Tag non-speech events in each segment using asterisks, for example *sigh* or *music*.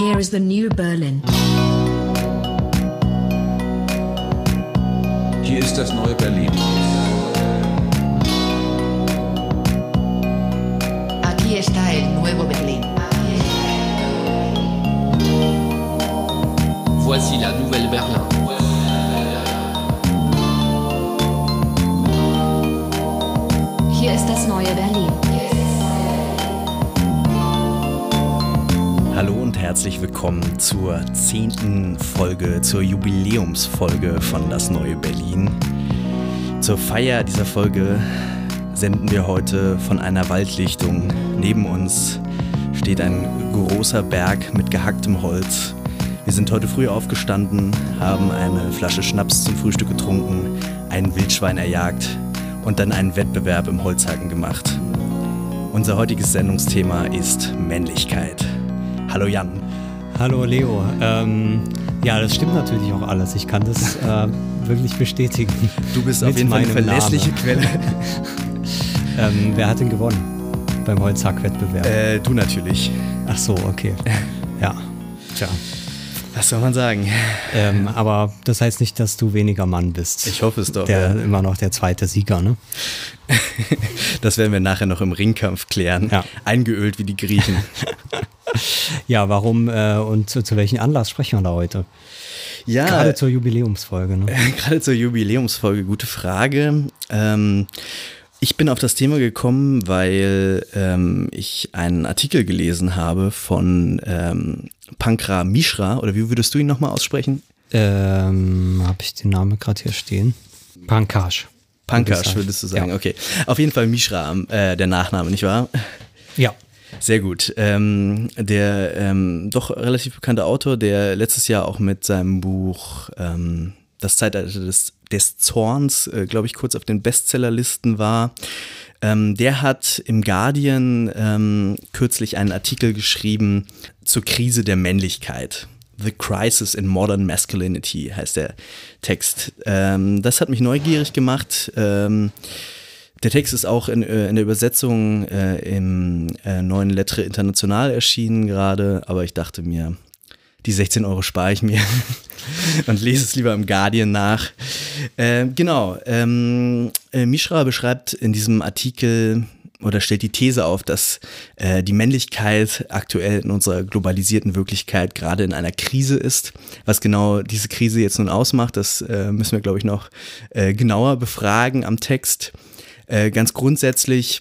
Here is the new Berlin. Hier ist das neue Berlin. Willkommen zur zehnten Folge, zur Jubiläumsfolge von Das Neue Berlin. Zur Feier dieser Folge senden wir heute von einer Waldlichtung. Neben uns steht ein großer Berg mit gehacktem Holz. Wir sind heute früh aufgestanden, haben eine Flasche Schnaps zum Frühstück getrunken, ein Wildschwein erjagt und dann einen Wettbewerb im Holzhacken gemacht. Unser heutiges Sendungsthema ist Männlichkeit. Hallo Jan. Hallo Leo. Ähm, ja, das stimmt natürlich auch alles. Ich kann das äh, wirklich bestätigen. Du bist auf jeden Fall eine verlässliche Namen. Quelle. *laughs* Ähm, wer hat denn gewonnen beim Holzhack-Wettbewerb? Äh, du natürlich. Ach so, okay. *laughs* Ja, tja. Was soll man sagen? Ähm, aber das heißt nicht, dass du weniger Mann bist. Ich hoffe es doch. der ja. immer noch der zweite Sieger, ne? *laughs* Das werden wir nachher noch im Ringkampf klären. Ja. Eingeölt wie die Griechen. Ja, warum äh, und zu, zu welchem Anlass sprechen wir da heute? Ja, Gerade zur Jubiläumsfolge, ne? *laughs* gerade zur Jubiläumsfolge, gute Frage. Ähm, ich bin auf das Thema gekommen, weil ähm, ich einen Artikel gelesen habe von ähm, Pankra Mishra, oder wie würdest du ihn nochmal aussprechen? Ähm, Habe ich den Namen gerade hier stehen? Pankaj. Pankash, würdest du sagen. Ja. Okay. Auf jeden Fall Mishra, äh, der Nachname, nicht wahr? Ja. Sehr gut. Ähm, der ähm, doch relativ bekannte Autor, der letztes Jahr auch mit seinem Buch ähm, Das Zeitalter des, des Zorns, äh, glaube ich, kurz auf den Bestsellerlisten war, ähm, der hat im Guardian ähm, kürzlich einen Artikel geschrieben zur Krise der Männlichkeit. The Crisis in Modern Masculinity heißt der Text. Ähm, das hat mich neugierig gemacht. Der Text ist auch in, äh, in der Übersetzung äh, im äh, neuen Lettre International erschienen gerade, aber ich dachte mir, die 16 Euro spare ich mir *laughs* und lese es lieber im Guardian nach. Äh, genau, ähm, äh, Mishra beschreibt in diesem Artikel oder stellt die These auf, dass äh, die Männlichkeit aktuell in unserer globalisierten Wirklichkeit gerade in einer Krise ist. Was genau diese Krise jetzt nun ausmacht, das äh, müssen wir, glaube ich, noch äh, genauer befragen am Text. Äh, ganz grundsätzlich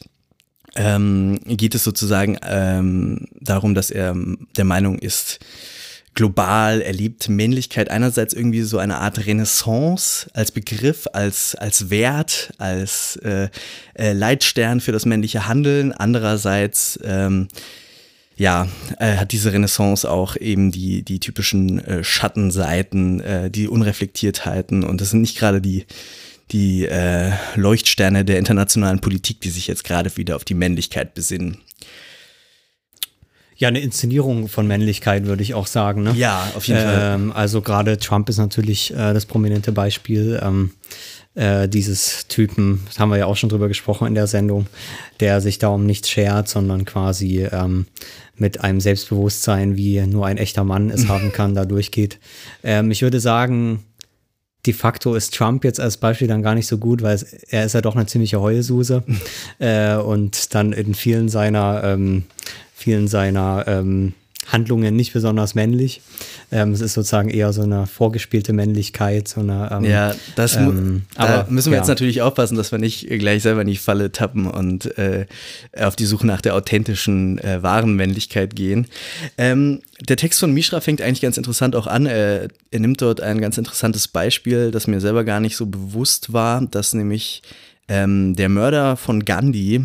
ähm, geht es sozusagen ähm, darum, dass er der Meinung ist, global erlebt Männlichkeit einerseits irgendwie so eine Art Renaissance als Begriff, als, als Wert, als äh, äh, Leitstern für das männliche Handeln. Andererseits ähm, ja, äh, hat diese Renaissance auch eben die, die typischen äh, Schattenseiten, die Unreflektiertheiten und das sind nicht gerade die, die äh, Leuchtsterne der internationalen Politik, die sich jetzt gerade wieder auf die Männlichkeit besinnen. Ja, eine Inszenierung von Männlichkeit, würde ich auch sagen. Ne? Ja, auf jeden Fall. ähm, Also gerade Trump ist natürlich äh, das prominente Beispiel ähm, äh, dieses Typen, das haben wir ja auch schon drüber gesprochen in der Sendung, der sich da um nichts schert, sondern quasi ähm, mit einem Selbstbewusstsein, wie nur ein echter Mann es *laughs* haben kann, da durchgeht. Ähm, ich würde sagen, de facto ist Trump jetzt als Beispiel dann gar nicht so gut, weil es, er ist ja doch eine ziemliche Heulsuse. Äh, und dann in vielen seiner ähm, vielen seiner ähm, Handlungen nicht besonders männlich. Ähm, es ist sozusagen eher so eine vorgespielte Männlichkeit, so eine ähm, Ja, das ähm, aber, müssen wir ja. jetzt natürlich aufpassen, dass wir nicht gleich selber in die Falle tappen und äh, auf die Suche nach der authentischen, äh, wahren Männlichkeit gehen. Ähm, der Text von Mishra fängt eigentlich ganz interessant auch an. Er, er nimmt dort ein ganz interessantes Beispiel, das mir selber gar nicht so bewusst war, dass nämlich ähm, der Mörder von Gandhi, äh,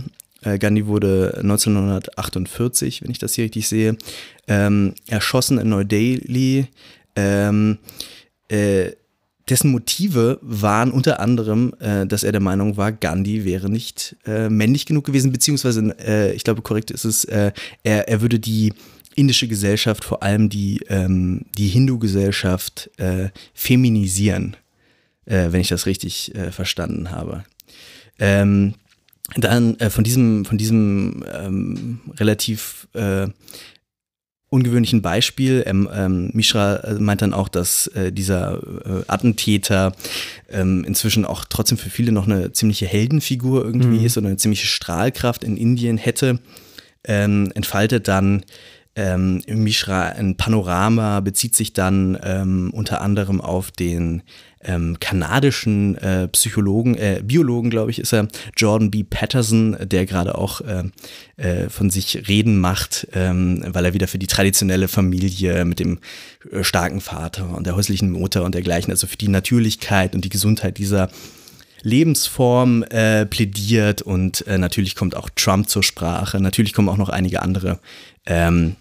Gandhi wurde 1948, wenn ich das hier richtig sehe, ähm, erschossen in Neu-Delhi. Ähm, äh, dessen Motive waren unter anderem, äh, dass er der Meinung war, Gandhi wäre nicht äh, männlich genug gewesen, beziehungsweise, äh, ich glaube, korrekt ist es, äh, er, er würde die indische Gesellschaft, vor allem die, ähm, die Hindu-Gesellschaft, äh, feminisieren, äh, wenn ich das richtig äh, verstanden habe. Ähm, dann äh, von diesem, von diesem ähm, relativ äh, ungewöhnlichen Beispiel. Ähm, ähm, Mishra äh, meint dann auch, dass äh, dieser äh, Attentäter ähm, inzwischen auch trotzdem für viele noch eine ziemliche Heldenfigur irgendwie mhm. ist oder eine ziemliche Strahlkraft in Indien hätte. Ähm, entfaltet dann ähm, Mishra ein Panorama, bezieht sich dann ähm, unter anderem auf den ähm, kanadischen äh, Psychologen, äh, Biologen, glaube ich, ist er, Jordan B. Patterson, der gerade auch äh, äh, von sich reden macht, ähm, weil er wieder für die traditionelle Familie mit dem äh, starken Vater und der häuslichen Mutter und dergleichen, also für die Natürlichkeit und die Gesundheit dieser Lebensform äh, plädiert und äh, natürlich kommt auch Trump zur Sprache, natürlich kommen auch noch einige andere ähm,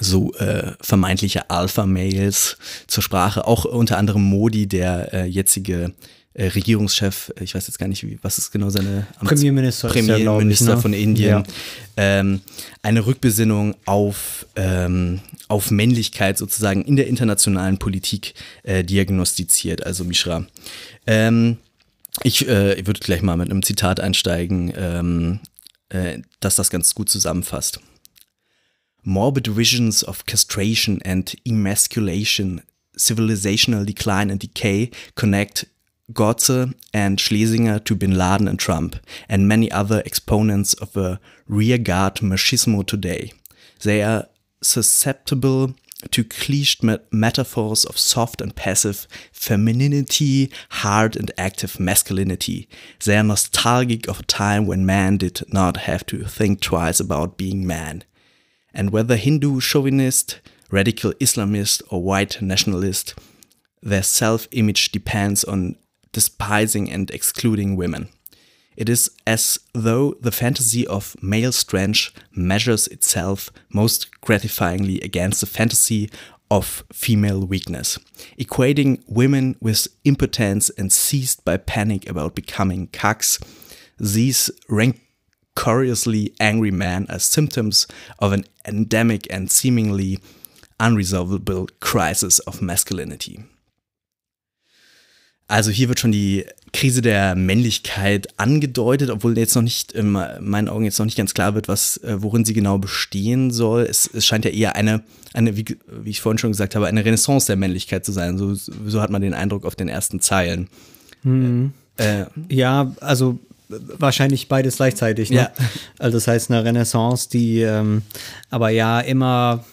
so äh, vermeintliche Alpha-Mails zur Sprache. Auch unter anderem Modi, der äh, jetzige äh, Regierungschef, ich weiß jetzt gar nicht, wie, was ist genau seine Amts Premierminister, Premierminister ja, ne? von Indien. Ja. Ähm, eine Rückbesinnung auf, ähm, auf Männlichkeit sozusagen in der internationalen Politik äh, diagnostiziert, also Mishra. Ähm, ich, äh, ich würde gleich mal mit einem Zitat einsteigen, ähm, äh, dass das ganz gut zusammenfasst. Morbid visions of castration and emasculation, civilizational decline and decay connect Gotze and Schlesinger to bin Laden and Trump, and many other exponents of a rearguard machismo today. They are susceptible to cliched metaphors of soft and passive femininity, hard and active masculinity. They are nostalgic of a time when man did not have to think twice about being man. And whether Hindu chauvinist, radical Islamist, or white nationalist, their self image depends on despising and excluding women. It is as though the fantasy of male strength measures itself most gratifyingly against the fantasy of female weakness, equating women with impotence and seized by panic about becoming cucks. These rank curiously angry man as symptoms of an endemic and seemingly unresolvable crisis of masculinity. Also hier wird schon die Krise der Männlichkeit angedeutet, obwohl jetzt noch nicht, in meinen Augen jetzt noch nicht ganz klar wird, was, äh, worin sie genau bestehen soll. Es, es scheint ja eher eine, eine wie, wie, ich vorhin schon gesagt habe, eine Renaissance der Männlichkeit zu sein. So, so hat man den Eindruck auf den ersten Zeilen. Mhm. Äh, ja, also wahrscheinlich beides gleichzeitig. Ne? Ja. Also das heißt eine Renaissance, die ähm, aber ja immer,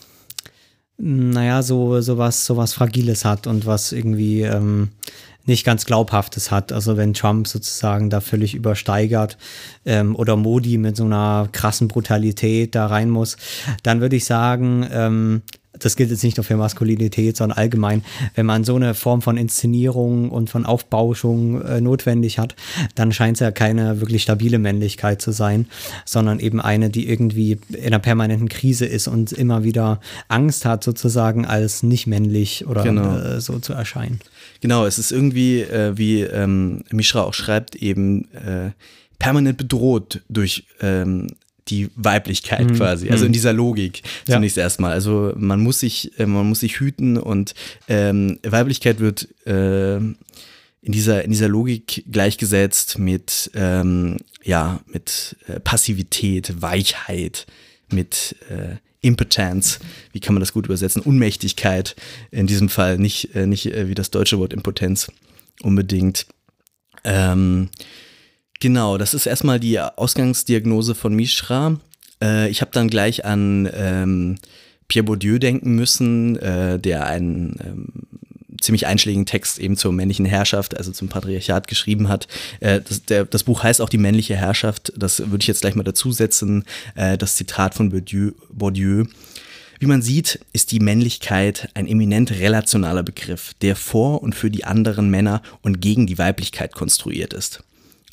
naja, so, so was, so was Fragiles hat und was irgendwie ähm, nicht ganz glaubhaftes hat. Also wenn Trump sozusagen da völlig übersteigert ähm, oder Modi mit so einer krassen Brutalität da rein muss, dann würde ich sagen, ähm, das gilt jetzt nicht nur für Maskulinität, sondern allgemein, wenn man so eine Form von Inszenierung und von Aufbauschung äh, notwendig hat, dann scheint es ja keine wirklich stabile Männlichkeit zu sein, sondern eben eine, die irgendwie in einer permanenten Krise ist und immer wieder Angst hat, sozusagen als nicht männlich oder genau. äh, so zu erscheinen. Genau, es ist irgendwie, äh, wie ähm, Mishra auch schreibt, eben äh, permanent bedroht durch ähm, die Weiblichkeit mhm. quasi, also in mhm. dieser Logik ja. zunächst erstmal. Also man muss sich, äh, man muss sich hüten und ähm, Weiblichkeit wird äh, in dieser, in dieser Logik gleichgesetzt mit, ähm, ja, mit äh, Passivität, Weichheit, mit äh, Impotenz, wie kann man das gut übersetzen? Unmächtigkeit, in diesem Fall nicht, äh, nicht wie das deutsche Wort Impotenz unbedingt. Ähm, Genau, das ist erstmal die Ausgangsdiagnose von Mishra. Äh, ich habe dann gleich an ähm, Pierre Bourdieu denken müssen, äh, der einen ähm, ziemlich einschlägigen Text eben zur männlichen Herrschaft, also zum Patriarchat geschrieben hat. Äh, das, der, das, Buch heißt auch Die männliche Herrschaft. Das würde ich jetzt gleich mal dazusetzen. Äh, das Zitat von Bourdieu, Bourdieu. Wie man sieht, ist die Männlichkeit ein eminent relationaler Begriff, der vor und für die anderen Männer und gegen die Weiblichkeit konstruiert ist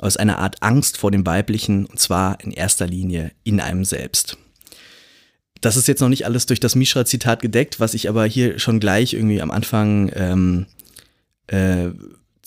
aus einer Art Angst vor dem Weiblichen, und zwar in erster Linie in einem selbst. Das ist jetzt noch nicht alles durch das Mishra-Zitat gedeckt, was ich aber hier schon gleich irgendwie am Anfang ähm, äh,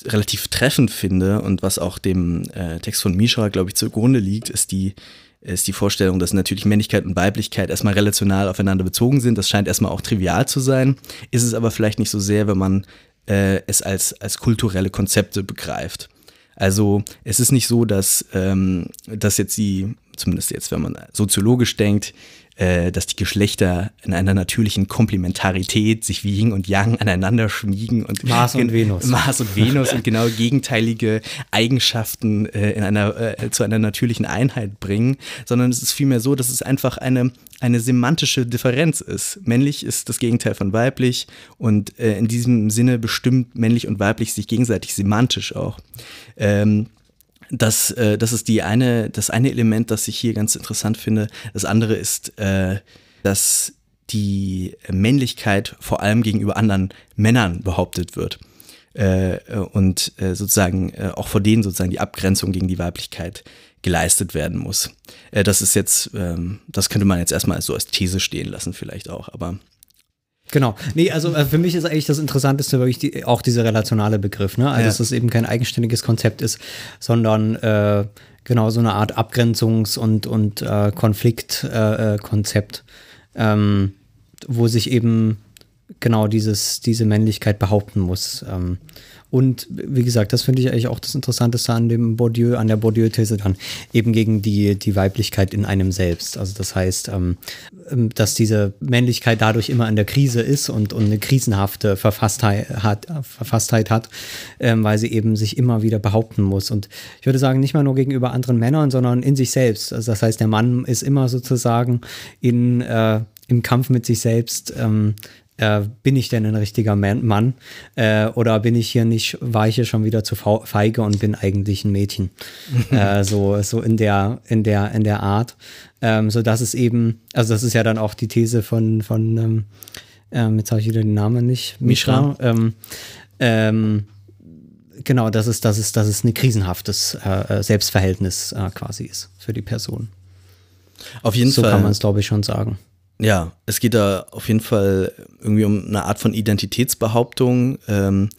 relativ treffend finde und was auch dem äh, Text von Mishra, glaube ich, zugrunde liegt, ist die, ist die Vorstellung, dass natürlich Männlichkeit und Weiblichkeit erstmal relational aufeinander bezogen sind. Das scheint erstmal auch trivial zu sein, ist es aber vielleicht nicht so sehr, wenn man äh, es als, als kulturelle Konzepte begreift. Also es ist nicht so, dass, ähm, dass jetzt die, zumindest jetzt, wenn man soziologisch denkt, äh, dass die Geschlechter in einer natürlichen Komplementarität sich wie Yin und Yang aneinander schmiegen und Mars und Venus. Mars und Venus und genau *laughs* gegenteilige Eigenschaften äh, in einer, äh, zu einer natürlichen Einheit bringen, sondern es ist vielmehr so, dass es einfach eine, eine semantische Differenz ist. Männlich ist das Gegenteil von weiblich und äh, in diesem Sinne bestimmt männlich und weiblich sich gegenseitig semantisch auch. Ähm, das, äh, das ist die eine, das eine Element, das ich hier ganz interessant finde. Das andere ist, äh, dass die Männlichkeit vor allem gegenüber anderen Männern behauptet wird. Äh, und äh, sozusagen äh, auch vor denen sozusagen die Abgrenzung gegen die Weiblichkeit geleistet werden muss. Äh, das ist jetzt, ähm, das könnte man jetzt erstmal so als These stehen lassen, vielleicht auch, aber Genau. Nee, also äh, für mich ist eigentlich das Interessanteste wirklich die, auch dieser relationale Begriff, ne? Also Ja. dass es eben kein eigenständiges Konzept ist, sondern äh, genau so eine Art Abgrenzungs- und, und äh, Konfliktkonzept, äh, Konzept, ähm, wo sich eben genau dieses, diese Männlichkeit behaupten muss. Ähm, und wie gesagt, das finde ich eigentlich auch das Interessanteste an dem Bourdieu, an der Bourdieu-These dann, eben gegen die, die Weiblichkeit in einem selbst. Also das heißt, ähm, ähm, dass diese Männlichkeit dadurch immer in der Krise ist und, und eine krisenhafte Verfasstheit hat, Verfasstheit hat ähm, weil sie eben sich immer wieder behaupten muss. Und ich würde sagen, nicht mal nur gegenüber anderen Männern, sondern in sich selbst. Also das heißt, der Mann ist immer sozusagen in, äh, im Kampf mit sich selbst. Ähm, äh, bin ich denn ein richtiger Man Mann? Äh, oder bin ich hier nicht, war ich hier schon wieder zu feige und bin eigentlich ein Mädchen? *laughs* äh, so, so in der, in der, in der Art. Ähm, so dass es eben, also das ist ja dann auch die These von, von ähm, ähm, jetzt habe ich wieder den Namen nicht, Mishra. Ähm, ähm, genau, dass es, dass es, dass es ein krisenhaftes äh, äh, Selbstverhältnis äh, quasi ist für die Person. auf jeden So Fall. kann man es, glaube ich, schon sagen. Ja, es geht da auf jeden Fall irgendwie um eine Art von Identitätsbehauptung, ähm,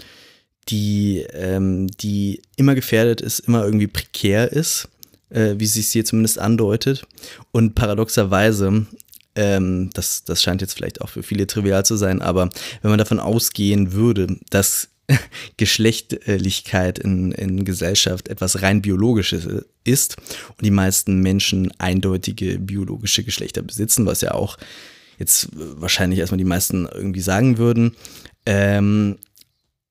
die, ähm, die immer gefährdet ist, immer irgendwie prekär ist, äh, wie sich hier zumindest andeutet. Und paradoxerweise, ähm, das, das scheint jetzt vielleicht auch für viele trivial zu sein, aber wenn man davon ausgehen würde, dass *laughs* Geschlechtlichkeit in, in Gesellschaft etwas rein biologisches ist und die meisten Menschen eindeutige biologische Geschlechter besitzen, was ja auch jetzt wahrscheinlich erstmal die meisten irgendwie sagen würden, ähm,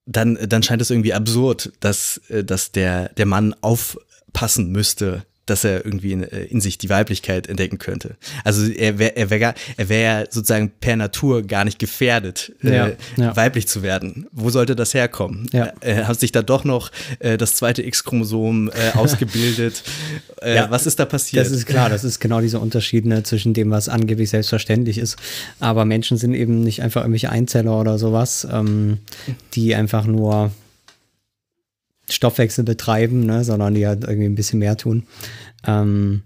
dann, dann scheint es irgendwie absurd, dass, äh, dass der, der Mann aufpassen müsste, dass er irgendwie in, äh, in sich die Weiblichkeit entdecken könnte. Also er wäre er wär, er wär ja sozusagen per Natur gar nicht gefährdet, Ja, äh, ja. weiblich zu werden. Wo sollte das herkommen? Ja. Äh, hat sich da doch noch äh, das zweite X-Chromosom äh, *laughs* ausgebildet? äh, was ist da passiert? Das ist klar, das ist genau diese Unterschiede ne, zwischen dem, was angeblich selbstverständlich ist. Aber Menschen sind eben nicht einfach irgendwelche Einzeller oder sowas, ähm, die einfach nur Stoffwechsel betreiben, ne, sondern die halt irgendwie ein bisschen mehr tun. Ähm,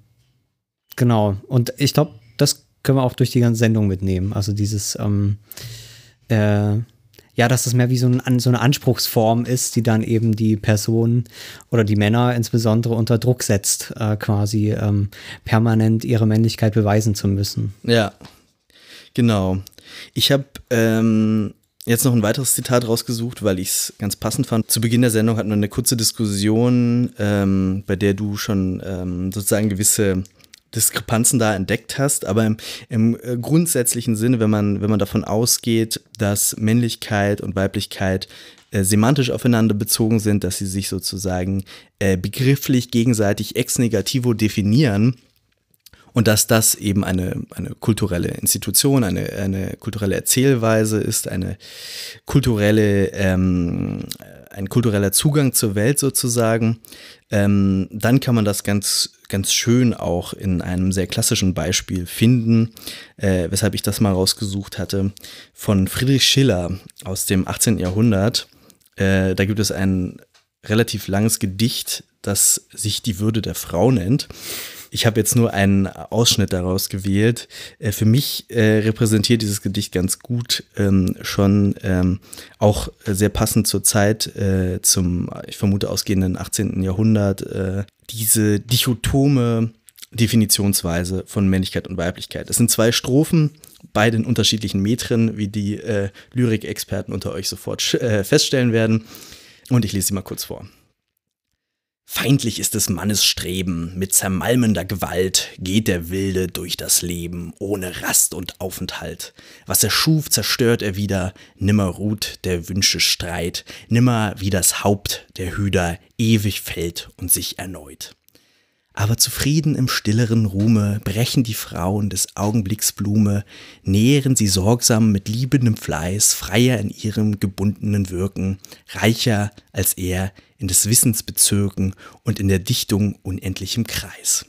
genau. Und ich glaube, das können wir auch durch die ganze Sendung mitnehmen. Also dieses, ähm, äh, ja, dass das mehr wie so, ein, so eine Anspruchsform ist, die dann eben die Person oder die Männer insbesondere unter Druck setzt, äh, quasi ähm, permanent ihre Männlichkeit beweisen zu müssen. Ja, genau. Ich habe ähm, jetzt noch ein weiteres Zitat rausgesucht, weil ich es ganz passend fand. Zu Beginn der Sendung hatten wir eine kurze Diskussion, ähm, bei der du schon ähm, sozusagen gewisse Diskrepanzen da entdeckt hast, aber im, im äh, grundsätzlichen Sinne, wenn man, wenn man davon ausgeht, dass Männlichkeit und Weiblichkeit äh, semantisch aufeinander bezogen sind, dass sie sich sozusagen äh, begrifflich gegenseitig ex negativo definieren, und dass das eben eine, eine kulturelle Institution, eine, eine kulturelle Erzählweise ist, eine kulturelle, ähm, ein kultureller Zugang zur Welt sozusagen, ähm, dann kann man das ganz, ganz schön auch in einem sehr klassischen Beispiel finden, äh, weshalb ich das mal rausgesucht hatte, von Friedrich Schiller aus dem 18. Jahrhundert. Äh, da gibt es ein relativ langes Gedicht, das sich die Würde der Frau nennt. Ich habe jetzt nur einen Ausschnitt daraus gewählt. Äh, für mich äh, repräsentiert dieses Gedicht ganz gut ähm, schon ähm, auch sehr passend zur Zeit äh, zum, ich vermute, ausgehenden 18. Jahrhundert, diese dichotome Definitionsweise von Männlichkeit und Weiblichkeit. Es sind zwei Strophen, beide in unterschiedlichen Metren, wie die äh, Lyrikexperten unter euch sofort äh, feststellen werden. Und ich lese sie mal kurz vor. Feindlich ist des Mannes Streben, mit zermalmender Gewalt geht der Wilde durch das Leben, ohne Rast und Aufenthalt. Was er schuf, zerstört er wieder, nimmer ruht der Wünsche Streit, nimmer wie das Haupt der Hüder ewig fällt und sich erneut. Aber zufrieden im stilleren Ruhme brechen die Frauen des Augenblicks Blume, nähren sie sorgsam mit liebendem Fleiß, freier in ihrem gebundenen Wirken, reicher als er in des Wissens Bezirken und in der Dichtung unendlichem Kreis.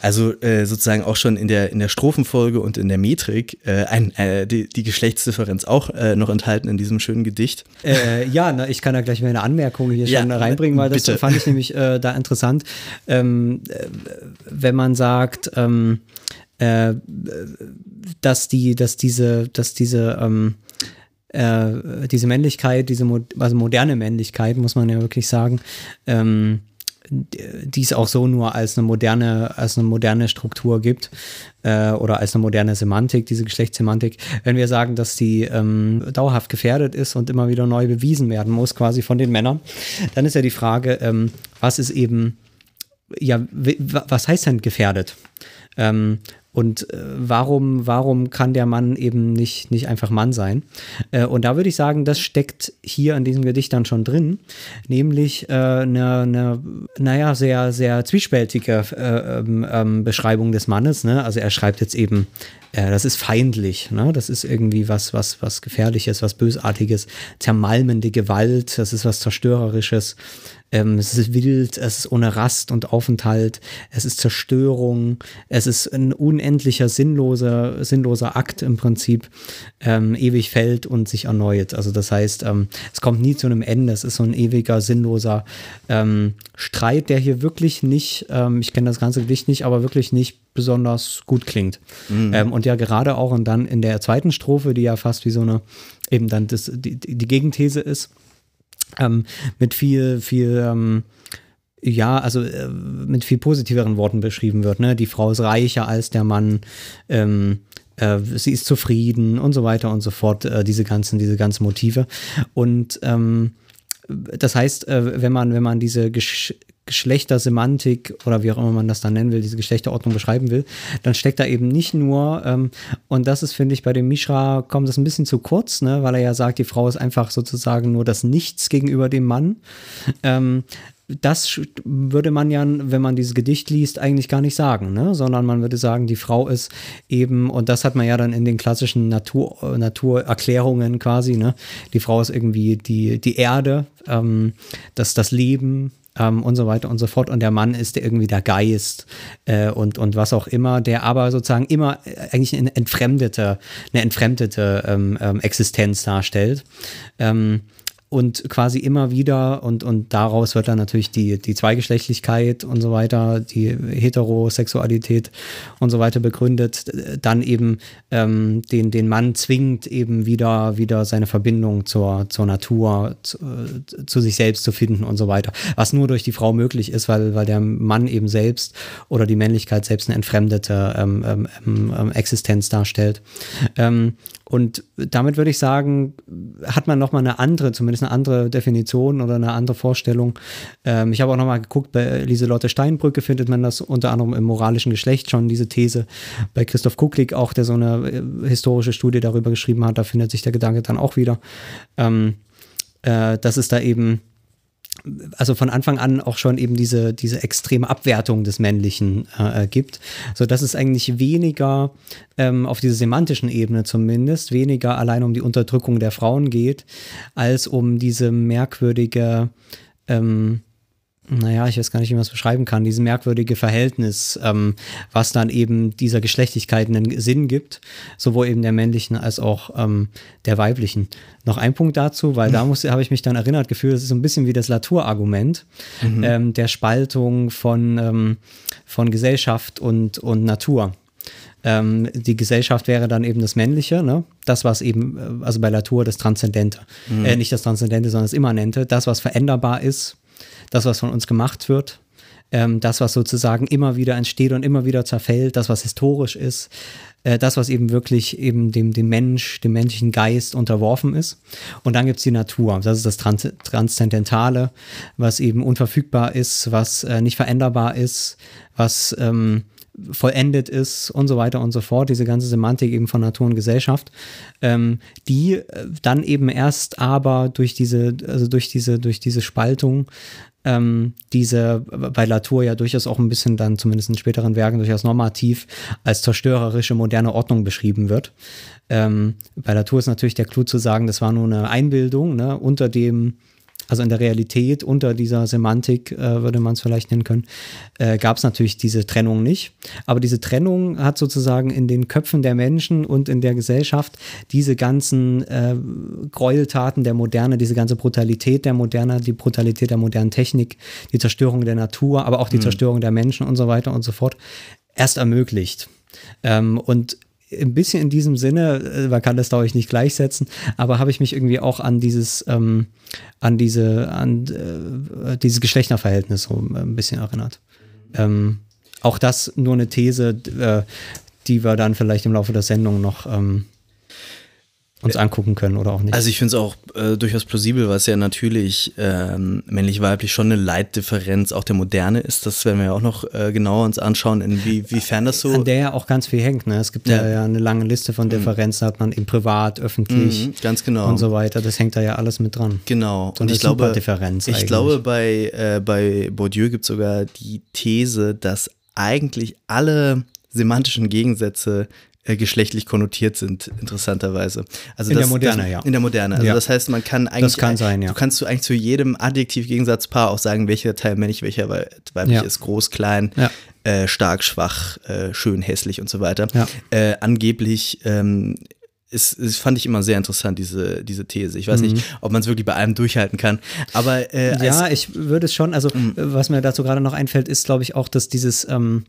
Also äh, sozusagen auch schon in der, in der Strophenfolge und in der Metrik äh, ein, äh, die, die Geschlechtsdifferenz auch äh, noch enthalten in diesem schönen Gedicht. Äh, ja, na, ich kann da gleich mal eine Anmerkung hier ja, schon reinbringen, weil das bitte. fand ich *laughs* nämlich äh, da interessant. Ähm, äh, wenn man sagt, ähm, äh, dass die, dass diese, dass diese ähm, äh, diese Männlichkeit, diese also moderne Männlichkeit, muss man ja wirklich sagen, ähm, dies auch so nur als eine moderne, als eine moderne Struktur gibt äh, oder als eine moderne Semantik, diese Geschlechtssemantik. Wenn wir sagen, dass die ähm, dauerhaft gefährdet ist und immer wieder neu bewiesen werden muss, quasi von den Männern, dann ist ja die Frage, ähm, was ist eben, ja, was heißt denn gefährdet? Ähm, und äh, warum, warum kann der Mann eben nicht, nicht einfach Mann sein? Äh, und da würde ich sagen, das steckt hier in diesem Gedicht dann schon drin, nämlich eine, äh, ne, naja, sehr, sehr zwiespältige äh, ähm, ähm, Beschreibung des Mannes. Ne? Also er schreibt jetzt eben, äh, das ist feindlich, ne? das ist irgendwie was, was, was Gefährliches, was Bösartiges, zermalmende Gewalt, das ist was Zerstörerisches. Ähm, es ist wild, es ist ohne Rast und Aufenthalt, es ist Zerstörung, es ist ein unendlicher, sinnloser, sinnloser Akt im Prinzip, ähm, ewig fällt und sich erneuert. Also das heißt, ähm, es kommt nie zu einem Ende, es ist so ein ewiger, sinnloser ähm, Streit, der hier wirklich nicht, ähm, ich kenne das ganze Gedicht nicht, aber wirklich nicht besonders gut klingt. Mhm. Ähm, und ja, gerade auch und dann in der zweiten Strophe, die ja fast wie so eine, eben dann das, die, die Gegenthese ist, ähm, mit viel, viel, ähm, ja, also äh, mit viel positiveren Worten beschrieben wird. Ne? Die Frau ist reicher als der Mann, ähm, äh, sie ist zufrieden und so weiter und so fort. Äh, diese ganzen, diese ganzen Motive. Und ähm, das heißt, äh, wenn man, wenn man diese Gesch Geschlechtersemantik oder wie auch immer man das dann nennen will, diese Geschlechterordnung beschreiben will, dann steckt da eben nicht nur, ähm, und das ist, finde ich, bei dem Mishra kommt das ein bisschen zu kurz, ne, weil er ja sagt, die Frau ist einfach sozusagen nur das Nichts gegenüber dem Mann. Ähm, das würde man ja, wenn man dieses Gedicht liest, eigentlich gar nicht sagen, ne? sondern man würde sagen, die Frau ist eben, und das hat man ja dann in den klassischen Natur, Naturerklärungen quasi, ne? die Frau ist irgendwie die, die Erde, ähm, das, das Leben, ähm, und so weiter und so fort. Und der Mann ist irgendwie der Geist äh, und, und was auch immer, der aber sozusagen immer äh, eigentlich eine entfremdete, eine entfremdete ähm, ähm, Existenz darstellt. Ähm, und quasi immer wieder und, und daraus wird dann natürlich die, die Zweigeschlechtlichkeit und so weiter, die Heterosexualität und so weiter begründet, dann eben ähm, den, den Mann zwingt, eben wieder, wieder seine Verbindung zur, zur Natur, zu, zu, sich selbst zu finden und so weiter. Was nur durch die Frau möglich ist, weil, weil der Mann eben selbst oder die Männlichkeit selbst eine entfremdete ähm, ähm, ähm Existenz darstellt. Und damit würde ich sagen, hat man nochmal eine andere, zumindest eine andere Definition oder eine andere Vorstellung. Ähm, ich habe auch nochmal geguckt, bei Lieselotte Steinbrücke findet man das unter anderem im moralischen Geschlecht schon, diese These. Bei Christoph Kucklick auch, der so eine äh, historische Studie darüber geschrieben hat, da findet sich der Gedanke dann auch wieder. Ähm, äh, dass es da eben also von Anfang an auch schon eben diese, diese extreme Abwertung des Männlichen äh, gibt, so dass es eigentlich weniger ähm, auf dieser semantischen Ebene zumindest, weniger allein um die Unterdrückung der Frauen geht, als um diese merkwürdige ähm, naja, ich weiß gar nicht, wie man es beschreiben kann, dieses merkwürdige Verhältnis, ähm, was dann eben dieser Geschlechtlichkeit einen Sinn gibt, sowohl eben der männlichen als auch ähm, der weiblichen. Noch ein Punkt dazu, weil da muss, habe ich mich dann erinnert gefühlt, das ist so ein bisschen wie das Latour-Argument mhm. ähm, der Spaltung von, ähm, von Gesellschaft und, und Natur. Ähm, die Gesellschaft wäre dann eben das Männliche, ne? das, was eben, äh, also bei Latour das Transzendente, mhm. äh, nicht das Transzendente, sondern das Immanente, das, was veränderbar ist, das, was von uns gemacht wird, ähm, das, was sozusagen immer wieder entsteht und immer wieder zerfällt, das, was historisch ist, äh, das, was eben wirklich eben dem, dem Mensch, dem menschlichen Geist unterworfen ist. Und dann gibt es die Natur, das ist das Trans Transzendentale, was eben unverfügbar ist, was äh, nicht veränderbar ist, was ähm, vollendet ist und so weiter und so fort, diese ganze Semantik eben von Natur und Gesellschaft, ähm, die äh, dann eben erst aber durch diese, also durch diese, durch diese Spaltung ähm, diese bei Latour ja durchaus auch ein bisschen dann zumindest in späteren Werken durchaus normativ als zerstörerische moderne Ordnung beschrieben wird. Ähm, bei Latour ist natürlich der Clou zu sagen, das war nur eine Einbildung ne, unter dem also in der Realität unter dieser Semantik, äh, würde man es vielleicht nennen können, äh, gab es natürlich diese Trennung nicht. Aber diese Trennung hat sozusagen in den Köpfen der Menschen und in der Gesellschaft diese ganzen äh, Gräueltaten der Moderne, diese ganze Brutalität der Moderne, die Brutalität der modernen Technik, die Zerstörung der Natur, aber auch die mhm. Zerstörung der Menschen und so weiter und so fort, erst ermöglicht. Ähm, und ein bisschen in diesem Sinne, äh, man kann das glaube ich nicht gleichsetzen, aber habe ich mich irgendwie auch an dieses, ähm, an diese, an äh, dieses Geschlechterverhältnis so ein bisschen erinnert. Ähm, auch das nur eine These, äh, die wir dann vielleicht im Laufe der Sendung noch ähm, uns angucken können oder auch nicht. Also ich finde es auch äh, durchaus plausibel, was ja natürlich ähm, männlich-weiblich schon eine Leitdifferenz auch der Moderne ist. Das werden wir ja auch noch äh, genauer uns anschauen, inwiefern das so. An der ja auch ganz viel hängt. Ne? Es gibt ja. ja eine lange Liste von mhm. Differenzen, mhm. hat man eben privat, öffentlich mhm, ganz genau. und so weiter. Das hängt da ja alles mit dran. Genau. So und ich glaube, Differenz ich glaube, bei, äh, bei Bourdieu gibt es sogar die These, dass eigentlich alle semantischen Gegensätze äh, geschlechtlich konnotiert sind, interessanterweise. Also in das, der Moderne, das, ja. In der Moderne. Also ja. das heißt, man kann eigentlich. Das kann sein, ja. Du kannst du eigentlich zu jedem Adjektiv-Gegensatzpaar auch sagen, welcher Teil männlich, welcher weiblich ja. ist, groß, klein, ja. äh, stark, schwach, äh, schön, hässlich und so weiter. Äh, angeblich ähm, ist, ist, fand ich immer sehr interessant, diese, diese These. Ich weiß mhm. nicht, ob man es wirklich bei allem durchhalten kann. Aber äh, ja, ich würde es schon, also mhm. was mir dazu gerade noch einfällt, ist, glaube ich, auch, dass dieses, ähm,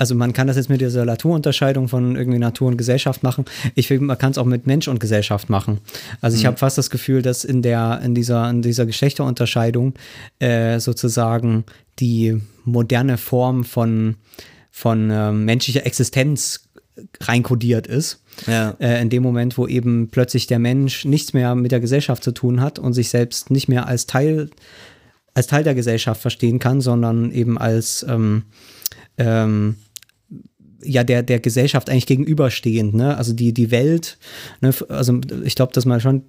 also man kann das jetzt mit dieser Naturunterscheidung von irgendwie Natur und Gesellschaft machen. Ich finde, man kann es auch mit Mensch und Gesellschaft machen. Also ich mhm. habe fast das Gefühl, dass in der, in dieser, in dieser Geschlechterunterscheidung äh, sozusagen die moderne Form von, von äh, menschlicher Existenz reinkodiert ist. Ja. Äh, in dem Moment, wo eben plötzlich der Mensch nichts mehr mit der Gesellschaft zu tun hat und sich selbst nicht mehr als Teil, als Teil der Gesellschaft verstehen kann, sondern eben als ähm, ähm, ja der, der Gesellschaft eigentlich gegenüberstehend, ne? Also die, die Welt, ne? also ich glaube, dass man schon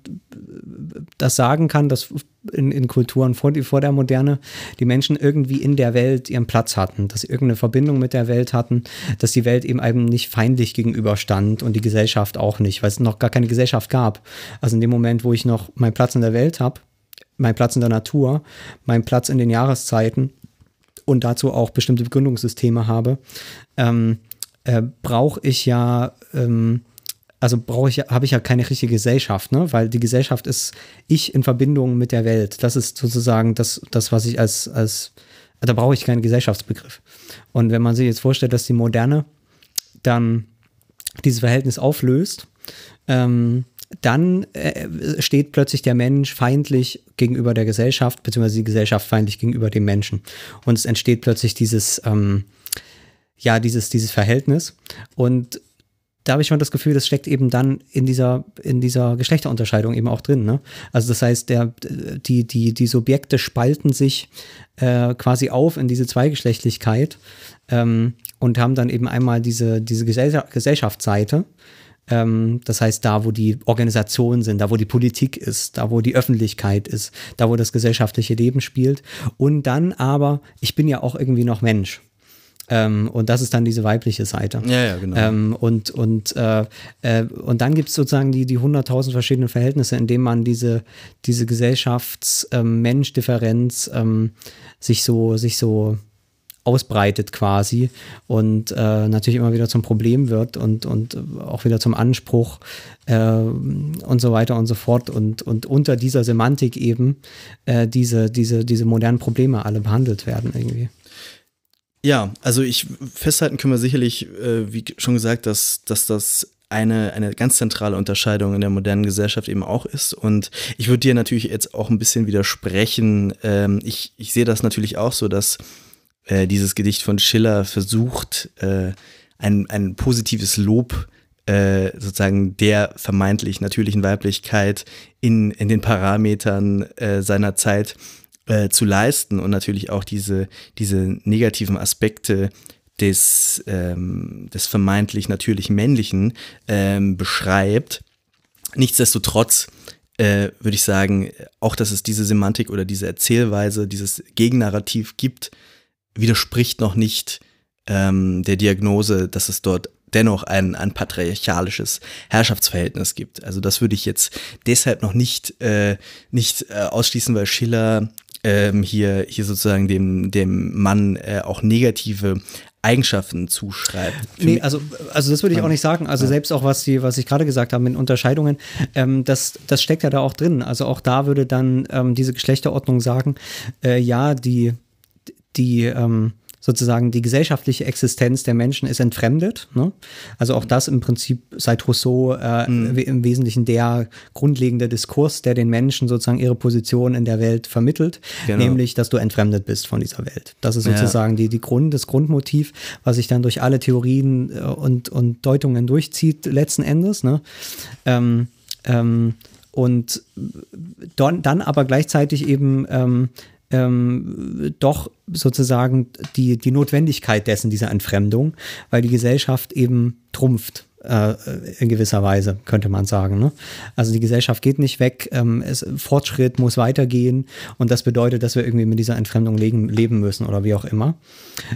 das sagen kann, dass in, in Kulturen vor, vor der Moderne die Menschen irgendwie in der Welt ihren Platz hatten, dass sie irgendeine Verbindung mit der Welt hatten, dass die Welt eben eben nicht feindlich gegenüberstand und die Gesellschaft auch nicht, weil es noch gar keine Gesellschaft gab. Also in dem Moment, wo ich noch meinen Platz in der Welt habe, meinen Platz in der Natur, meinen Platz in den Jahreszeiten und dazu auch bestimmte Begründungssysteme habe, ähm, äh, brauche ich ja, ähm, also brauche ich, habe ich ja keine richtige Gesellschaft, ne? Weil die Gesellschaft ist ich in Verbindung mit der Welt. Das ist sozusagen das, das was ich als, als, da brauche ich keinen Gesellschaftsbegriff. Und wenn man sich jetzt vorstellt, dass die Moderne dann dieses Verhältnis auflöst, ähm, dann äh, steht plötzlich der Mensch feindlich gegenüber der Gesellschaft, beziehungsweise die Gesellschaft feindlich gegenüber dem Menschen. Und es entsteht plötzlich dieses, ähm, ja, dieses, dieses Verhältnis. Und da habe ich schon das Gefühl, das steckt eben dann in dieser, in dieser Geschlechterunterscheidung eben auch drin. Ne? Also das heißt, der, die, die, die Subjekte spalten sich äh, quasi auf in diese Zweigeschlechtlichkeit ähm, und haben dann eben einmal diese, diese Gesellschaftsseite, ähm, das heißt, da, wo die Organisationen sind, da, wo die Politik ist, da, wo die Öffentlichkeit ist, da, wo das gesellschaftliche Leben spielt. Und dann aber, ich bin ja auch irgendwie noch Mensch. Ähm, und das ist dann diese weibliche Seite. Ja, ja, genau. Ähm, und, und, äh, äh, und dann gibt es sozusagen die, die 100.000 verschiedenen Verhältnisse, in denen man diese, diese Gesellschafts-Mensch-Differenz ähm, ähm, sich so, sich so ausbreitet quasi und äh, natürlich immer wieder zum Problem wird und, und auch wieder zum Anspruch äh, und so weiter und so fort und, und unter dieser Semantik eben äh, diese, diese, diese modernen Probleme alle behandelt werden irgendwie. Ja, also ich festhalten können wir sicherlich, äh, wie schon gesagt, dass, dass das eine, eine ganz zentrale Unterscheidung in der modernen Gesellschaft eben auch ist. Und ich würde dir natürlich jetzt auch ein bisschen widersprechen. Ähm, ich, ich sehe das natürlich auch so, dass äh, dieses Gedicht von Schiller versucht, äh, ein, ein positives Lob äh, sozusagen der vermeintlich natürlichen Weiblichkeit in, in den Parametern äh, seiner Zeit äh, zu leisten und natürlich auch diese, diese negativen Aspekte des, ähm, des vermeintlich natürlich Männlichen ähm, beschreibt. Nichtsdestotrotz äh, würde ich sagen, auch dass es diese Semantik oder diese Erzählweise, dieses Gegennarrativ gibt, widerspricht noch nicht ähm, der Diagnose, dass es dort dennoch ein, ein patriarchalisches Herrschaftsverhältnis gibt. Also das würde ich jetzt deshalb noch nicht, äh, nicht äh, ausschließen, weil Schiller ähm, hier, hier sozusagen dem, dem Mann äh, auch negative Eigenschaften zuschreibt. nee, also, also das würde ich auch nicht sagen. Also ja. selbst auch, was, die, was ich gerade gesagt habe mit Unterscheidungen, ähm, das, das steckt ja da auch drin. Also auch da würde dann ähm, diese Geschlechterordnung sagen, äh, ja, die, die ähm, sozusagen die gesellschaftliche Existenz der Menschen ist entfremdet. Ne? Also auch das im Prinzip seit Rousseau äh, mhm. im Wesentlichen der grundlegende Diskurs, der den Menschen sozusagen ihre Position in der Welt vermittelt, genau. nämlich, dass du entfremdet bist von dieser Welt. Das ist sozusagen ja. die, die Grund, das Grundmotiv, was sich dann durch alle Theorien äh, und, und Deutungen durchzieht, letzten Endes. Ne? Ähm, ähm, und dann, dann aber gleichzeitig eben ähm, ähm, doch sozusagen die, die Notwendigkeit dessen, dieser Entfremdung, weil die Gesellschaft eben trumpft. Äh, in gewisser Weise, könnte man sagen. Ne? Also die Gesellschaft geht nicht weg, ähm, es, Fortschritt muss weitergehen und das bedeutet, dass wir irgendwie mit dieser Entfremdung leben, leben müssen oder wie auch immer.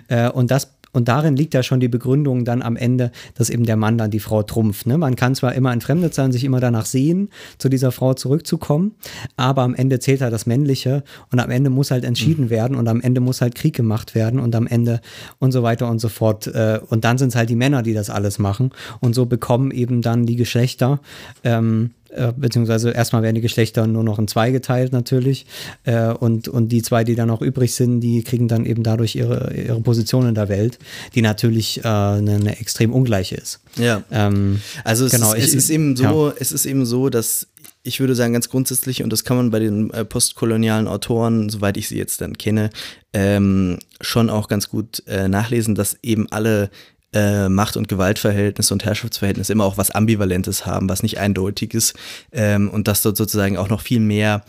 Äh, und das und darin liegt ja schon die Begründung dann am Ende, dass eben der Mann dann die Frau trumpft. Ne? Man kann zwar immer entfremdet sein, sich immer danach sehen, zu dieser Frau zurückzukommen, aber am Ende zählt halt das Männliche und am Ende muss halt entschieden mhm. werden und am Ende muss halt Krieg gemacht werden und am Ende und so weiter und so fort. Äh, und dann sind es halt die Männer, die das alles machen. Und so bekommen eben dann die Geschlechter ähm, äh, beziehungsweise erstmal werden die Geschlechter nur noch in zwei geteilt natürlich äh, und, und die zwei, die dann noch übrig sind, die kriegen dann eben dadurch ihre, ihre Position in der Welt, die natürlich äh, eine, eine extrem ungleiche ist. Ja. Ähm, also es, genau, ist, es ich, ist eben so, ja. es ist eben so, dass ich würde sagen, ganz grundsätzlich, und das kann man bei den äh, postkolonialen Autoren, soweit ich sie jetzt dann kenne, ähm, schon auch ganz gut äh, nachlesen, dass eben alle äh, Macht- und Gewaltverhältnisse und Herrschaftsverhältnisse immer auch was Ambivalentes haben, was nicht eindeutiges ähm, und dass dort sozusagen auch noch viel mehr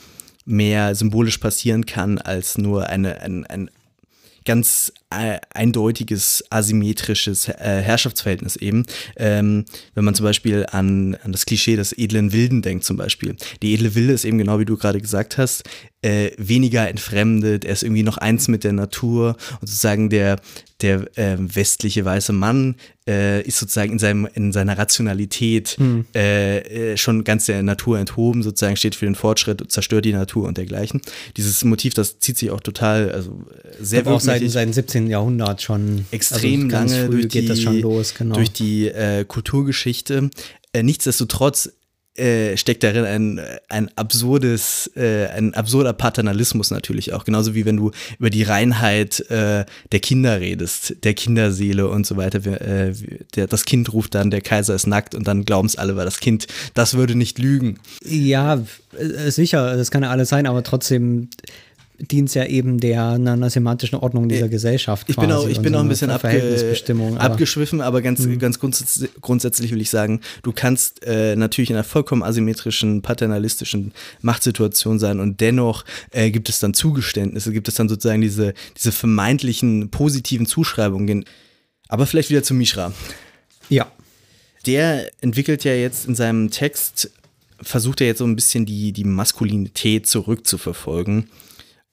mehr symbolisch passieren kann als nur eine, ein, ein ganz äh, eindeutiges asymmetrisches äh, Herrschaftsverhältnis eben. Ähm, wenn man zum Beispiel an, an das Klischee des edlen Wilden denkt zum Beispiel. Die edle Wilde ist eben genau wie du gerade gesagt hast, äh, weniger entfremdet, er ist irgendwie noch eins mit der Natur und sozusagen der, der äh, westliche weiße Mann äh, ist sozusagen in, seinem, in seiner Rationalität mhm. äh, schon ganz der Natur enthoben, sozusagen steht für den Fortschritt, zerstört die Natur und dergleichen. Dieses Motiv, das zieht sich auch total, also sehr auch seit, seit dem 17. Jahrhundert schon. Extrem also lange durch die, los, genau. durch die äh, Kulturgeschichte. Äh, nichtsdestotrotz äh, steckt darin ein, ein absurdes, äh, ein absurder Paternalismus natürlich auch. Genauso wie wenn du über die Reinheit äh, der Kinder redest, der Kinderseele und so weiter. Äh, der, das Kind ruft dann, der Kaiser ist nackt und dann glauben es alle, weil das Kind, das würde nicht lügen. Ja, äh, sicher, das kann ja alles sein, aber trotzdem dient ja eben der einer semantischen Ordnung dieser Gesellschaft. Ich bin auch, ich bin auch ein bisschen abge abgeschwiffen, aber ganz, mhm. ganz grundsätzlich, grundsätzlich, will ich sagen, du kannst äh, natürlich in einer vollkommen asymmetrischen, paternalistischen Machtsituation sein und dennoch äh, gibt es dann Zugeständnisse, gibt es dann sozusagen diese, diese vermeintlichen positiven Zuschreibungen. Aber vielleicht wieder zu Mishra. Ja. Der entwickelt ja jetzt in seinem Text versucht er jetzt so ein bisschen die, die Maskulinität zurückzuverfolgen.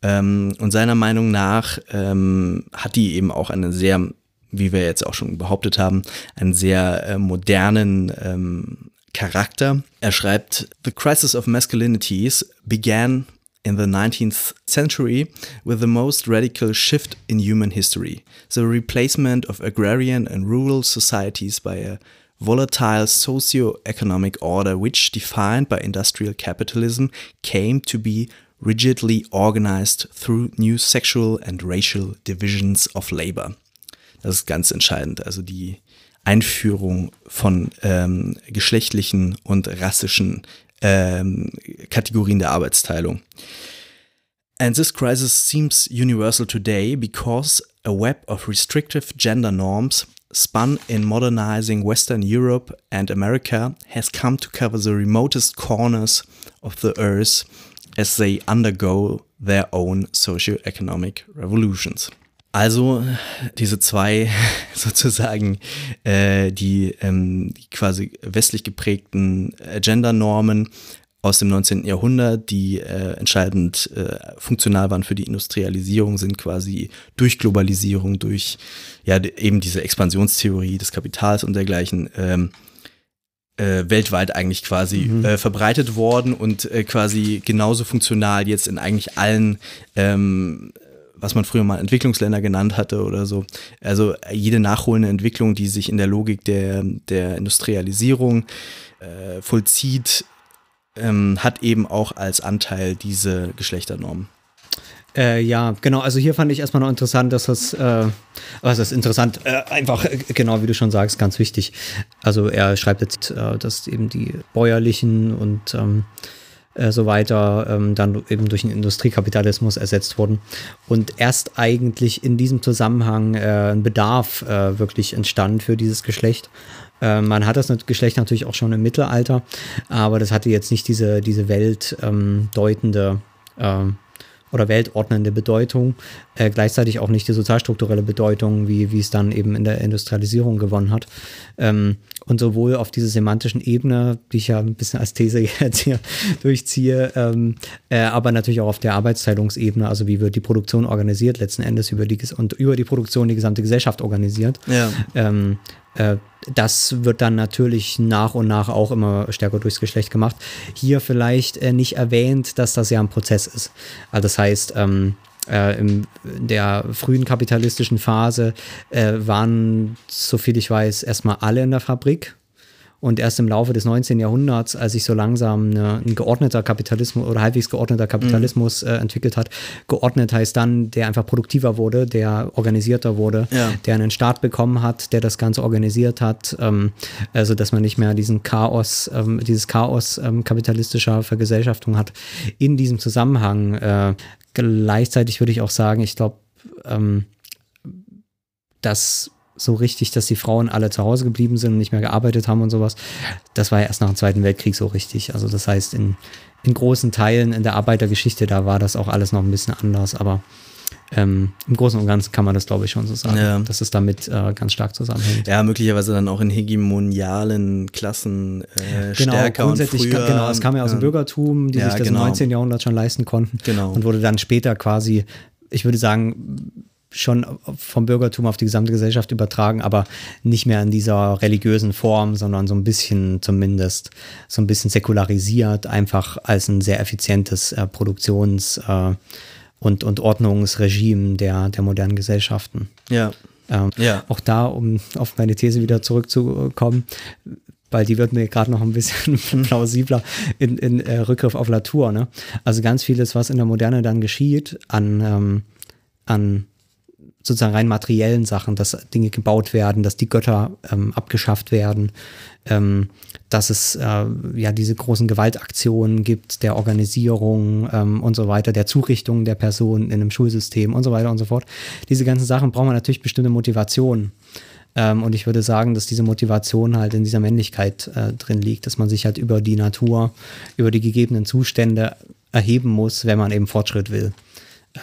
Ähm, und seiner Meinung nach ähm, hat die eben auch eine sehr, wie wir jetzt auch schon behauptet haben, einen sehr äh, modernen ähm, Charakter. Er schreibt, The crisis of masculinities began in the 19th century with the most radical shift in human history, the replacement of agrarian and rural societies by a volatile socio-economic order which, defined by industrial capitalism, came to be rigidly organized through new sexual and racial divisions of labor. Das ist ganz entscheidend. Also die Einführung von ähm, geschlechtlichen und rassischen ähm, Kategorien der Arbeitsteilung. And this crisis seems universal today because a web of restrictive gender norms spun in modernizing Western Europe and America has come to cover the remotest corners of the earth as they undergo their own socio-economic revolutions. Also diese zwei *laughs* sozusagen äh, die, ähm, quasi westlich geprägten Gender-Normen aus dem 19. Jahrhundert, die äh, entscheidend äh, funktional waren für die Industrialisierung, sind quasi durch Globalisierung, durch ja eben diese Expansionstheorie des Kapitals und dergleichen ähm, äh, weltweit eigentlich quasi mhm. äh, verbreitet worden und äh, quasi genauso funktional jetzt in eigentlich allen ähm, was man früher mal Entwicklungsländer genannt hatte oder so. Also jede nachholende Entwicklung, die sich in der Logik der, der Industrialisierung äh, vollzieht, ähm, hat eben auch als Anteil diese Geschlechternormen. Äh, ja, genau. Also hier fand ich erstmal noch interessant, dass das, äh, was ist interessant, äh, einfach äh, genau wie du schon sagst, ganz wichtig. Also er schreibt jetzt, äh, dass eben die bäuerlichen und ähm, äh, so weiter ähm, dann eben durch den Industriekapitalismus ersetzt wurden und erst eigentlich in diesem Zusammenhang ein Bedarf wirklich entstand für dieses Geschlecht man hat das Geschlecht natürlich auch schon im Mittelalter, aber das hatte jetzt nicht diese, diese weltdeutende ähm, oder weltordnende Bedeutung, äh, gleichzeitig auch nicht die sozialstrukturelle Bedeutung, wie, wie es dann eben in der Industrialisierung gewonnen hat. Ähm, und sowohl auf dieser semantischen Ebene, die ich ja ein bisschen als These *laughs* jetzt hier durchziehe, ähm, äh, aber natürlich auch auf der Arbeitsteilungsebene, also wie wird die Produktion organisiert, letzten Endes über die und über die Produktion die gesamte Gesellschaft organisiert. Ja. Ähm, äh, das wird dann natürlich nach und nach auch immer stärker durchs Geschlecht gemacht. Hier vielleicht äh, nicht erwähnt, dass das ja ein Prozess ist. Also das heißt, ähm, äh, in der frühen kapitalistischen Phase äh, waren, soviel ich weiß, erstmal alle in der Fabrik und erst im Laufe des 19. Jahrhunderts, als sich so langsam eine, ein geordneter Kapitalismus oder halbwegs geordneter Kapitalismus mhm. äh, entwickelt hat, geordnet heißt dann, der einfach produktiver wurde, der organisierter wurde, ja. der einen Staat bekommen hat, der das Ganze organisiert hat, ähm, also dass man nicht mehr diesen Chaos, ähm, dieses Chaos ähm, kapitalistischer Vergesellschaftung hat. In diesem Zusammenhang äh, gleichzeitig würde ich auch sagen, ich glaube, ähm, dass so richtig, dass die Frauen alle zu Hause geblieben sind und nicht mehr gearbeitet haben und sowas. Das war ja erst nach dem Zweiten Weltkrieg so richtig. Also das heißt, in, in großen Teilen in der Arbeitergeschichte, da war das auch alles noch ein bisschen anders, aber ähm, im Großen und Ganzen kann man das, glaube ich, schon so sagen, ja. dass es damit äh, ganz stark zusammenhängt. Ja, möglicherweise dann auch in hegemonialen Klassen äh, genau, stärker grundsätzlich, und früher. Genau, es kam ja aus dem Bürgertum, die ja, sich das genau. im 19. Jahrhundert schon leisten konnten genau. und wurde dann später quasi, ich würde sagen, schon vom Bürgertum auf die gesamte Gesellschaft übertragen, aber nicht mehr in dieser religiösen Form, sondern so ein bisschen zumindest so ein bisschen säkularisiert, einfach als ein sehr effizientes äh, Produktions- äh, und, und Ordnungsregime der, der modernen Gesellschaften. Ja. Ähm, ja. Auch da, um auf meine These wieder zurückzukommen, weil die wird mir gerade noch ein bisschen *laughs* plausibler in, in äh, Rückgriff auf Latour. Ne? Also ganz vieles, was in der Moderne dann geschieht, an, ähm, an sozusagen rein materiellen Sachen, dass Dinge gebaut werden, dass die Götter ähm, abgeschafft werden, ähm, dass es äh, ja diese großen Gewaltaktionen gibt, der Organisierung ähm, und so weiter, der Zurichtung der Person in einem Schulsystem und so weiter und so fort. Diese ganzen Sachen brauchen wir natürlich bestimmte Motivationen. Ähm, und ich würde sagen, dass diese Motivation halt in dieser Männlichkeit äh, drin liegt, dass man sich halt über die Natur, über die gegebenen Zustände erheben muss, wenn man eben Fortschritt will.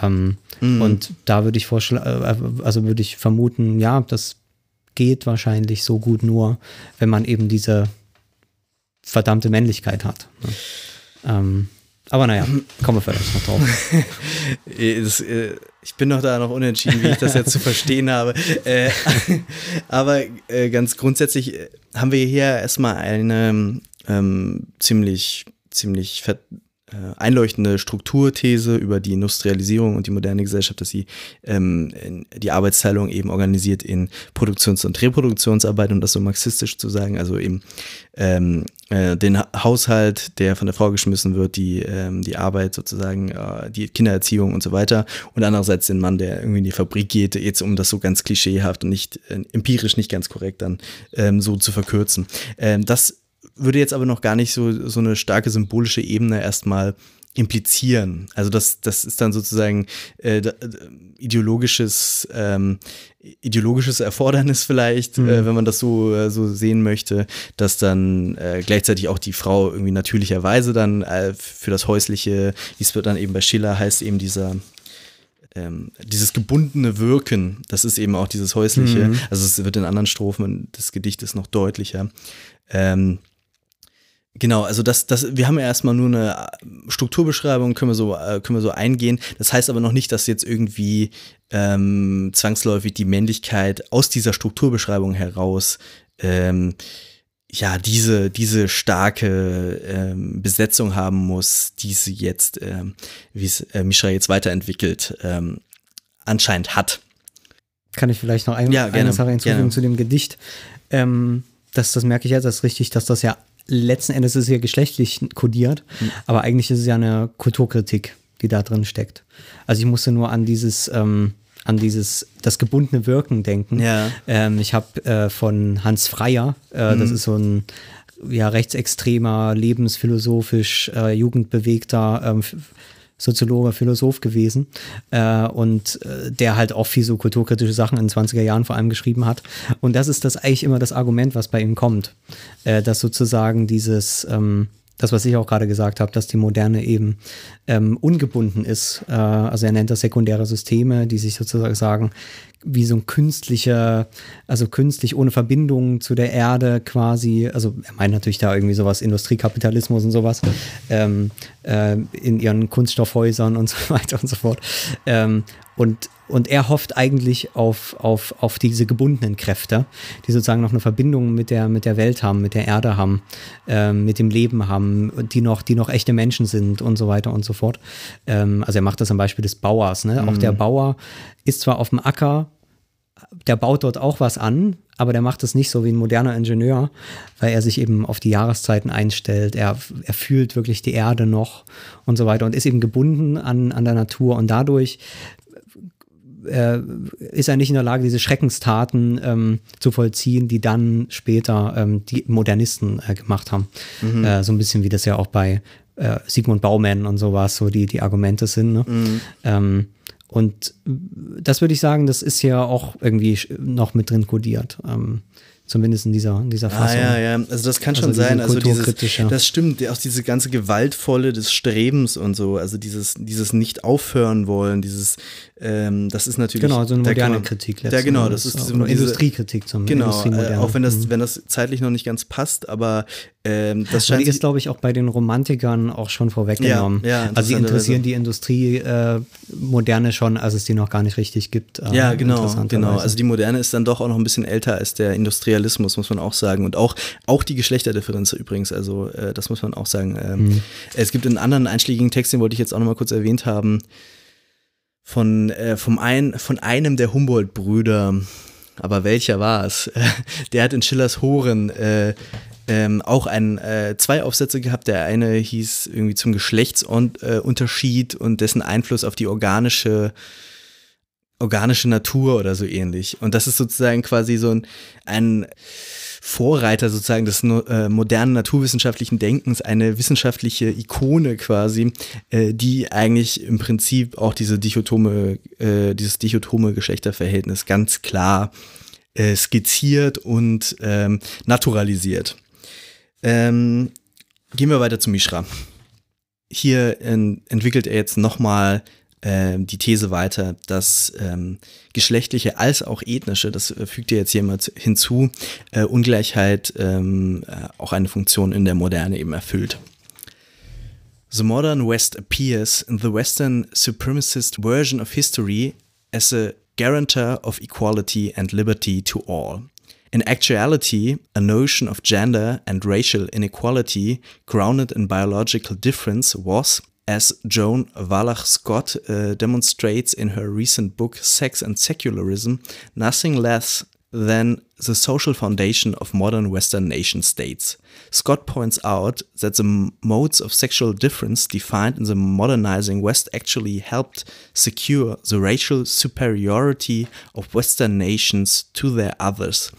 Ähm, mhm. Und da würde ich vorschlagen, äh, also würde ich vermuten, ja, das geht wahrscheinlich so gut nur, wenn man eben diese verdammte Männlichkeit hat. Ne? Ähm, aber naja, kommen wir vielleicht noch drauf. *laughs* das, äh, ich bin noch da noch unentschieden, wie ich das jetzt zu verstehen habe. Äh, *laughs* aber äh, ganz grundsätzlich äh, haben wir hier erstmal eine ähm, ziemlich, ziemlich äh, einleuchtende Strukturthese über die Industrialisierung und die moderne Gesellschaft, dass sie ähm, die Arbeitsteilung eben organisiert in Produktions- und Reproduktionsarbeit, um das so marxistisch zu sagen, also eben ähm, äh, den Haushalt, der von der Frau geschmissen wird, die, ähm, die Arbeit sozusagen, äh, die Kindererziehung und so weiter und andererseits den Mann, der irgendwie in die Fabrik geht, jetzt um das so ganz klischeehaft und nicht äh, empirisch nicht ganz korrekt dann ähm, so zu verkürzen. Ähm, das würde jetzt aber noch gar nicht so, so eine starke symbolische Ebene erstmal implizieren. Also das, das ist dann sozusagen äh, da, ideologisches, ähm, ideologisches Erfordernis vielleicht, mhm. äh, wenn man das so, äh, so sehen möchte, dass dann äh, gleichzeitig auch die Frau irgendwie natürlicherweise dann äh, für das häusliche, wie es dann eben bei Schiller heißt, eben dieser ähm, dieses gebundene Wirken, das ist eben auch dieses häusliche. Mhm. Also es wird in anderen Strophen des Gedichtes noch deutlicher. Ähm, Genau, also das, das, wir haben ja erstmal nur eine Strukturbeschreibung, können wir so, äh, können wir so eingehen. Das heißt aber noch nicht, dass jetzt irgendwie ähm, zwangsläufig die Männlichkeit aus dieser Strukturbeschreibung heraus ähm, ja diese diese starke ähm, Besetzung haben muss, die sie jetzt, ähm, wie es äh, Mishra jetzt weiterentwickelt, ähm, anscheinend hat. Kann ich vielleicht noch ein, ja, gerne, eine Sache hinzufügen gerne. zu dem Gedicht? Ähm, das, das merke ich jetzt, ist richtig, dass das ja letzten Endes ist es ja geschlechtlich kodiert, mhm. aber eigentlich ist es ja eine Kulturkritik, die da drin steckt. Also ich musste nur an dieses, ähm, an dieses, das gebundene Wirken denken. Ja. Ähm, ich habe äh, von Hans Freier, äh, mhm. das ist so ein ja, rechtsextremer, lebensphilosophisch, äh, jugendbewegter ähm, Soziologe, Philosoph gewesen äh, und äh, der halt auch viel so kulturkritische Sachen in den 20er Jahren vor allem geschrieben hat. Und das ist das eigentlich immer das Argument, was bei ihm kommt, äh, dass sozusagen dieses ähm, das, was ich auch gerade gesagt habe, dass die Moderne eben ähm, ungebunden ist. Äh, also er nennt das sekundäre Systeme, die sich sozusagen sagen, wie so ein künstlicher, also künstlich ohne Verbindung zu der Erde quasi, also er meint natürlich da irgendwie sowas, Industriekapitalismus und sowas, ähm, äh, in ihren Kunststoffhäusern und *laughs* so weiter und so fort. Ähm, und, und er hofft eigentlich auf, auf, auf diese gebundenen Kräfte, die sozusagen noch eine Verbindung mit der, mit der Welt haben, mit der Erde haben, ähm, mit dem Leben haben, die noch, die noch echte Menschen sind und so weiter und so fort. Ähm, also er macht das am Beispiel des Bauers. Ne? Mhm. Auch der Bauer ist zwar auf dem Acker, der baut dort auch was an, aber der macht es nicht so wie ein moderner Ingenieur, weil er sich eben auf die Jahreszeiten einstellt. Er, er fühlt wirklich die Erde noch und so weiter und ist eben gebunden an, an der Natur und dadurch äh, ist er nicht in der Lage, diese Schreckenstaten ähm, zu vollziehen, die dann später ähm, die Modernisten äh, gemacht haben. Mhm. Äh, so ein bisschen wie das ja auch bei äh, Sigmund Baumann und sowas, so die, die Argumente sind. Ne? Mhm. Ähm, und das würde ich sagen, das ist ja auch irgendwie noch mit drin kodiert. Ähm, Zumindest in dieser, in dieser ah, Fassung. Ah, ja, ja. Also das kann also schon sein. Also dieses, das stimmt, auch diese ganze Gewaltvolle des Strebens und so, also dieses, dieses nicht aufhören wollen, dieses, ähm, das ist natürlich. Genau, so eine moderne man, Kritik Ja, genau, das ist diese, Industriekritik zum Genau, äh, auch wenn das, mhm. wenn das zeitlich noch nicht ganz passt, aber ähm, das scheint. Die ist, glaube ich, auch bei den Romantikern auch schon vorweggenommen. Ja, ja, also sie interessieren die Industrie äh, Moderne schon, als es die noch gar nicht richtig gibt. Äh, ja, genau, genau. Also die Moderne ist dann doch auch noch ein bisschen älter als der Industrialismus, muss man auch sagen. Und auch, auch die Geschlechterdifferenz übrigens, also äh, das muss man auch sagen. Ähm, mhm. Es gibt einen anderen einschlägigen Text, den wollte ich jetzt auch noch mal kurz erwähnt haben, von, äh, vom ein, von einem der Humboldt-Brüder, aber welcher war es? *laughs* der hat in Schillers Horen äh, ähm, auch ein, äh, zwei Aufsätze gehabt. Der eine hieß irgendwie zum Geschlechtsunterschied und dessen Einfluss auf die organische organische Natur oder so ähnlich. Und das ist sozusagen quasi so ein, ein Vorreiter sozusagen des äh, modernen naturwissenschaftlichen Denkens, eine wissenschaftliche Ikone quasi, äh, die eigentlich im Prinzip auch diese dichotome, äh, dieses dichotome Geschlechterverhältnis ganz klar äh, skizziert und ähm, naturalisiert. Ähm, gehen wir weiter zu Mishra. Hier ähm, entwickelt er jetzt nochmal äh, die These weiter, dass ähm, geschlechtliche als auch ethnische, das äh, fügt er jetzt hier mal hinzu, äh, Ungleichheit ähm, äh, auch eine Funktion in der Moderne eben erfüllt. The modern West appears in the Western supremacist version of history as a guarantor of equality and liberty to all. In actuality, a notion of gender and racial inequality grounded in biological difference was, as Joan Wallach Scott uh, demonstrates in her recent book Sex and Secularism, nothing less than the social foundation of modern Western nation states. Scott points out that the modes of sexual difference defined in the modernizing West actually helped secure the racial superiority of Western nations to their others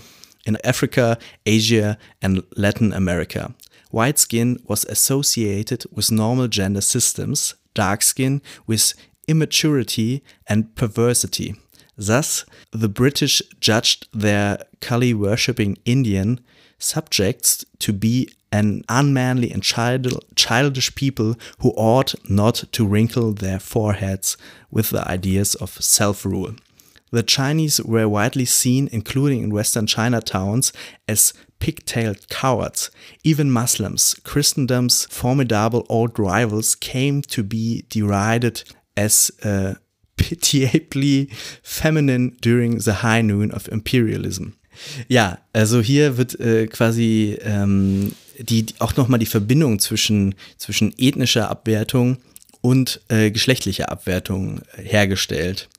in Africa, Asia, and Latin America. White skin was associated with normal gender systems, dark skin with immaturity and perversity. Thus, the British judged their Kali worshipping Indian subjects to be an unmanly and child childish people who ought not to wrinkle their foreheads with the ideas of self rule. The Chinese were widely seen, including in Western China towns, as pig-tailed cowards. Even Muslims, Christendom's formidable old rivals, came to be derided as uh, *laughs* pitiably feminine during the high noon of imperialism. Ja, also hier wird äh, quasi ähm, die, auch nochmal die Verbindung zwischen, zwischen ethnischer Abwertung und äh, geschlechtlicher Abwertung hergestellt.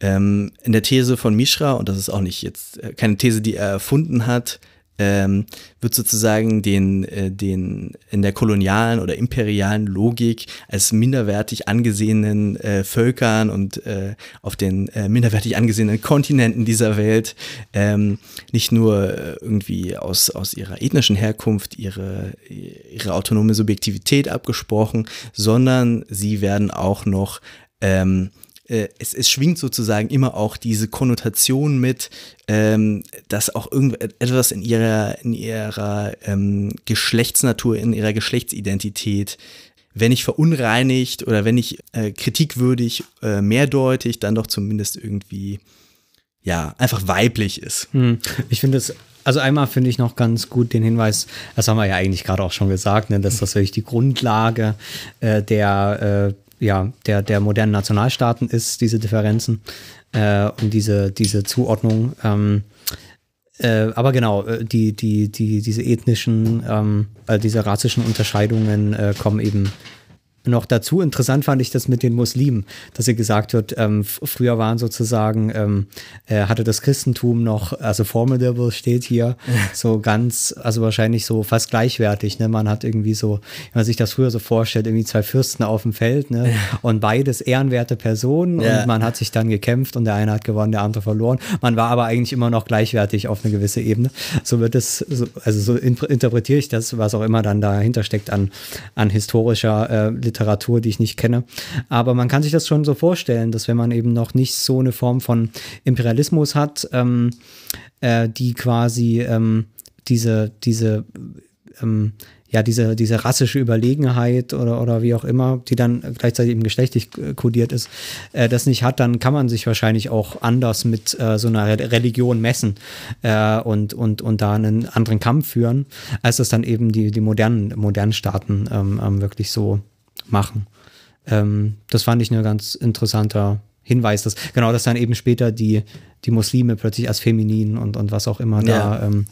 Ähm, in der These von Mishra, und das ist auch nicht jetzt äh, keine These, die er erfunden hat, ähm, wird sozusagen den, äh, den in der kolonialen oder imperialen Logik als minderwertig angesehenen äh, Völkern und äh, auf den äh, minderwertig angesehenen Kontinenten dieser Welt ähm, nicht nur äh, irgendwie aus, aus ihrer ethnischen Herkunft ihre, ihre autonome Subjektivität abgesprochen, sondern sie werden auch noch ähm, äh, es, es schwingt sozusagen immer auch diese Konnotation mit, ähm, dass auch irgendetwas in ihrer, in ihrer ähm, Geschlechtsnatur, in ihrer Geschlechtsidentität wenn nicht verunreinigt oder wenn nicht äh, kritikwürdig, äh, mehrdeutig, dann doch zumindest irgendwie, ja, einfach weiblich ist. Hm. Ich finde es, also einmal finde ich noch ganz gut den Hinweis, das haben wir ja eigentlich gerade auch schon gesagt, ne, dass das wirklich die Grundlage äh, der äh, ja, der, der modernen Nationalstaaten ist, diese Differenzen äh, und diese, diese Zuordnung. Ähm, äh, aber genau, äh, die, die, die, diese ethnischen, ähm, äh, diese rassischen Unterscheidungen äh, kommen eben noch dazu interessant fand ich das mit den Muslimen, dass sie gesagt wird, ähm, früher waren sozusagen, ähm, äh, hatte das Christentum noch, also formidable steht hier, *laughs* so ganz, also wahrscheinlich so fast gleichwertig. Ne? Man hat irgendwie so, wenn man sich das früher so vorstellt, irgendwie zwei Fürsten auf dem Feld ne? und beides ehrenwerte Personen ja. und man hat sich dann gekämpft und der eine hat gewonnen, der andere verloren. Man war aber eigentlich immer noch gleichwertig auf eine gewisse Ebene. So wird es, so, also so interpretiere ich das, was auch immer dann dahinter steckt an, an historischer äh, Literatur, die ich nicht kenne. Aber man kann sich das schon so vorstellen, dass wenn man eben noch nicht so eine Form von Imperialismus hat, ähm, äh, die quasi ähm, diese, diese ähm, ja, diese, diese rassische Überlegenheit oder, oder wie auch immer, die dann gleichzeitig eben geschlechtlich kodiert ist, äh, das nicht hat, dann kann man sich wahrscheinlich auch anders mit äh, so einer Religion messen äh, und, und, und da einen anderen Kampf führen, als das dann eben die, die modernen, modernen Staaten ähm, ähm wirklich so machen. Ähm, das fand ich ein ganz interessanter Hinweis, dass genau, dass dann eben später die, die Muslime plötzlich als feminin und, und was auch immer ja. da ähm,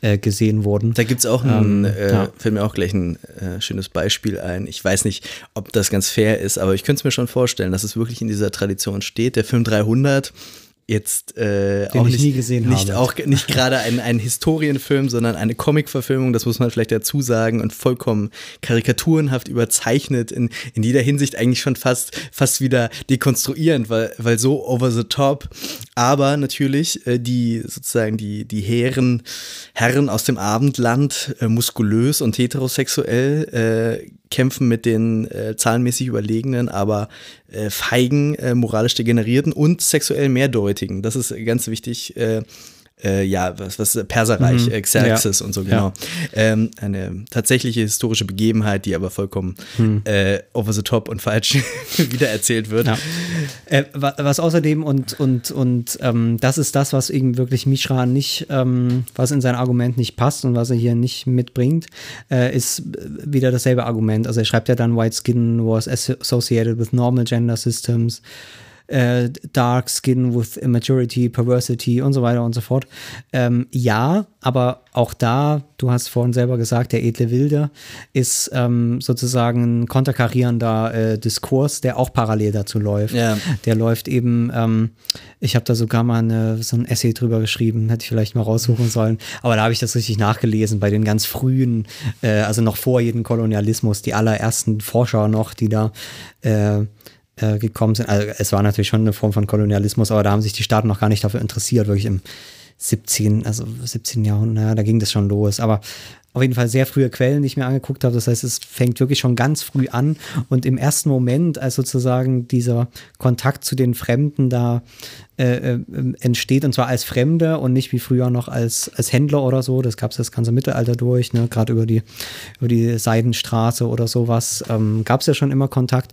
äh, gesehen wurden. Da gibt es auch ein, ähm, äh, ja. fällt mir auch gleich ein äh, schönes Beispiel ein. Ich weiß nicht, ob das ganz fair ist, aber ich könnte es mir schon vorstellen, dass es wirklich in dieser Tradition steht. Der Film 300 jetzt äh, Den auch nicht, nicht, auch nicht *laughs* gerade ein, ein Historienfilm, sondern eine Comic-Verfilmung, das muss man vielleicht dazu sagen, und vollkommen karikaturenhaft überzeichnet, in, in jeder Hinsicht eigentlich schon fast, fast wieder dekonstruierend, weil, weil so over the top. Aber natürlich äh, die sozusagen die, die Herren, Herren aus dem Abendland, äh, muskulös und heterosexuell, äh, kämpfen mit den äh, zahlenmäßig überlegenen, aber äh, feigen, äh, moralisch degenerierten und sexuell mehrdeutigen. Das ist ganz wichtig. Äh, äh, ja, was, was Perserreich, mhm. äh, Xerxes ja. und so, genau. Ja. Ähm, eine tatsächliche historische Begebenheit, die aber vollkommen mhm. äh, over the top und falsch *laughs* wiedererzählt wird. Ja. Äh, was außerdem und, und, und ähm, das ist das, was eben wirklich Mishra nicht, ähm, was in sein Argument nicht passt und was er hier nicht mitbringt, äh, ist wieder dasselbe Argument. Also er schreibt ja dann, White Skin was associated with normal gender systems äh, Dark Skin with Immaturity, Perversity und so weiter und so fort. Ähm, ja, aber auch da, du hast vorhin selber gesagt, der edle Wilde ist ähm, sozusagen ein konterkarierender äh, Diskurs, der auch parallel dazu läuft. Ja. Der läuft eben, ähm, ich habe da sogar mal eine, so ein Essay drüber geschrieben, hätte ich vielleicht mal raussuchen sollen, aber da habe ich das richtig nachgelesen bei den ganz frühen, äh, also noch vor jedem Kolonialismus, die allerersten Forscher noch, die da äh, äh, gekommen sind. Also es war natürlich schon eine Form von Kolonialismus, aber da haben sich die Staaten noch gar nicht dafür interessiert, wirklich im 17, also 17. Jahrhundert, da ging das schon los. Aber auf jeden Fall sehr frühe Quellen, die ich mir angeguckt habe. Das heißt, es fängt wirklich schon ganz früh an und im ersten Moment, als sozusagen dieser Kontakt zu den Fremden da äh, äh, entsteht und zwar als Fremde und nicht wie früher noch als, als Händler oder so. Das gab es das ganze Mittelalter durch, ne? gerade über die, über die Seidenstraße oder sowas ähm, gab es ja schon immer Kontakt.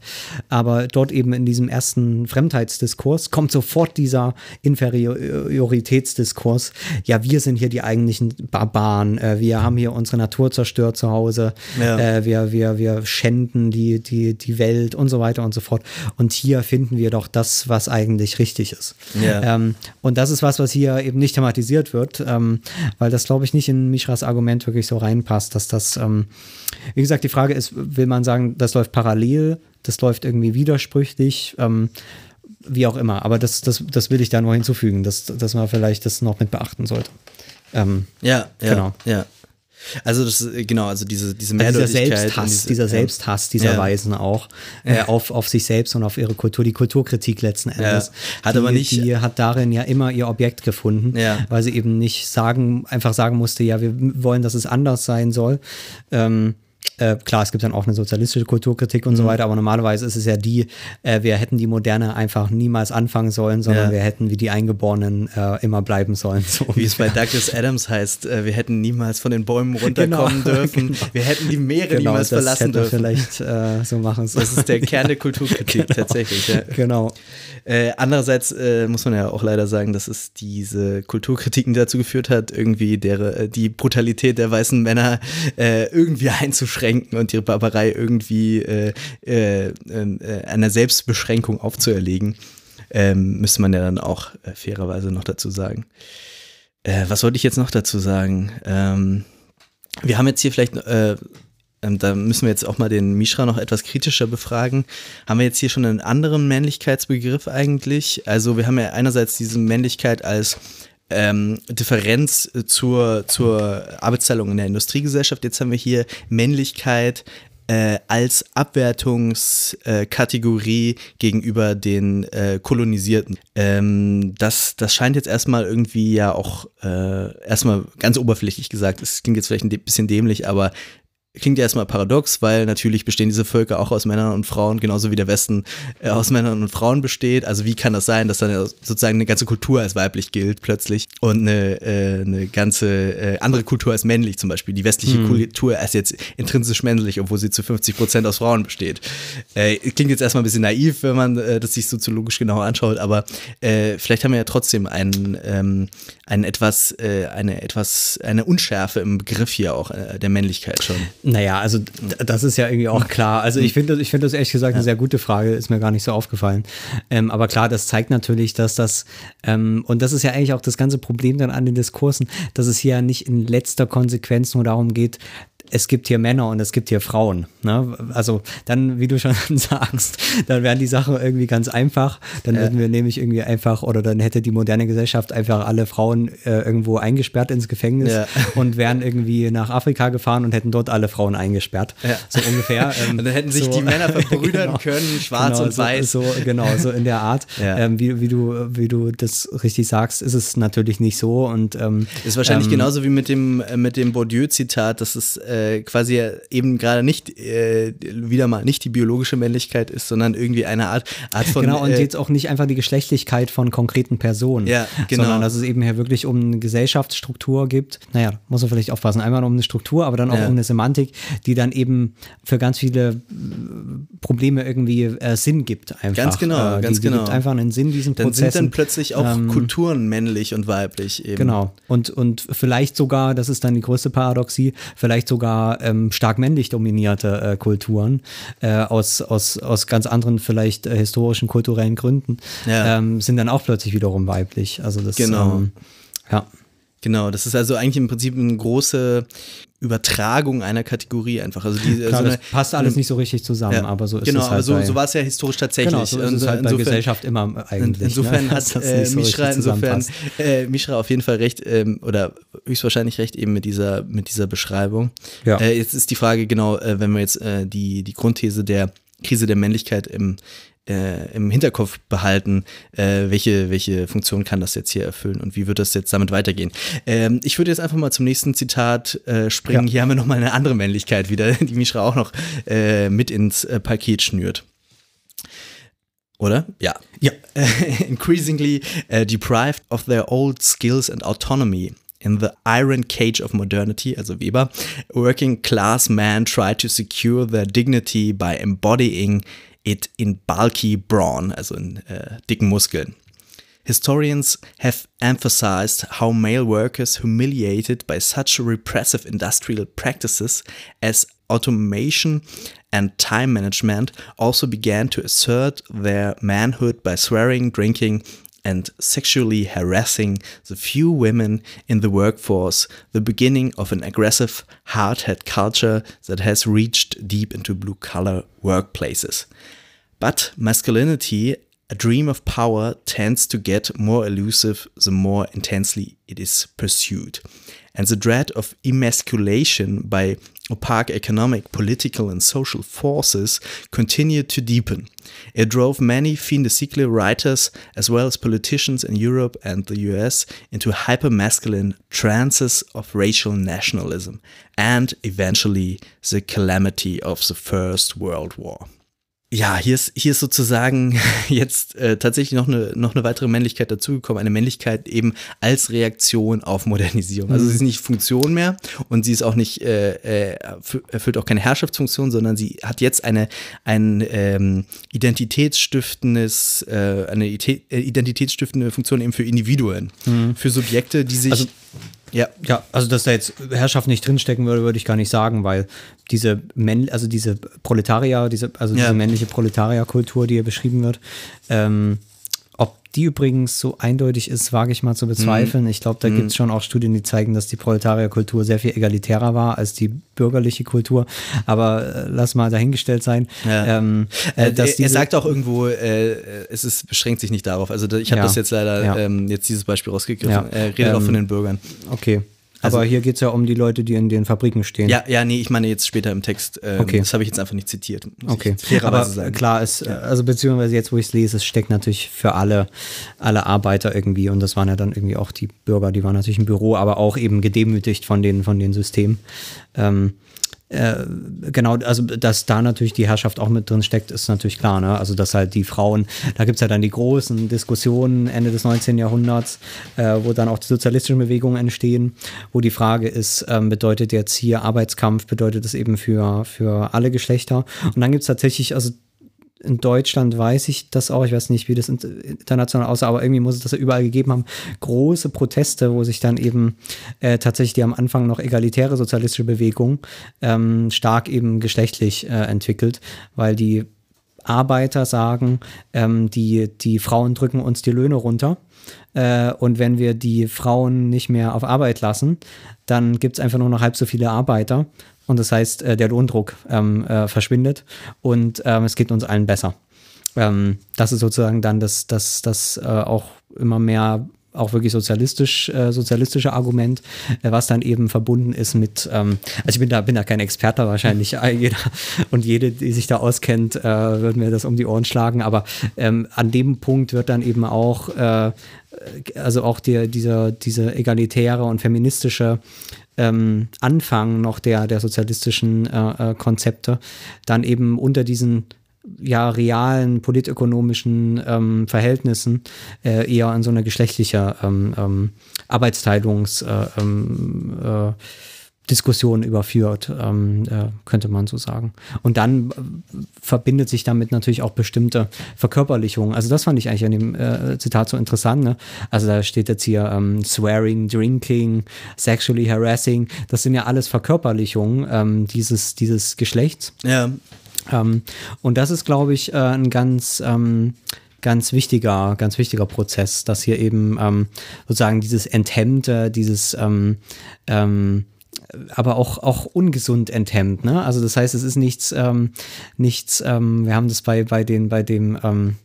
Aber dort eben in diesem ersten Fremdheitsdiskurs kommt sofort dieser Inferioritätsdiskurs. Ja, wir sind hier die eigentlichen Barbaren. Äh, wir haben hier unsere Natur zerstört zu Hause. Ja. Äh, wir, wir, wir schänden die, die, die Welt und so weiter und so fort. Und hier finden wir doch das, was eigentlich richtig ist. Ja. Ähm, und das ist was, was hier eben nicht thematisiert wird, ähm, weil das, glaube ich, nicht in Mishras Argument wirklich so reinpasst, dass das, ähm, wie gesagt, die Frage ist, will man sagen, das läuft parallel, das läuft irgendwie widersprüchlich, ähm, wie auch immer. Aber das, das, das will ich da nur hinzufügen, dass, dass man vielleicht das noch mit beachten sollte. Ähm, Ja, ja, Genau. ja. Also das äh, genau, also diese, diese also dieser Selbsthass, diese- dieser ja. Selbsthass dieser Ja. Weisen auch äh, auf, auf sich selbst und auf ihre Kultur, die Kulturkritik letzten Endes. Hat die, aber nicht- Die hat darin ja immer ihr Objekt gefunden, Ja. weil sie eben nicht sagen, einfach sagen musste, ja, wir wollen, dass es anders sein soll. Ähm, äh, klar, es gibt dann auch eine sozialistische Kulturkritik Mhm. und so weiter, aber normalerweise ist es ja die, äh, wir hätten die Moderne einfach niemals anfangen sollen, sondern Ja. wir hätten wie die Eingeborenen äh, immer bleiben sollen. So Wie es bei. Douglas Adams heißt, äh, wir hätten niemals von den Bäumen runterkommen Genau, *laughs* dürfen. genau. Wir hätten die Meere genau, niemals das verlassen dürfen. vielleicht äh, so machen sollen. Das ist der Kern der *laughs* Kulturkritik tatsächlich. Ja. genau. Äh, andererseits muss man ja auch leider sagen, dass es diese Kulturkritiken dazu geführt hat, irgendwie der, die Brutalität der weißen Männer irgendwie einzuschränken und ihre Barbarei irgendwie äh, äh, äh, einer Selbstbeschränkung aufzuerlegen. Ähm, müsste man ja dann auch äh, fairerweise noch dazu sagen. Äh, was wollte ich jetzt noch dazu sagen? Ähm, wir haben jetzt hier vielleicht äh, ähm, da müssen wir jetzt auch mal den Mishra noch etwas kritischer befragen. Haben wir jetzt hier schon einen anderen Männlichkeitsbegriff eigentlich? Also wir haben ja einerseits diese Männlichkeit als ähm, Differenz äh, zur, zur Arbeitsteilung in der Industriegesellschaft. Jetzt haben wir hier Männlichkeit äh, als Abwertungskategorie gegenüber den äh, Kolonisierten. Ähm, das, das scheint jetzt erstmal irgendwie ja auch äh, erstmal ganz oberflächlich gesagt, es klingt jetzt vielleicht ein bisschen dämlich, aber klingt ja erstmal paradox, weil natürlich bestehen diese Völker auch aus Männern und Frauen, genauso wie der Westen äh, aus Männern und Frauen besteht. Also wie kann das sein, dass dann sozusagen eine ganze Kultur als weiblich gilt plötzlich und eine, äh, eine ganze äh, andere Kultur als männlich zum Beispiel, die westliche Hm. Kultur als jetzt intrinsisch männlich, obwohl sie zu 50 Prozent aus Frauen besteht. Äh, klingt jetzt erstmal ein bisschen naiv, wenn man äh, das sich soziologisch genauer anschaut, aber vielleicht haben wir ja trotzdem einen, ähm, einen etwas, äh, eine etwas, eine Unschärfe im Begriff hier auch der Männlichkeit schon. Naja, also das ist ja irgendwie auch klar. Also ich finde das, ich finde das ehrlich gesagt eine sehr gute Frage, ist mir gar nicht so aufgefallen. Ähm, aber klar, das zeigt natürlich, dass das, ähm, und das ist ja eigentlich auch das ganze Problem dann an den Diskursen, dass es hier ja nicht in letzter Konsequenz nur darum geht, es gibt hier Männer und es gibt hier Frauen. Ne? Also dann, wie du schon *laughs* sagst, dann wären die Sachen irgendwie ganz einfach. Dann würden wir nämlich irgendwie einfach, oder dann hätte die moderne Gesellschaft einfach alle Frauen äh, irgendwo eingesperrt ins Gefängnis Ja. *laughs* und wären irgendwie nach Afrika gefahren und hätten dort alle Frauen eingesperrt. Ja. So ungefähr. ähm, *laughs* Und dann hätten sich so, die Männer verbrüdern können, schwarz genau, und weiß. So, so, genau, so in der Art. Ja. Ähm, wie, wie, du, wie du das richtig sagst, ist es natürlich nicht so. Und, ähm, Ist wahrscheinlich ähm, genauso wie mit dem, äh, mit dem Bourdieu-Zitat, dass es äh, quasi ja eben gerade nicht, äh, wieder mal nicht die biologische Männlichkeit ist, sondern irgendwie eine Art, Art von. genau, und äh, jetzt auch nicht einfach die Geschlechtlichkeit von konkreten Personen. Ja, genau. Sondern dass es eben hier wirklich um eine Gesellschaftsstruktur gibt. Naja, muss man vielleicht aufpassen. Einmal um eine Struktur, aber dann auch Ja. um eine Semantik, die dann eben für ganz viele äh, Probleme irgendwie äh, Sinn gibt. Einfach. Ganz genau, äh, ganz die, die genau. gibt einfach einen Sinn diesen dann Prozessen. sind dann plötzlich auch Ähm, Kulturen männlich und weiblich eben. Genau. Und, und vielleicht sogar, das ist dann die größte Paradoxie, vielleicht sogar ähm, stark männlich dominierte äh, Kulturen äh, aus, aus, aus ganz anderen, vielleicht äh, historischen, kulturellen Gründen, Ja. ähm, sind dann auch plötzlich wiederum weiblich. Also das Genau. Ähm, ja. Genau, das ist also eigentlich im Prinzip eine große Übertragung einer Kategorie einfach. Also die, Klar, so das eine, passt alles nicht so richtig zusammen, ja, aber so ist genau, es halt aber so, bei, so war es ja historisch tatsächlich. Genau, so ist es halt bei insofern- Gesellschaft immer eigentlich. Insofern ne? hat *laughs* äh, so Mishra, insofern, äh, Mishra auf jeden Fall recht ähm, oder höchstwahrscheinlich recht eben mit dieser, mit dieser Beschreibung. Ja. Äh, jetzt ist die Frage genau, äh, wenn wir jetzt äh, die, die Grundthese der Krise der Männlichkeit im, äh, im Hinterkopf behalten, äh, welche, welche Funktion kann das jetzt hier erfüllen und wie wird das jetzt damit weitergehen. Ähm, ich würde jetzt einfach mal zum nächsten Zitat äh, springen. Ja. Hier haben wir nochmal eine andere Männlichkeit wieder, *laughs* die Mishra auch noch äh, mit ins äh, Paket schnürt. Oder? Ja. Ja. *laughs* Increasingly uh, deprived of their old skills and autonomy. In the iron cage of modernity, also Weber, working class men try to secure their dignity by embodying it in bulky brawn, also in uh, äh, dicken Muskeln. Historians have emphasized how male workers humiliated by such repressive industrial practices as automation and time management also began to assert their manhood by swearing, drinking, and sexually harassing the few women in the workforce, the beginning of an aggressive hardhead culture that has reached deep into blue collar workplaces. But masculinity, a dream of power, tends to get more elusive the more intensely it is pursued. And the dread of emasculation by opaque economic, political, and social forces continued to deepen. It drove many fin de siècle writers, as well as politicians in Europe and the US, into hypermasculine trances of racial nationalism, and eventually the calamity of the First World War. Ja, hier ist, hier ist sozusagen *laughs* jetzt äh, tatsächlich noch eine, noch eine weitere Männlichkeit dazugekommen. Eine Männlichkeit eben als Reaktion auf Modernisierung. Also sie ist nicht Funktion mehr und sie ist auch nicht, äh, äh, erfüllt auch keine Herrschaftsfunktion, sondern sie hat jetzt eine, ein ähm, identitätsstiftendes, äh, eine äh, identitätsstiftende Funktion eben für Individuen, für Subjekte, die sich. Also- ja, Ja, also dass da jetzt Herrschaft nicht drinstecken würde, würde ich gar nicht sagen, weil diese Männ also diese Proletarier, diese, also Ja. diese männliche Proletarierkultur, die hier beschrieben wird, ähm, ob die übrigens so eindeutig ist, wage ich mal zu bezweifeln. Ich glaube, da gibt es schon auch Studien, die zeigen, dass die Proletarierkultur sehr viel egalitärer war als die bürgerliche Kultur. Aber äh, lass mal dahingestellt sein. Ja. Ähm, Äh, dass er, er sagt auch irgendwo, äh, es ist, beschränkt sich nicht darauf. Also ich habe Ja. das jetzt leider Ja. ähm, jetzt dieses Beispiel rausgegriffen. Er redet auch Ähm, von den Bürgern. Okay. Also- Aber hier geht es ja um die Leute, die in den Fabriken stehen. Ja, ja, nee, ich meine jetzt später im Text. Ähm, Okay. Das habe ich jetzt einfach nicht zitiert. Okay, aber sagen. klar ist, also beziehungsweise jetzt, wo ich es lese, es steckt natürlich für alle, alle Arbeiter irgendwie und das waren ja dann irgendwie auch die Bürger, die waren natürlich im Büro, aber auch eben gedemütigt von den, von den Systemen. Ähm, äh, genau, also dass da natürlich die Herrschaft auch mit drin steckt, ist natürlich klar, ne? Also dass halt die Frauen, da gibt es ja dann die großen Diskussionen Ende des 19. Jahrhunderts, äh, wo dann auch die sozialistischen Bewegungen entstehen, wo die Frage ist, ähm, bedeutet jetzt hier Arbeitskampf, bedeutet es eben für, für alle Geschlechter? Und dann gibt es tatsächlich, also in Deutschland weiß ich das auch, ich weiß nicht, wie das int- international aussah, aber irgendwie muss es das ja überall gegeben haben, große Proteste, wo sich dann eben äh, tatsächlich die am Anfang noch egalitäre sozialistische Bewegung ähm, stark eben geschlechtlich äh, entwickelt, weil die Arbeiter sagen, ähm, die, die Frauen drücken uns die Löhne runter. Äh, und wenn wir die Frauen nicht mehr auf Arbeit lassen, dann gibt es einfach nur noch halb so viele Arbeiter. Und das heißt, äh, der Lohndruck ähm, äh, verschwindet und ähm, es geht uns allen besser. Ähm, das ist sozusagen dann das, das, das äh, auch immer mehr auch wirklich sozialistisch, äh, sozialistische Argument, äh, was dann eben verbunden ist mit, ähm, also ich bin da, bin da kein Experte, wahrscheinlich *laughs* äh, jeder und jede, die sich da auskennt, äh, würden mir das um die Ohren schlagen, aber ähm, an dem Punkt wird dann eben auch, äh, also auch die, dieser, diese egalitäre und feministische ähm, Anfang noch der, der sozialistischen äh, äh, Konzepte dann eben unter diesen ja, realen politökonomischen ähm, Verhältnissen äh, eher in so eine geschlechtliche ähm, ähm, Arbeitsteilungs äh, ähm, äh, Diskussion überführt, ähm, äh, könnte man so sagen. Und dann äh, verbindet sich damit natürlich auch bestimmte Verkörperlichungen. Also das fand ich eigentlich an dem äh, Zitat so interessant. Ne? Also da steht jetzt hier ähm, swearing, drinking, sexually harassing. Das sind ja alles Verkörperlichungen ähm, dieses, dieses Geschlechts. Ja, Ähm, und das ist, glaube ich, äh, ein ganz, ähm, ganz wichtiger, ganz wichtiger Prozess, dass hier eben ähm, sozusagen dieses Enthemmte, dieses ähm, ähm, aber auch, auch ungesund enthemmt, ne? Also das heißt, es ist nichts, ähm, nichts, ähm, wir haben das bei, bei den, bei dem, ähm,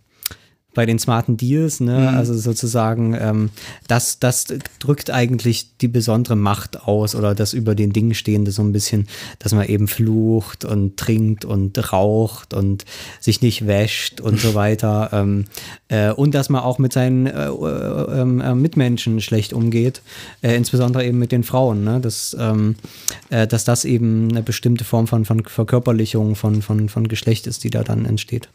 bei den smarten Deals, ne? Mhm. Also sozusagen, ähm, das, das drückt eigentlich die besondere Macht aus oder das über den Dingen stehende so ein bisschen, dass man eben flucht und trinkt und raucht und sich nicht wäscht und so *laughs* weiter. Ähm, äh, und dass man auch mit seinen äh, äh, äh, Mitmenschen schlecht umgeht, äh, insbesondere eben mit den Frauen, ne? dass, ähm, äh, dass das eben eine bestimmte Form von, von Verkörperlichung von, von, von Geschlecht ist, die da dann entsteht.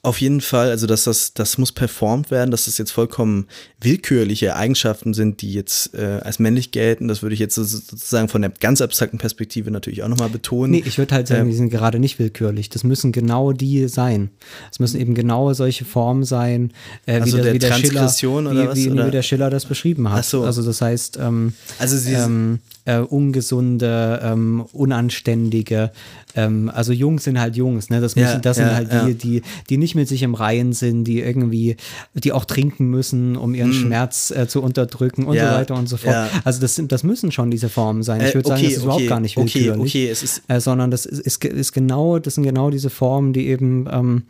Auf jeden Fall, also dass das, das muss performt werden, dass das jetzt vollkommen willkürliche Eigenschaften sind, die jetzt äh, als männlich gelten. Das würde ich jetzt so- sozusagen von der ganz abstrakten Perspektive natürlich auch nochmal betonen. Nee, ich würde halt sagen, Ähm, die sind gerade nicht willkürlich. Das müssen genau die sein. Es müssen eben genau solche Formen sein, äh, wie, Also der, der wie der Schiller, oder wie, was, wie, wie der Schiller das beschrieben hat. Ach so. Also das heißt, ähm, Also sie ähm, äh, ungesunde, ähm, unanständige, ähm, also Jungs sind halt Jungs, ne? Das, müssen, Ja, das ja, sind halt ja. die, die, die nicht mit sich im Reinen sind, die irgendwie, die auch trinken müssen, um ihren Schmerz äh, zu unterdrücken und so weiter und so fort. Also das, das müssen schon diese Formen sein. Ich Äh, würde sagen, okay, das ist überhaupt okay, gar nicht okay, willkürlich. okay, es ist- äh, sondern das ist, ist, ist genau, das sind genau diese Formen, die eben ähm,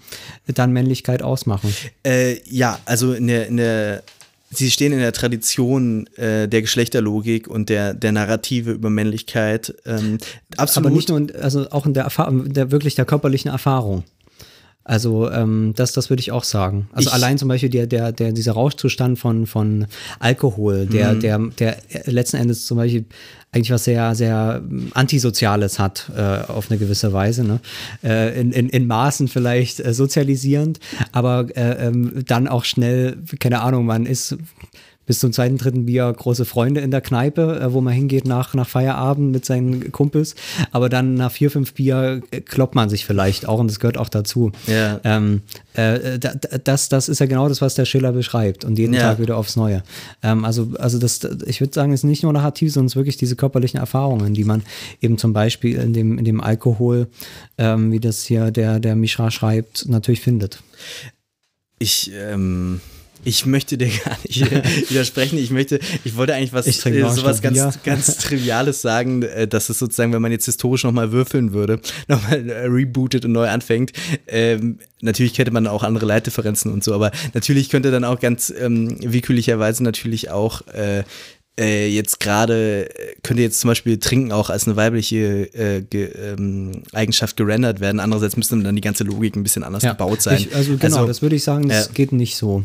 dann Männlichkeit ausmachen. Äh, ja, also in der, in der, sie stehen in der Tradition äh, der Geschlechterlogik und der, der Narrative über Männlichkeit. Ähm, absolut. Aber nicht nur, in, also auch in der, Erfahrung, der wirklich der körperlichen Erfahrung. Also ähm, das, das würde ich auch sagen. Also Ich- allein zum Beispiel der, der, der, dieser Rauschzustand von, von Alkohol, der, Mhm. der, der letzten Endes zum Beispiel eigentlich was sehr, sehr ähm, Antisoziales hat, äh, auf eine gewisse Weise. Ne? Äh, in, in, in Maßen vielleicht äh, sozialisierend, aber äh, ähm, dann auch schnell, keine Ahnung, man ist bis zum zweiten, dritten Bier große Freunde in der Kneipe, äh, wo man hingeht nach, nach Feierabend mit seinen Kumpels. Aber dann nach vier, fünf Bier äh, kloppt man sich vielleicht auch und das gehört auch dazu. Ja. Ähm, äh, da- da- das, das ist ja genau das, was der Schiller beschreibt und jeden Ja. Tag wieder aufs Neue. Ähm, also, also das, ich würde sagen, es ist nicht nur narrativ, sondern es ist wirklich diese körperlichen Erfahrungen, die man eben zum Beispiel in dem, in dem Alkohol, ähm, wie das hier der, der Mishra schreibt, natürlich findet. Ich, ähm, ich möchte dir gar nicht *laughs* widersprechen. Ich möchte, ich wollte eigentlich was, äh, sowas ganz, Bier. ganz Triviales sagen, äh, dass es sozusagen, wenn man jetzt historisch nochmal würfeln würde, *laughs* nochmal äh, rebootet und neu anfängt, ähm, natürlich hätte man auch andere Leitdifferenzen und so, aber natürlich könnte dann auch ganz ähm, willkürlicherweise natürlich auch äh, jetzt gerade könnte jetzt zum Beispiel Trinken auch als eine weibliche äh, ge, ähm, Eigenschaft gerendert werden. Andererseits müsste dann die ganze Logik ein bisschen anders gebaut sein. Ich, also genau, das würde ich sagen, das äh, geht nicht so.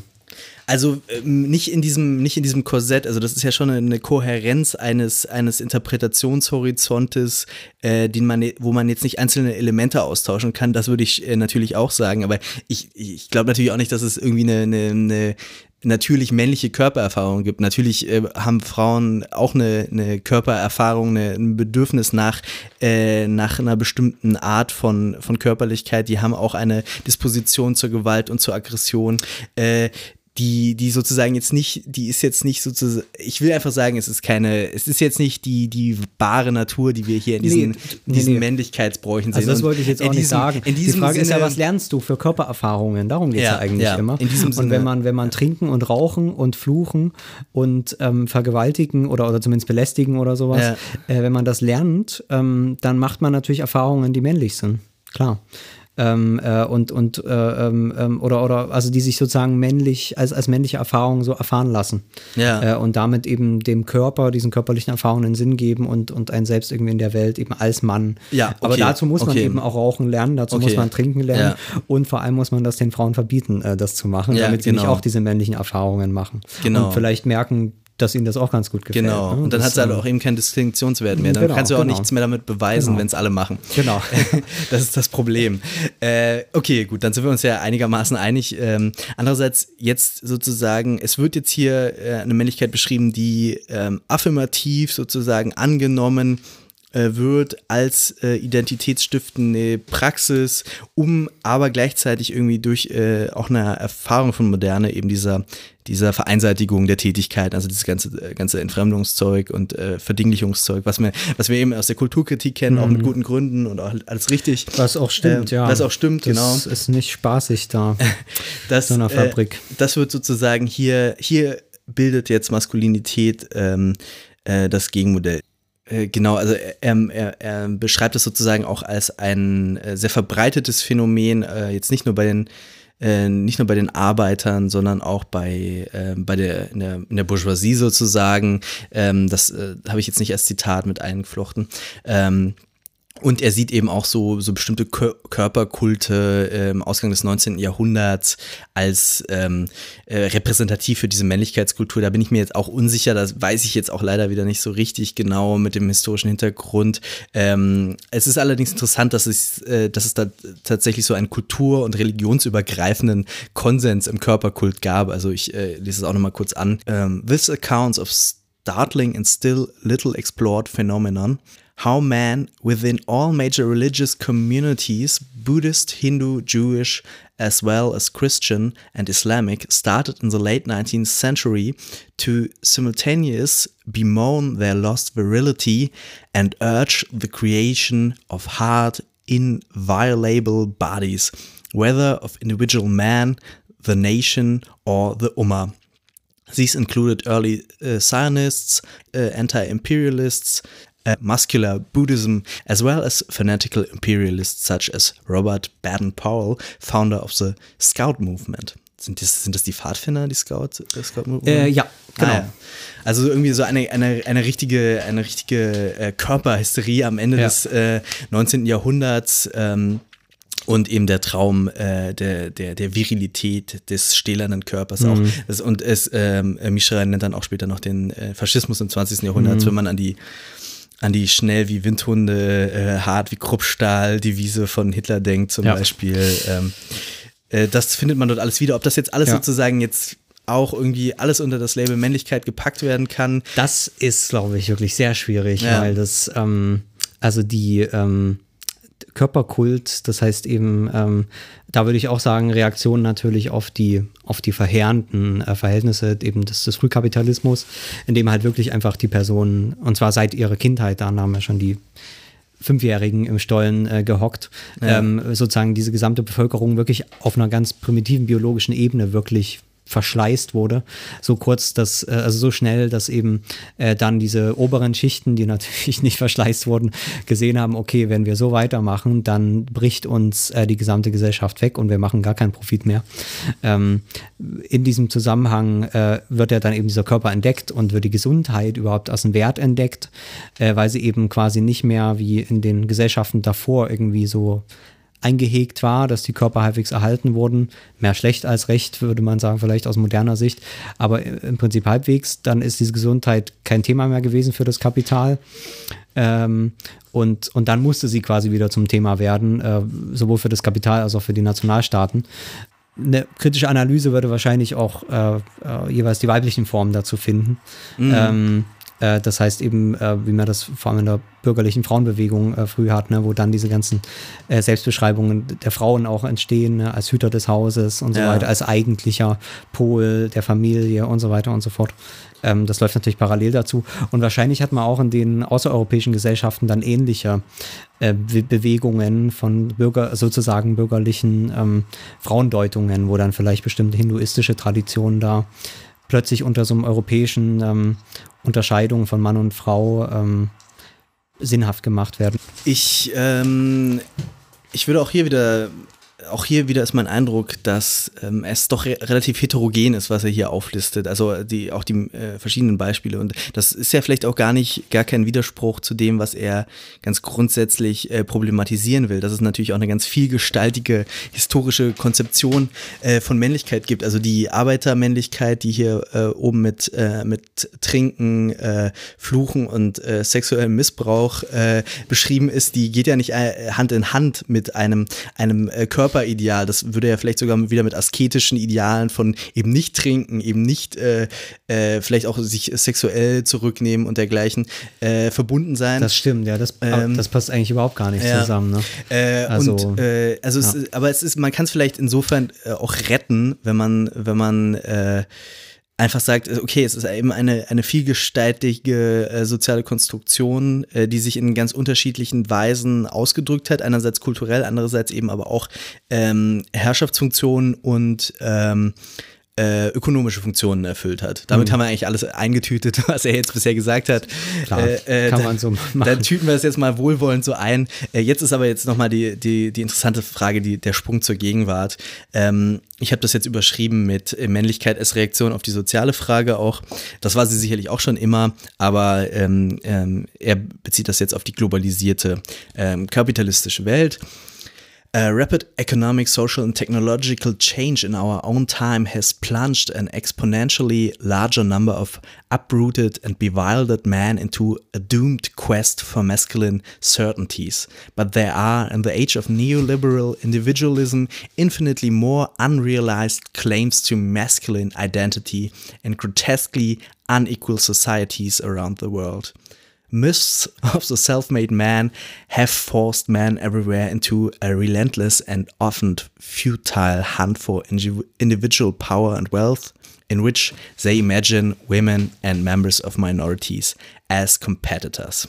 Also ähm, nicht in diesem, nicht in diesem Korsett, also das ist ja schon eine Kohärenz eines, eines Interpretationshorizontes, äh, den man, wo man jetzt nicht einzelne Elemente austauschen kann, das würde ich äh, natürlich auch sagen, aber ich, ich glaube natürlich auch nicht, dass es irgendwie eine, eine, eine natürlich männliche Körpererfahrung gibt. Natürlich äh, haben Frauen auch eine, eine Körpererfahrung, eine, ein Bedürfnis nach, äh, nach einer bestimmten Art von, von Körperlichkeit. Die haben auch eine Disposition zur Gewalt und zur Aggression. Äh, die, die sozusagen jetzt nicht, die ist jetzt nicht sozusagen, ich will einfach sagen, es ist keine, es ist jetzt nicht die, die bare Natur, die wir hier in diesen, Nee, in diesen nee. Männlichkeitsbräuchen sehen. Also das Und wollte ich jetzt in auch nicht diesem- sagen. In Die Frage ist ja, Sinne- was lernst du für Körpererfahrungen? Darum geht es Ja, ja, eigentlich ja, immer. in diesem und Sinne. wenn man, wenn man trinken und rauchen und fluchen und ähm, vergewaltigen oder, oder zumindest belästigen oder sowas, äh, wenn man das lernt, ähm, dann macht man natürlich Erfahrungen, die männlich sind. Klar. Ähm, äh, und und äh, ähm, ähm, oder oder also die sich sozusagen männlich als als männliche Erfahrung so erfahren lassen Ja. äh, und damit eben dem Körper diesen körperlichen Erfahrungen einen Sinn geben und und einen selbst irgendwie in der Welt eben als Mann Ja, aber okay, dazu muss man okay. eben auch rauchen lernen dazu Okay. muss man trinken lernen Ja. und vor allem muss man das den Frauen verbieten äh, das zu machen Ja, damit sie nicht genau. auch diese männlichen Erfahrungen machen Genau. und vielleicht merken dass ihnen das auch ganz gut gefällt Genau. ne? Und dann hat es halt ähm, auch eben keinen Distinktionswert mehr. Dann Genau, kannst du auch genau. nichts mehr damit beweisen, Genau. wenn es alle machen. Genau. *laughs* das ist das Problem. Äh, okay, gut, dann sind wir uns ja einigermaßen einig. Ähm, andererseits jetzt sozusagen, es wird jetzt hier äh, eine Männlichkeit beschrieben, die ähm, affirmativ sozusagen angenommen äh, wird als äh, identitätsstiftende Praxis, um aber gleichzeitig irgendwie durch äh, auch eine Erfahrung von Moderne eben dieser dieser Vereinseitigung der Tätigkeit, also dieses ganze äh, ganze Entfremdungszeug und äh, Verdinglichungszeug, was wir was wir eben aus der Kulturkritik kennen, auch mit guten Gründen und auch alles richtig. was auch stimmt Ähm, ja was auch stimmt, genau. das ist nicht spaßig da *laughs* das, so einer äh, Fabrik. das wird sozusagen hier, hier bildet jetzt Maskulinität ähm, äh, das Gegenmodell. Äh, Genau, also er, er, er beschreibt es sozusagen auch als ein äh, sehr verbreitetes Phänomen, äh, jetzt nicht nur bei den äh, nicht nur bei den Arbeitern, sondern auch bei, äh, bei der in, der in der Bourgeoisie sozusagen. Ähm, das äh, habe ich jetzt nicht als Zitat mit eingeflochten. Ähm, und er sieht eben auch so, so bestimmte Körperkulte im ähm, Ausgang des 19. Jahrhunderts als ähm, äh, repräsentativ für diese Männlichkeitskultur. Da bin ich mir jetzt auch unsicher, das weiß ich jetzt auch leider wieder nicht so richtig genau mit dem historischen Hintergrund. Ähm, es ist allerdings interessant, dass es, äh, dass es da tatsächlich so einen kultur- und religionsübergreifenden Konsens im Körperkult gab. Also ich äh, lese es auch nochmal kurz an. Ähm, This accounts of startling and still little explored phenomenon how man within all major religious communities, Buddhist, Hindu, Jewish, as well as Christian and Islamic, started in the late 19th century to simultaneously bemoan their lost virility and urge the creation of hard, inviolable bodies, whether of individual man, the nation, or the Ummah. These included early uh, Zionists, uh, anti imperialists, uh, muscular Buddhism, as well as fanatical imperialists such as Robert Baden-Powell, founder of the Scout Movement. Sind das, sind das die Pfadfinder, die Scout, äh, Scout? Äh, ja, genau. Ah, ja. Also irgendwie so eine, eine, eine richtige, eine richtige äh, Körperhysterie am Ende ja. des äh, 19. Jahrhunderts. Ähm, und eben der Traum äh, der, der, der Virilität des stählernen Körpers mhm. auch. Das, und es, ähm, Mischra nennt dann auch später noch den äh, Faschismus im 20. Jahrhundert, mhm. wenn man an die an die schnell wie Windhunde, äh, hart wie Kruppstahl, Devise von Hitler denkt zum ja. Beispiel. Ähm, äh, das findet man dort alles wieder. Ob das jetzt alles ja. sozusagen jetzt auch irgendwie alles unter das Label Männlichkeit gepackt werden kann. Das ist, glaube ich, wirklich sehr schwierig, ja. weil das, ähm, also die, ähm, Körperkult, das heißt eben, ähm, da würde ich auch sagen, Reaktionen natürlich auf die, auf die verheerenden äh, Verhältnisse eben des, des Frühkapitalismus, in dem halt wirklich einfach die Personen, und zwar seit ihrer Kindheit, da haben wir schon die Fünfjährigen im Stollen äh, gehockt, ja. ähm, sozusagen diese gesamte Bevölkerung wirklich auf einer ganz primitiven biologischen Ebene wirklich verschleißt wurde. So kurz, dass, äh, also so schnell, dass eben äh, dann diese oberen Schichten, die *laughs* natürlich nicht verschleißt wurden, gesehen haben, okay, wenn wir so weitermachen, dann bricht uns äh, die gesamte Gesellschaft weg und wir machen gar keinen Profit mehr. Ähm, in diesem Zusammenhang äh, wird ja dann eben dieser Körper entdeckt und wird die Gesundheit überhaupt als ein Wert entdeckt, äh, weil sie eben quasi nicht mehr wie in den Gesellschaften davor irgendwie so eingehegt war, dass die Körper halbwegs erhalten wurden. Mehr schlecht als recht, würde man sagen, vielleicht aus moderner Sicht. Aber im Prinzip halbwegs, dann ist diese Gesundheit kein Thema mehr gewesen für das Kapital. Ähm, und, und dann musste sie quasi wieder zum Thema werden, äh, sowohl für das Kapital als auch für die Nationalstaaten. Eine kritische Analyse würde wahrscheinlich auch äh, äh, jeweils die weiblichen Formen dazu finden. Mhm. Ähm, äh, das heißt eben, äh, wie man das vor allem in der bürgerlichen Frauenbewegung äh, früh hat, ne, wo dann diese ganzen äh, Selbstbeschreibungen der Frauen auch entstehen, ne, als Hüter des Hauses und so ja. weiter, als eigentlicher Pol der Familie und so weiter und so fort. Ähm, das läuft natürlich parallel dazu. Und wahrscheinlich hat man auch in den außereuropäischen Gesellschaften dann ähnliche äh, Bewegungen von Bürger, sozusagen bürgerlichen ähm, Frauendeutungen, wo dann vielleicht bestimmte hinduistische Traditionen da plötzlich unter so einem europäischen ähm, Unterscheidung von Mann und Frau ähm, sinnhaft gemacht werden. Ich, ähm, ich würde auch hier wieder auch hier wieder ist mein Eindruck, dass ähm, es doch re relativ heterogen ist, was er hier auflistet. Also die, auch die äh, verschiedenen Beispiele. Und das ist ja vielleicht auch gar nicht, gar kein Widerspruch zu dem, was er ganz grundsätzlich äh, problematisieren will. Dass es natürlich auch eine ganz vielgestaltige historische Konzeption äh, von Männlichkeit gibt. Also die Arbeitermännlichkeit, die hier äh, oben mit, äh, mit Trinken, äh, Fluchen und sexuellem Missbrauch beschrieben ist, die geht ja nicht Hand in Hand mit einem, einem Körper Körperideal. Das würde ja vielleicht sogar wieder mit asketischen Idealen von eben nicht trinken, eben nicht äh, äh, vielleicht auch sich sexuell zurücknehmen und dergleichen äh, verbunden sein. Das stimmt, ja, das, ähm, das passt eigentlich überhaupt gar nicht ja. zusammen. Ne? Äh, also, und, äh, also ja. es, aber es ist, man kann es vielleicht insofern äh, auch retten, wenn man, wenn man einfach sagt, okay, es ist eben eine, eine vielgestaltige äh, soziale Konstruktion, äh, die sich in ganz unterschiedlichen Weisen ausgedrückt hat, einerseits kulturell, andererseits eben aber auch ähm, Herrschaftsfunktionen und ähm, äh, ökonomische Funktionen erfüllt hat. Damit haben wir eigentlich alles eingetütet, *laughs* was er jetzt bisher gesagt hat. Klar, äh, äh, kann man so machen. Dann tüten wir es jetzt mal wohlwollend so ein. Äh, jetzt ist aber jetzt nochmal die, die, die interessante Frage, die, der Sprung zur Gegenwart. Ähm, ich habe das jetzt überschrieben mit äh, Männlichkeit als Reaktion auf die soziale Frage auch. Das war sie sicherlich auch schon immer, aber ähm, ähm, er bezieht das jetzt auf die globalisierte ähm, kapitalistische Welt. Uh, rapid economic, social, and technological change in our own time has plunged an exponentially larger number of uprooted and bewildered men into a doomed quest for masculine certainties. But there are, in the age of neoliberal individualism, infinitely more unrealized claims to masculine identity and grotesquely unequal societies around the world myths of the self made man have forced men everywhere into a relentless and often futile hunt for individual power and wealth, in which they imagine women and members of minorities as competitors.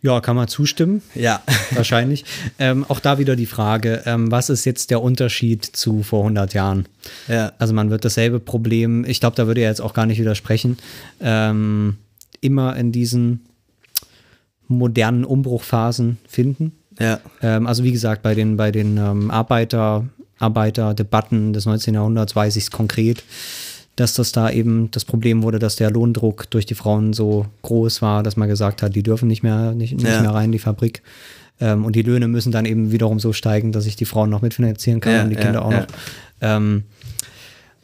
Ja, kann man zustimmen. Ja. *laughs* Wahrscheinlich. Ähm, auch da wieder die Frage, ähm, was ist jetzt der Unterschied zu vor 100 Jahren? Ja. Also man wird dasselbe Problem, ich glaube, da würde er jetzt auch gar nicht widersprechen, ähm, immer in diesen modernen Umbruchphasen finden. Ja. Ähm, also wie gesagt, bei den, bei den ähm, Arbeiter, Arbeiterdebatten des 19. Jahrhunderts weiß ich es konkret, dass das da eben das Problem wurde, dass der Lohndruck durch die Frauen so groß war, dass man gesagt hat, die dürfen nicht mehr, nicht, nicht Ja. mehr rein in die Fabrik. Ähm, und die Löhne müssen dann eben wiederum so steigen, dass ich die Frauen noch mitfinanzieren kann Ja, und die Kinder auch noch. Ähm,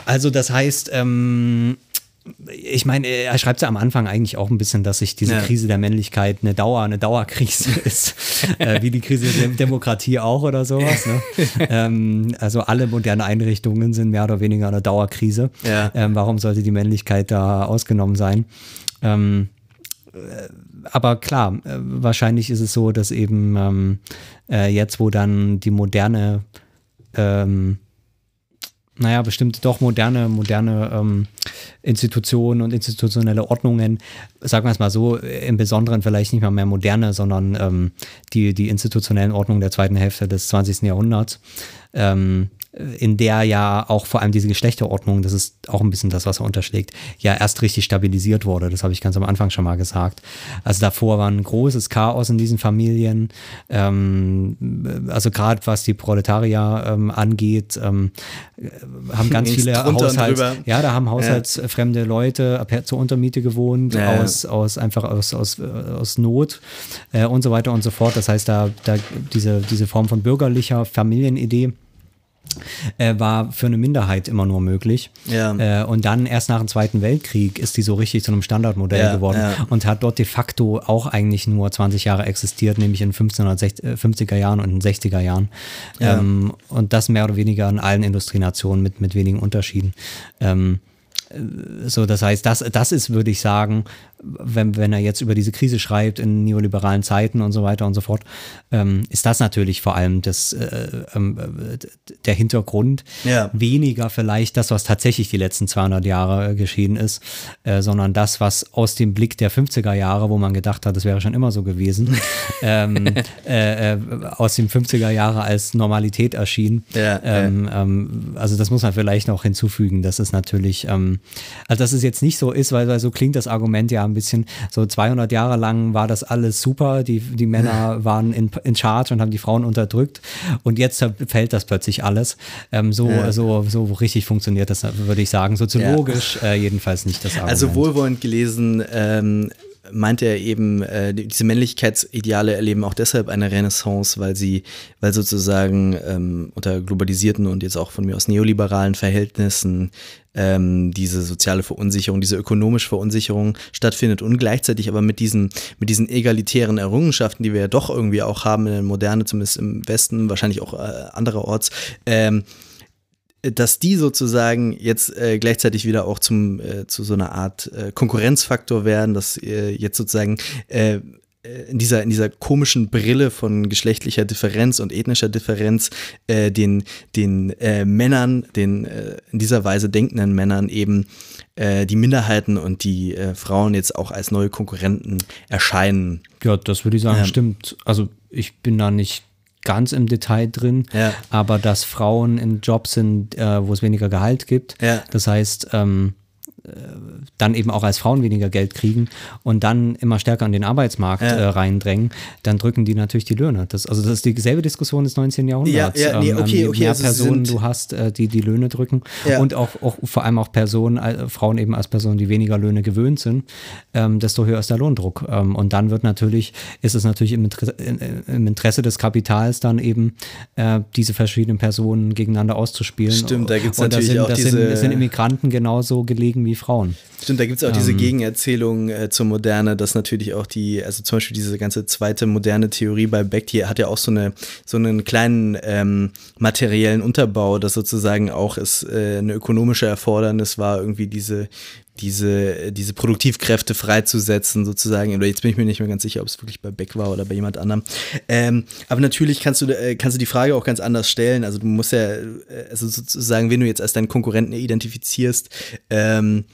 also das heißt, ähm, ich meine, er schreibt ja am Anfang eigentlich auch ein bisschen, dass sich diese Ja. Krise der Männlichkeit eine Dauer, eine Dauerkrise *laughs* ist, äh, wie die Krise der Demokratie auch oder sowas. Ne? *laughs* ähm, also alle modernen Einrichtungen sind mehr oder weniger eine Dauerkrise. Ja. Ähm, warum sollte die Männlichkeit da ausgenommen sein? Ähm, äh, aber klar, äh, wahrscheinlich ist es so, dass eben ähm, äh, jetzt, wo dann die moderne ähm, naja, bestimmte doch moderne, moderne ähm, Institutionen und institutionelle Ordnungen, sagen wir es mal so, im Besonderen vielleicht nicht mal mehr moderne, sondern ähm, die, die institutionellen Ordnungen der zweiten Hälfte des 20. Jahrhunderts, ähm, in der ja auch vor allem diese Geschlechterordnung, das ist auch ein bisschen das, was er unterschlägt, ja erst richtig stabilisiert wurde. Das habe ich ganz am Anfang schon mal gesagt. Also davor war ein großes Chaos in diesen Familien. Ähm, also gerade was die Proletarier ähm, angeht, ähm, haben ganz viele drüber. ja, da haben haushaltsfremde Leute per- zur Untermiete gewohnt, Ja, ja. aus, aus einfach aus, aus, aus Not äh, und so weiter und so fort. Das heißt, da, da diese, diese Form von bürgerlicher Familienidee äh, war für eine Minderheit immer nur möglich. Ja. Äh, und dann erst nach dem Zweiten Weltkrieg ist die so richtig zu einem Standardmodell Ja, geworden ja. und hat dort de facto auch eigentlich nur 20 Jahre existiert, nämlich in 1550er Jahren und in den 60er Jahren. Ja. Ähm, und das mehr oder weniger in allen Industrienationen mit, mit wenigen Unterschieden. Ähm, so, das heißt, das, das ist, würde ich sagen, wenn, wenn er jetzt über diese Krise schreibt in neoliberalen Zeiten und so weiter und so fort, ähm, ist das natürlich vor allem das, äh, ähm, äh, der Hintergrund. Ja. Weniger vielleicht das, was tatsächlich die letzten 200 Jahre äh, geschehen ist, äh, sondern das, was aus dem Blick der 50er Jahre, wo man gedacht hat, das wäre schon immer so gewesen, *laughs* ähm, äh, äh, aus dem 50er Jahre als Normalität erschien. Ja, ähm, ähm, also das muss man vielleicht noch hinzufügen. Das ist natürlich, ähm, also dass es jetzt nicht so ist, weil, weil so klingt das Argument ja ein bisschen, so 200 Jahre lang war das alles super, die, die Männer waren in, in Charge und haben die Frauen unterdrückt und jetzt fällt das plötzlich alles. Ähm, so, Ja. so, so richtig funktioniert das, würde ich sagen. Soziologisch äh, jedenfalls nicht das Argument. Also wohlwollend gelesen ähm, meinte er eben, äh, die- diese Männlichkeitsideale erleben auch deshalb eine Renaissance, weil sie, weil sozusagen ähm, unter globalisierten und jetzt auch von mir aus neoliberalen Verhältnissen ähm, diese soziale Verunsicherung, diese ökonomische Verunsicherung stattfindet und gleichzeitig aber mit diesen, mit diesen egalitären Errungenschaften, die wir ja doch irgendwie auch haben in der Moderne, zumindest im Westen, wahrscheinlich auch äh, andererorts, ähm, dass die sozusagen jetzt äh, gleichzeitig wieder auch zum äh, zu so einer Art äh, Konkurrenzfaktor werden, dass äh, jetzt sozusagen äh, äh, in dieser in dieser komischen Brille von geschlechtlicher Differenz und ethnischer Differenz den den Männern, den in dieser Weise denkenden Männern eben die Minderheiten und die Frauen jetzt auch als neue Konkurrenten erscheinen. Ja, das würde ich sagen, Ja. stimmt. Also ich bin da nicht ganz im Detail drin, Ja. aber dass Frauen in Jobs sind, äh, wo es weniger Gehalt gibt. Ja. Das heißt, ähm, äh, dann eben auch als Frauen weniger Geld kriegen und dann immer stärker an den Arbeitsmarkt Ja. äh, reindrängen, dann drücken die natürlich die Löhne. Das, also das ist dieselbe Diskussion des 19. Jahrhunderts. Ja, ja, nee, Ähm, okay, je okay, mehr also Personen du hast, äh, die die Löhne drücken Ja. und auch, auch vor allem auch Personen, äh, Frauen eben als Personen, die weniger Löhne gewöhnt sind, ähm, desto höher ist der Lohndruck. Ähm, und dann wird natürlich, ist es natürlich im, Interesse, in- im Interesse des Kapitals dann eben äh, diese verschiedenen Personen gegeneinander auszuspielen. Stimmt, da gibt's Und natürlich sind, auch das diese- Sind, das sind Immigranten genauso gelegen wie Frauen. Stimmt, da gibt es auch diese Ähm. Gegenerzählung äh, zur Moderne, dass natürlich auch die, also zum Beispiel diese ganze zweite moderne Theorie bei Beck, die hat ja auch so eine so einen kleinen ähm, materiellen Unterbau, dass sozusagen auch es äh, eine ökonomische Erfordernis war, irgendwie diese diese, diese Produktivkräfte freizusetzen, sozusagen. Oder jetzt bin ich mir nicht mehr ganz sicher, ob es wirklich bei Beck war oder bei jemand anderem. Ähm, aber natürlich kannst du, äh, kannst du die Frage auch ganz anders stellen. Also du musst ja, äh, also sozusagen, wenn du jetzt als deinen Konkurrenten identifizierst, ähm,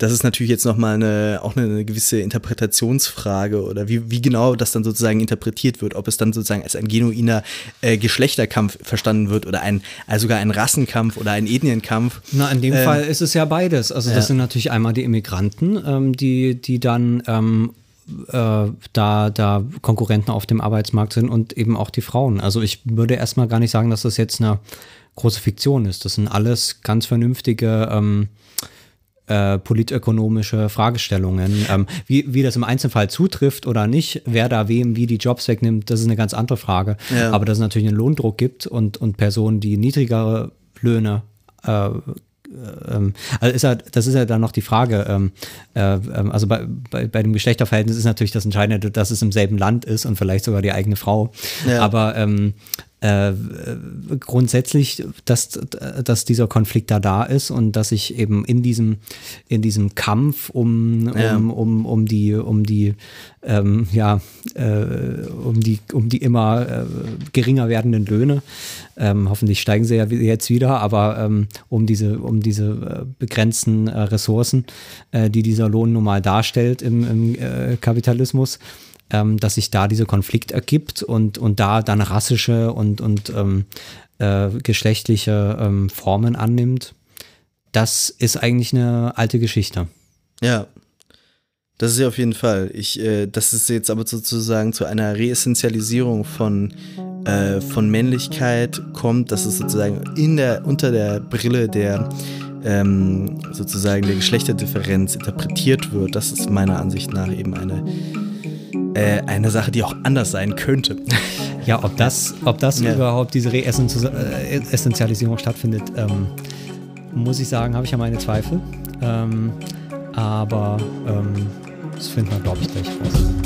das ist natürlich jetzt nochmal eine, auch eine, eine gewisse Interpretationsfrage oder wie, wie genau das dann sozusagen interpretiert wird, ob es dann sozusagen als ein genuiner äh, Geschlechterkampf verstanden wird oder ein, also sogar ein Rassenkampf oder ein Ethnienkampf. Na, in dem Ähm, Fall ist es ja beides. Also ja. das sind natürlich einmal die Immigranten, ähm, die, die dann ähm, äh, da, da Konkurrenten auf dem Arbeitsmarkt sind und eben auch die Frauen. Also ich würde erstmal gar nicht sagen, dass das jetzt eine große Fiktion ist. Das sind alles ganz vernünftige ähm, äh, politökonomische Fragestellungen. Ähm, wie, wie das im Einzelfall zutrifft oder nicht, wer da wem wie die Jobs wegnimmt, das ist eine ganz andere Frage. Ja. Aber dass es natürlich einen Lohndruck gibt und, und Personen, die niedrigere Löhne äh, ähm, also ist ja, das ist ja dann noch die Frage. Ähm, äh, ähm, also bei, bei, bei dem Geschlechterverhältnis ist natürlich das Entscheidende, dass es im selben Land ist und vielleicht sogar die eigene Frau. Ja. Aber ähm, äh, grundsätzlich, dass, dass dieser Konflikt da da ist und dass ich eben in diesem, in diesem Kampf um, um, Ja. um, um die, um die, ähm, ja, äh, um die, um die immer äh, geringer werdenden Löhne, ähm, hoffentlich steigen sie ja jetzt wieder, aber ähm, um diese, um diese äh, begrenzten äh, Ressourcen, äh, die dieser Lohn nun mal darstellt im, im Kapitalismus, ähm, dass sich da dieser Konflikt ergibt und, und da dann rassische und, und ähm, äh, geschlechtliche ähm, Formen annimmt. Das ist eigentlich eine alte Geschichte. Ja. Das ist ja auf jeden Fall. Ich, äh, das ist jetzt aber sozusagen zu einer Reessentialisierung von, äh, von Männlichkeit kommt, dass es sozusagen in der, unter der Brille der ähm, sozusagen der Geschlechterdifferenz interpretiert wird. Das ist meiner Ansicht nach eben eine, äh, eine Sache, die auch anders sein könnte. Ja, ob das, ob das Ja. überhaupt diese Reessentialisierung stattfindet, ähm, muss ich sagen, habe ich ja meine Zweifel. Ähm, aber ähm, das finden wir, glaube ich, gleich raus.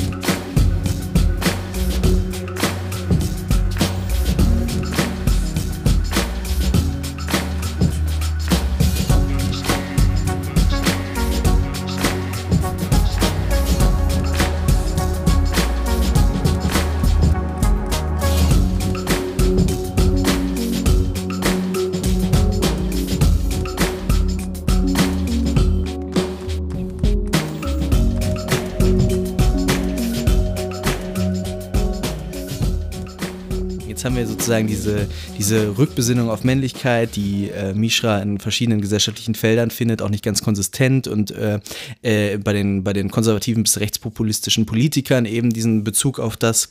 Sozusagen diese, diese Rückbesinnung auf Männlichkeit, die äh, Mishra in verschiedenen gesellschaftlichen Feldern findet, auch nicht ganz konsistent und äh, äh, bei, den, bei den konservativen bis rechtspopulistischen Politikern eben diesen Bezug auf das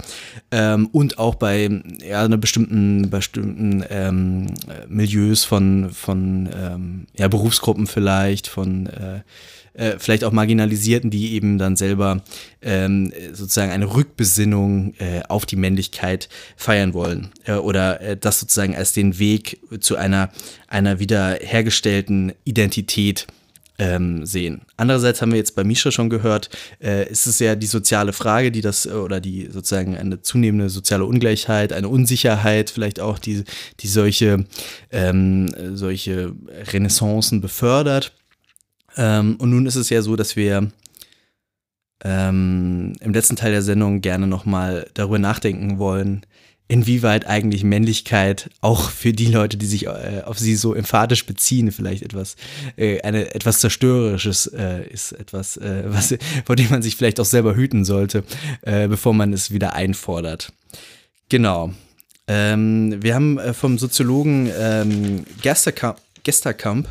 ähm, und auch bei ja, einer bestimmten, bestimmten ähm, äh, Milieus von, von ähm, ja, Berufsgruppen vielleicht, von äh, äh, vielleicht auch Marginalisierten, die eben dann selber ähm, sozusagen eine Rückbesinnung äh, auf die Männlichkeit feiern wollen äh, oder äh, das sozusagen als den Weg zu einer, einer wiederhergestellten Identität ähm, sehen. Andererseits haben wir jetzt bei Misha schon gehört, äh, ist es ja die soziale Frage, die das äh, oder die sozusagen eine zunehmende soziale Ungleichheit, eine Unsicherheit, vielleicht auch die, die solche, ähm, solche Renaissancen befördert. Ähm, und nun ist es ja so, dass wir ähm, im letzten Teil der Sendung gerne nochmal darüber nachdenken wollen, inwieweit eigentlich Männlichkeit auch für die Leute, die sich äh, auf sie so emphatisch beziehen, vielleicht etwas, äh, eine, etwas Zerstörerisches äh, ist, etwas, äh, was, vor dem man sich vielleicht auch selber hüten sollte, äh, bevor man es wieder einfordert. Genau. Ähm, wir haben äh, vom Soziologen ähm, Gesterkamp, Gesterkamp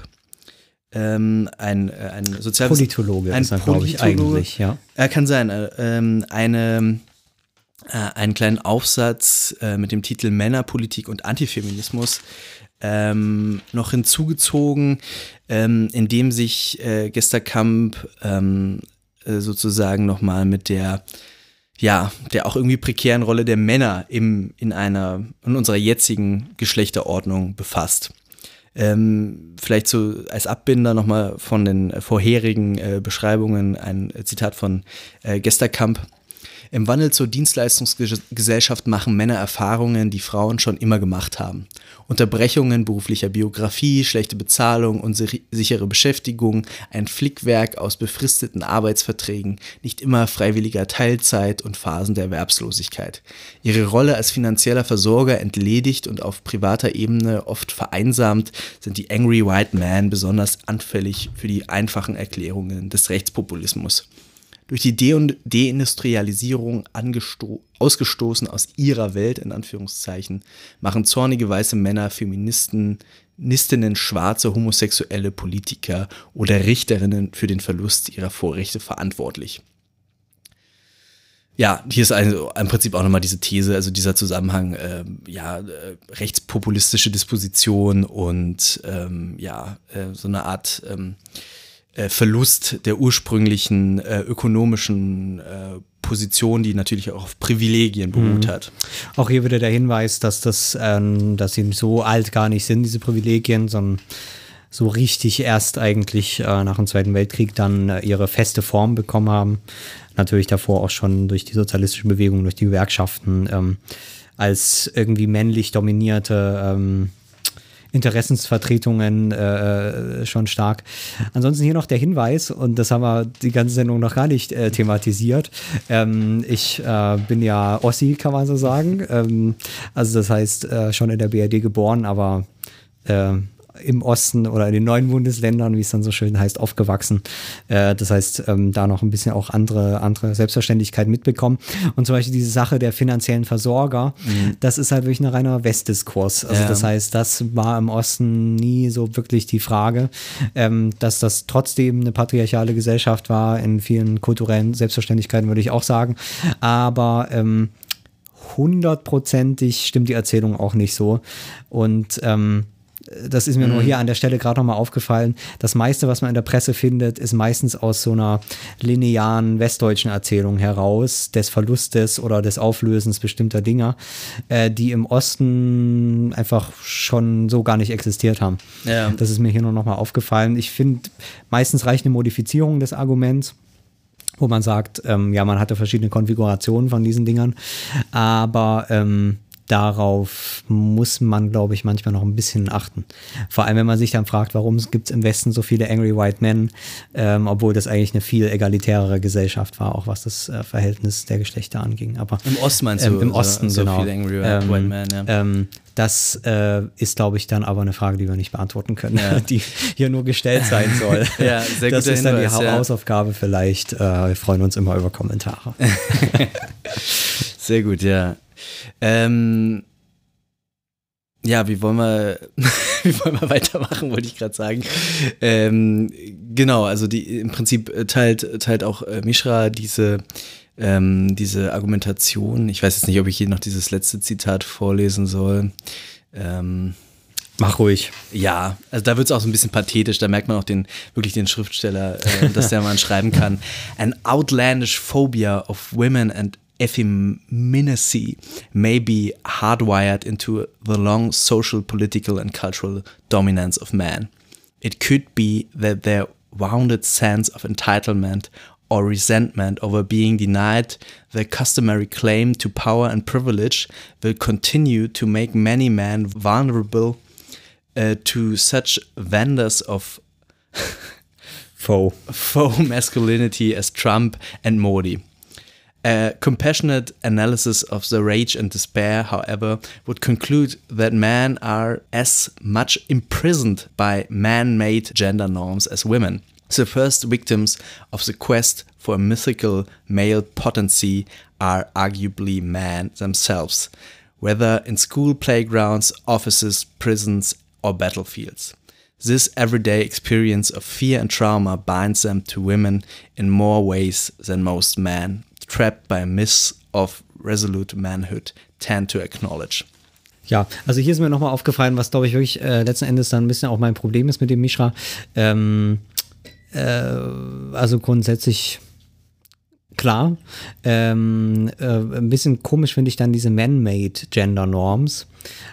ähm, ein, äh, ein Sozial Politologe ein ist er, glaube ich, eigentlich, ja. Er kann sein, äh, ähm, eine, äh, einen kleinen Aufsatz äh, mit dem Titel Männerpolitik und Antifeminismus ähm, noch hinzugezogen, ähm, in dem sich äh, Gesterkamp ähm, äh, sozusagen nochmal mit der ja, der auch irgendwie prekären Rolle der Männer im, in einer, in unserer jetzigen Geschlechterordnung befasst. Ähm, vielleicht so als Abbinder nochmal von den vorherigen äh, Beschreibungen ein Zitat von äh, Gesterkamp. Im Wandel zur Dienstleistungsgesellschaft machen Männer Erfahrungen, die Frauen schon immer gemacht haben. Unterbrechungen beruflicher Biografie, schlechte Bezahlung, unsichere Beschäftigung, ein Flickwerk aus befristeten Arbeitsverträgen, nicht immer freiwilliger Teilzeit und Phasen der Erwerbslosigkeit. Ihre Rolle als finanzieller Versorger entledigt und auf privater Ebene oft vereinsamt, sind die Angry White Men besonders anfällig für die einfachen Erklärungen des Rechtspopulismus durch die De Deindustrialisierung ausgestoßen aus ihrer Welt, in Anführungszeichen, machen zornige weiße Männer Feministen, Nistinnen, schwarze homosexuelle Politiker oder Richterinnen für den Verlust ihrer Vorrechte verantwortlich. Ja, hier ist also im Prinzip auch nochmal diese These, also dieser Zusammenhang, äh, ja, äh, rechtspopulistische Disposition und ähm, ja, äh, so eine Art ähm, äh, Verlust der ursprünglichen äh, ökonomischen äh, Position, die natürlich auch auf Privilegien beruht mhm. hat. Auch hier wieder der Hinweis, dass das, ähm, dass sie so alt gar nicht sind, diese Privilegien, sondern so richtig erst eigentlich äh, nach dem Zweiten Weltkrieg dann äh, ihre feste Form bekommen haben. Natürlich davor auch schon durch die sozialistische Bewegung, durch die Gewerkschaften ähm, als irgendwie männlich dominierte ähm, Interessensvertretungen äh, schon stark. Ansonsten hier noch der Hinweis, und das haben wir die ganze Sendung noch gar nicht äh, thematisiert. Ähm, ich äh, bin ja Ossi, kann man so sagen. Ähm, also das heißt, äh, schon in der BRD geboren, aber äh, im Osten oder in den neuen Bundesländern, wie es dann so schön heißt, aufgewachsen. Äh, das heißt, ähm, da noch ein bisschen auch andere, andere Selbstverständlichkeit mitbekommen. Und zum Beispiel diese Sache der finanziellen Versorger, mhm. das ist halt wirklich ein reiner Westdiskurs. Also ja. das heißt, das war im Osten nie so wirklich die Frage, ähm, dass das trotzdem eine patriarchale Gesellschaft war, in vielen kulturellen Selbstverständlichkeiten würde ich auch sagen. Aber ähm, hundertprozentig stimmt die Erzählung auch nicht so. Und ähm, das ist mir mhm. nur hier an der Stelle gerade nochmal aufgefallen. Das meiste, was man in der Presse findet, ist meistens aus so einer linearen westdeutschen Erzählung heraus, des Verlustes oder des Auflösens bestimmter Dinge, äh, die im Osten einfach schon so gar nicht existiert haben. Ja. Das ist mir hier nur nochmal aufgefallen. Ich finde, meistens reicht eine Modifizierung des Arguments wo man sagt, ähm, ja, man hatte verschiedene Konfigurationen von diesen Dingern, aber ähm, darauf muss man, glaube ich, manchmal noch ein bisschen achten. Vor allem, wenn man sich dann fragt, warum gibt es im Westen so viele Angry White Men, ähm, obwohl das eigentlich eine viel egalitärere Gesellschaft war, auch was das äh, Verhältnis der Geschlechter anging. Aber im Osten meinst ähm, du? Im Osten, so, genau. So viele Angry White, ähm, Men, ja. Ähm, das äh, ist, glaube ich, dann aber eine Frage, die wir nicht beantworten können, ja. *laughs* die hier nur gestellt sein *laughs* soll. ja, sehr das ist dann Hinweis, die ja. Hausaufgabe vielleicht. Äh, wir freuen uns immer über Kommentare. *laughs* sehr gut, ja. Ähm, ja, wie wollen wir, *laughs* wie wollen wir weitermachen, wollte ich gerade sagen. Ähm, genau, also die im Prinzip teilt, teilt auch äh, Mishra diese, ähm, diese Argumentation. Ich weiß jetzt nicht, ob ich hier noch dieses letzte Zitat vorlesen soll. Ähm, Mach ruhig. Ja, also da wird es auch so ein bisschen pathetisch, da merkt man auch den, wirklich den Schriftsteller, äh, dass der mal schreiben kann. *laughs* An outlandish phobia of women and effeminacy may be hardwired into the long social, political, and cultural dominance of man. It could be that their wounded sense of entitlement or resentment over being denied the customary claim to power and privilege will continue to make many men vulnerable uh, to such vendors of faux *laughs* faux masculinity as Trump and Modi. A compassionate analysis of the rage and despair, however, would conclude that men are as much imprisoned by man made gender norms as women. The first victims of the quest for a mythical male potency are arguably men themselves. whether in school playgrounds, offices, prisons, or battlefields. This everyday experience of fear and trauma binds them to women in more ways than most men, trapped by a myth of resolute manhood, tend to acknowledge. Ja, also hier ist mir nochmal aufgefallen, was glaube ich wirklich äh, letzten Endes dann ein bisschen auch mein Problem ist mit dem Mishra. Ähm, äh, also grundsätzlich klar. Ähm, äh, ein bisschen komisch finde ich dann diese Man-Made Gender Norms.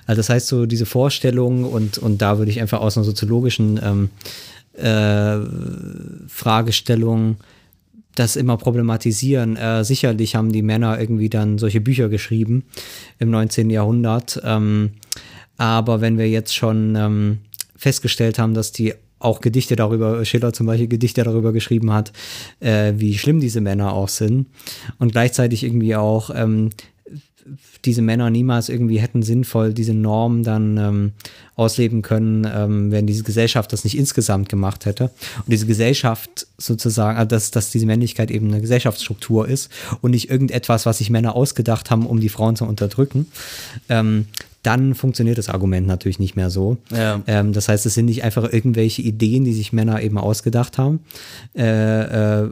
Also das heißt so diese Vorstellung und, und da würde ich einfach aus einer soziologischen ähm, äh, Fragestellung das immer problematisieren. Äh, sicherlich haben die Männer irgendwie dann solche Bücher geschrieben im 19. Jahrhundert. Ähm, aber wenn wir jetzt schon ähm, festgestellt haben, dass die auch Gedichte darüber, Schiller zum Beispiel Gedichte darüber geschrieben hat, äh, wie schlimm diese Männer auch sind und gleichzeitig irgendwie auch ähm, diese Männer niemals irgendwie hätten sinnvoll diese Norm dann ähm, ausleben können, ähm, wenn diese Gesellschaft das nicht insgesamt gemacht hätte. Und diese Gesellschaft sozusagen, also dass, dass diese Männlichkeit eben eine Gesellschaftsstruktur ist und nicht irgendetwas, was sich Männer ausgedacht haben, um die Frauen zu unterdrücken. Ähm, dann funktioniert das Argument natürlich nicht mehr so. Ja. Ähm, das heißt, es sind nicht einfach irgendwelche Ideen, die sich Männer eben ausgedacht haben, äh, äh,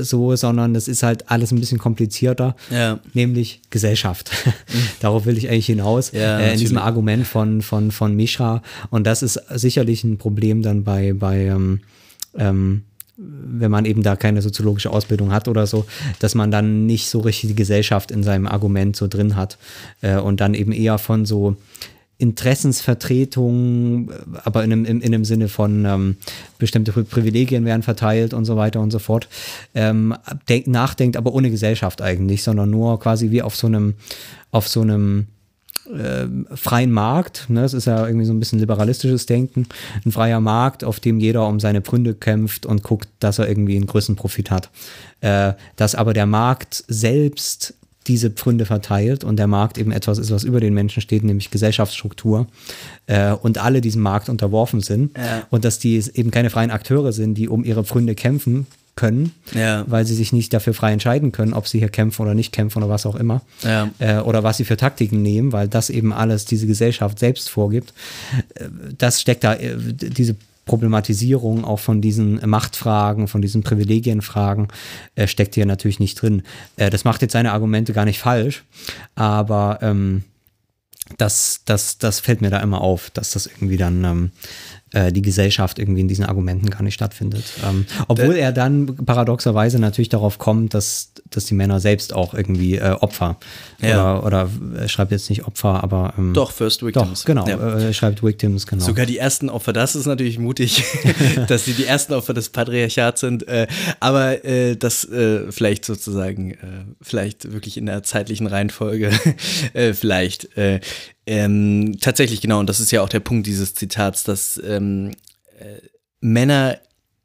so, sondern das ist halt alles ein bisschen komplizierter, Ja. nämlich Gesellschaft. *laughs* Darauf will ich eigentlich hinaus, Ja, äh, in diesem. Argument von, von, von Mishra. Und das ist sicherlich ein Problem dann bei, bei ähm, ähm, wenn man eben da keine soziologische Ausbildung hat oder so, dass man dann nicht so richtig die Gesellschaft in seinem Argument so drin hat äh, und dann eben eher von so Interessensvertretung, äh, aber in einem, in, in einem Sinne von ähm, bestimmte Pri- Privilegien werden verteilt und so weiter und so fort, ähm, denk, nachdenkt, aber ohne Gesellschaft eigentlich, sondern nur quasi wie auf so einem, auf so einem ähm, freien Markt, ne, das ist ja irgendwie so ein bisschen liberalistisches Denken, ein freier Markt, auf dem jeder um seine Pfründe kämpft und guckt, dass er irgendwie einen größeren Profit hat. Äh, dass aber der Markt selbst diese Pfründe verteilt und der Markt eben etwas ist, was über den Menschen steht, nämlich Gesellschaftsstruktur äh, und alle diesem Markt unterworfen sind Ja. und dass die eben keine freien Akteure sind, die um ihre Pfründe kämpfen können, Ja. weil sie sich nicht dafür frei entscheiden können, ob sie hier kämpfen oder nicht kämpfen oder was auch immer Ja. äh, oder was sie für Taktiken nehmen, weil das eben alles diese Gesellschaft selbst vorgibt. Äh, das steckt da, äh, diese Problematisierung auch von diesen Machtfragen, von diesen Privilegienfragen äh, steckt hier natürlich nicht drin. Äh, das macht jetzt seine Argumente gar nicht falsch, aber ähm, das, das, das fällt mir da immer auf, dass das irgendwie dann ähm, äh, die Gesellschaft irgendwie in diesen Argumenten gar nicht stattfindet. Ähm, obwohl er dann paradoxerweise natürlich darauf kommt, dass, dass die Männer selbst auch irgendwie äh, Opfer Ja. oder, oder er schreibt jetzt nicht Opfer, aber ähm, Doch, First Victims. doch, genau, Ja. äh, er schreibt Victims, genau. Sogar die ersten Opfer, das ist natürlich mutig, *laughs* dass sie die ersten Opfer des Patriarchats sind. Äh, aber äh, das äh, vielleicht sozusagen, äh, vielleicht wirklich in der zeitlichen Reihenfolge, *laughs* äh, vielleicht. Äh, ähm, tatsächlich genau, und das ist ja auch der Punkt dieses Zitats, dass ähm, äh, Männer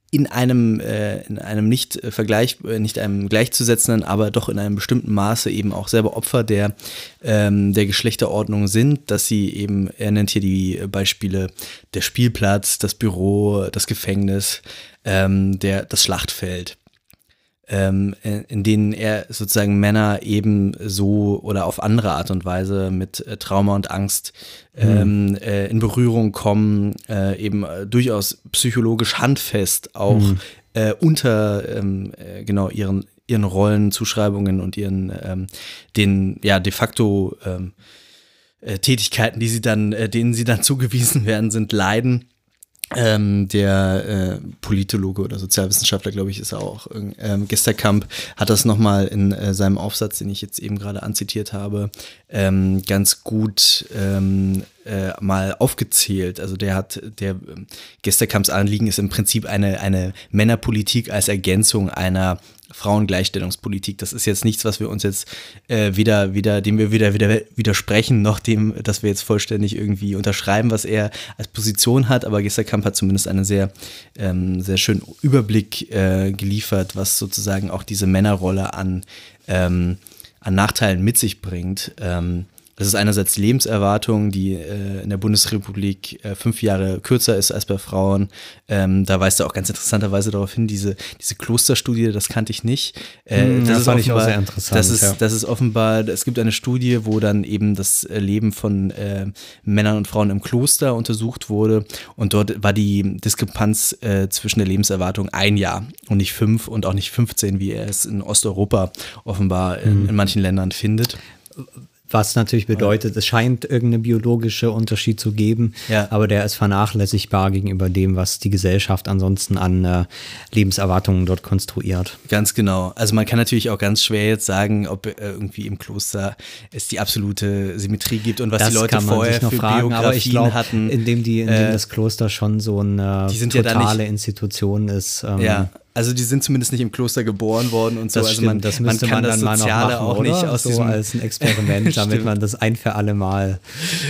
in einem, äh, in einem nicht äh, Vergleich, äh, nicht einem gleichzusetzenden, aber doch in einem bestimmten Maße eben auch selber Opfer der, ähm, der Geschlechterordnung sind, dass sie eben, er nennt hier die Beispiele, der Spielplatz, das Büro, das Gefängnis, ähm, der, das Schlachtfeld ähm, in denen er sozusagen Männer eben so oder auf andere Art und Weise mit äh, Trauma und Angst ähm, äh, in Berührung kommen, äh, eben äh, durchaus psychologisch handfest auch äh, unter ähm, äh, genau ihren ihren Rollenzuschreibungen und ihren ähm, den ja de facto ähm, äh, Tätigkeiten, die sie dann, denen sie dann *laughs* zugewiesen werden, sind leiden. Ähm, der äh, Politologe oder Sozialwissenschaftler, glaube ich, ist er auch. Ähm, Gesterkamp hat das nochmal in äh, seinem Aufsatz, den ich jetzt eben gerade anzitiert habe, ähm, ganz gut ähm, äh, mal aufgezählt. Also der hat, der ähm, Gesterkamps Anliegen ist im Prinzip eine, eine Männerpolitik als Ergänzung einer Frauengleichstellungspolitik. Das ist jetzt nichts, was wir uns jetzt äh, wieder, wieder, dem wir wieder, wieder widersprechen, noch dem, dass wir jetzt vollständig irgendwie unterschreiben, was er als Position hat. Aber Gesterkamp hat zumindest einen sehr, ähm, sehr schönen Überblick äh, geliefert, was sozusagen auch diese Männerrolle an, ähm, an Nachteilen mit sich bringt. Ähm, Das ist einerseits die Lebenserwartung, die äh, in der Bundesrepublik äh, fünf Jahre kürzer ist als bei Frauen. Ähm, da weist er auch ganz interessanterweise darauf hin, diese, diese Klosterstudie, das kannte ich nicht. Äh, Hm, das das ist fand ich auch offenbar- sehr interessant, Das ist, ja. das ist offenbar, es gibt eine Studie, wo dann eben das äh, Leben von äh, Männern und Frauen im Kloster untersucht wurde und dort war die Diskrepanz äh, zwischen der Lebenserwartung ein Jahr und nicht fünf und auch nicht 15, wie er es in Osteuropa offenbar in, Mhm. in manchen Ländern findet. Was natürlich bedeutet, es scheint irgendeinen biologische Unterschied zu geben, Ja. aber der ist vernachlässigbar gegenüber dem, was die Gesellschaft ansonsten an äh, Lebenserwartungen dort konstruiert. Ganz genau. Also man kann natürlich auch ganz schwer jetzt sagen, ob äh, irgendwie im Kloster es die absolute Symmetrie gibt und was das die Leute vorher sich noch für fragen, aber ich Biografien glaube, hatten. indem, die, indem Äh, das Kloster schon so eine die sind ja totale nicht- Institution ist. ähm, ja, also die sind zumindest nicht im Kloster geboren worden und so. Das also stimmt, man, das man müsste kann man, das mal Soziale machen, auch oder? nicht aus so diesem als ein Experiment, *laughs* damit man das ein für alle Mal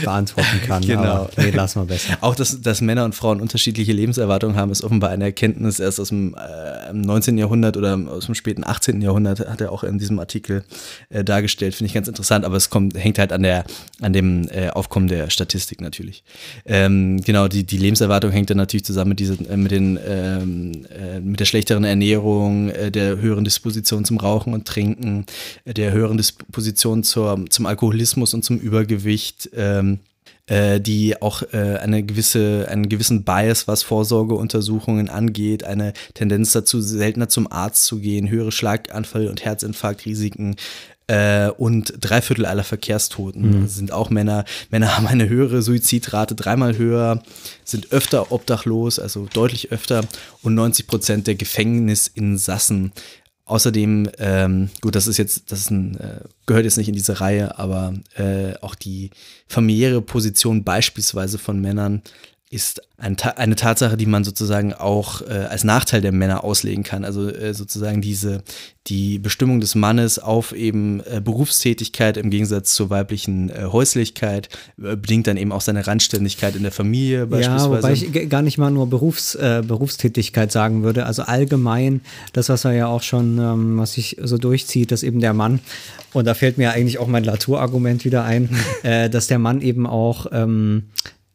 beantworten kann. *laughs* Genau. Aber nee, lassen wir besser. Auch, dass, dass Männer und Frauen unterschiedliche Lebenserwartungen haben, ist offenbar eine Erkenntnis erst aus dem äh, im 19. Jahrhundert oder aus dem späten 18. Jahrhundert, hat er auch in diesem Artikel äh, dargestellt. Finde ich ganz interessant, aber es kommt, hängt halt an, der, an dem äh, Aufkommen der Statistik natürlich. Ähm, genau, die, die Lebenserwartung hängt dann natürlich zusammen mit, diesen, äh, mit, den, ähm, äh, mit der schlechteren Ernährung, äh, der höheren Disposition zum Rauchen und Trinken, äh, der höheren Disposition zur, zum Alkoholismus und zum Übergewicht. Ähm, äh, die auch äh, eine gewisse, einen gewissen Bias, was Vorsorgeuntersuchungen angeht, eine Tendenz dazu, seltener zum Arzt zu gehen, höhere Schlaganfall- und Herzinfarktrisiken äh, und drei Viertel aller Verkehrstoten sind auch Männer. Männer haben eine höhere Suizidrate, dreimal höher, sind öfter obdachlos, also deutlich öfter und 90 Prozent der Gefängnisinsassen Außerdem, ähm, gut, das ist jetzt, das ist ein, äh, gehört jetzt nicht in diese Reihe, aber äh, auch die familiäre Position beispielsweise von Männern ist ein, eine Tatsache, die man sozusagen auch äh, als Nachteil der Männer auslegen kann. Also äh, sozusagen diese, die Bestimmung des Mannes auf eben äh, Berufstätigkeit im Gegensatz zur weiblichen äh, Häuslichkeit äh, bedingt dann eben auch seine Randständigkeit in der Familie Ja, beispielsweise. wobei ich gar nicht mal nur Berufs, äh, Berufstätigkeit sagen würde. Also allgemein, das, was er ja auch schon, ähm, was sich so durchzieht, dass eben der Mann, und da fällt mir eigentlich auch mein Latour-Argument wieder ein, *laughs* dass der Mann eben auch ähm,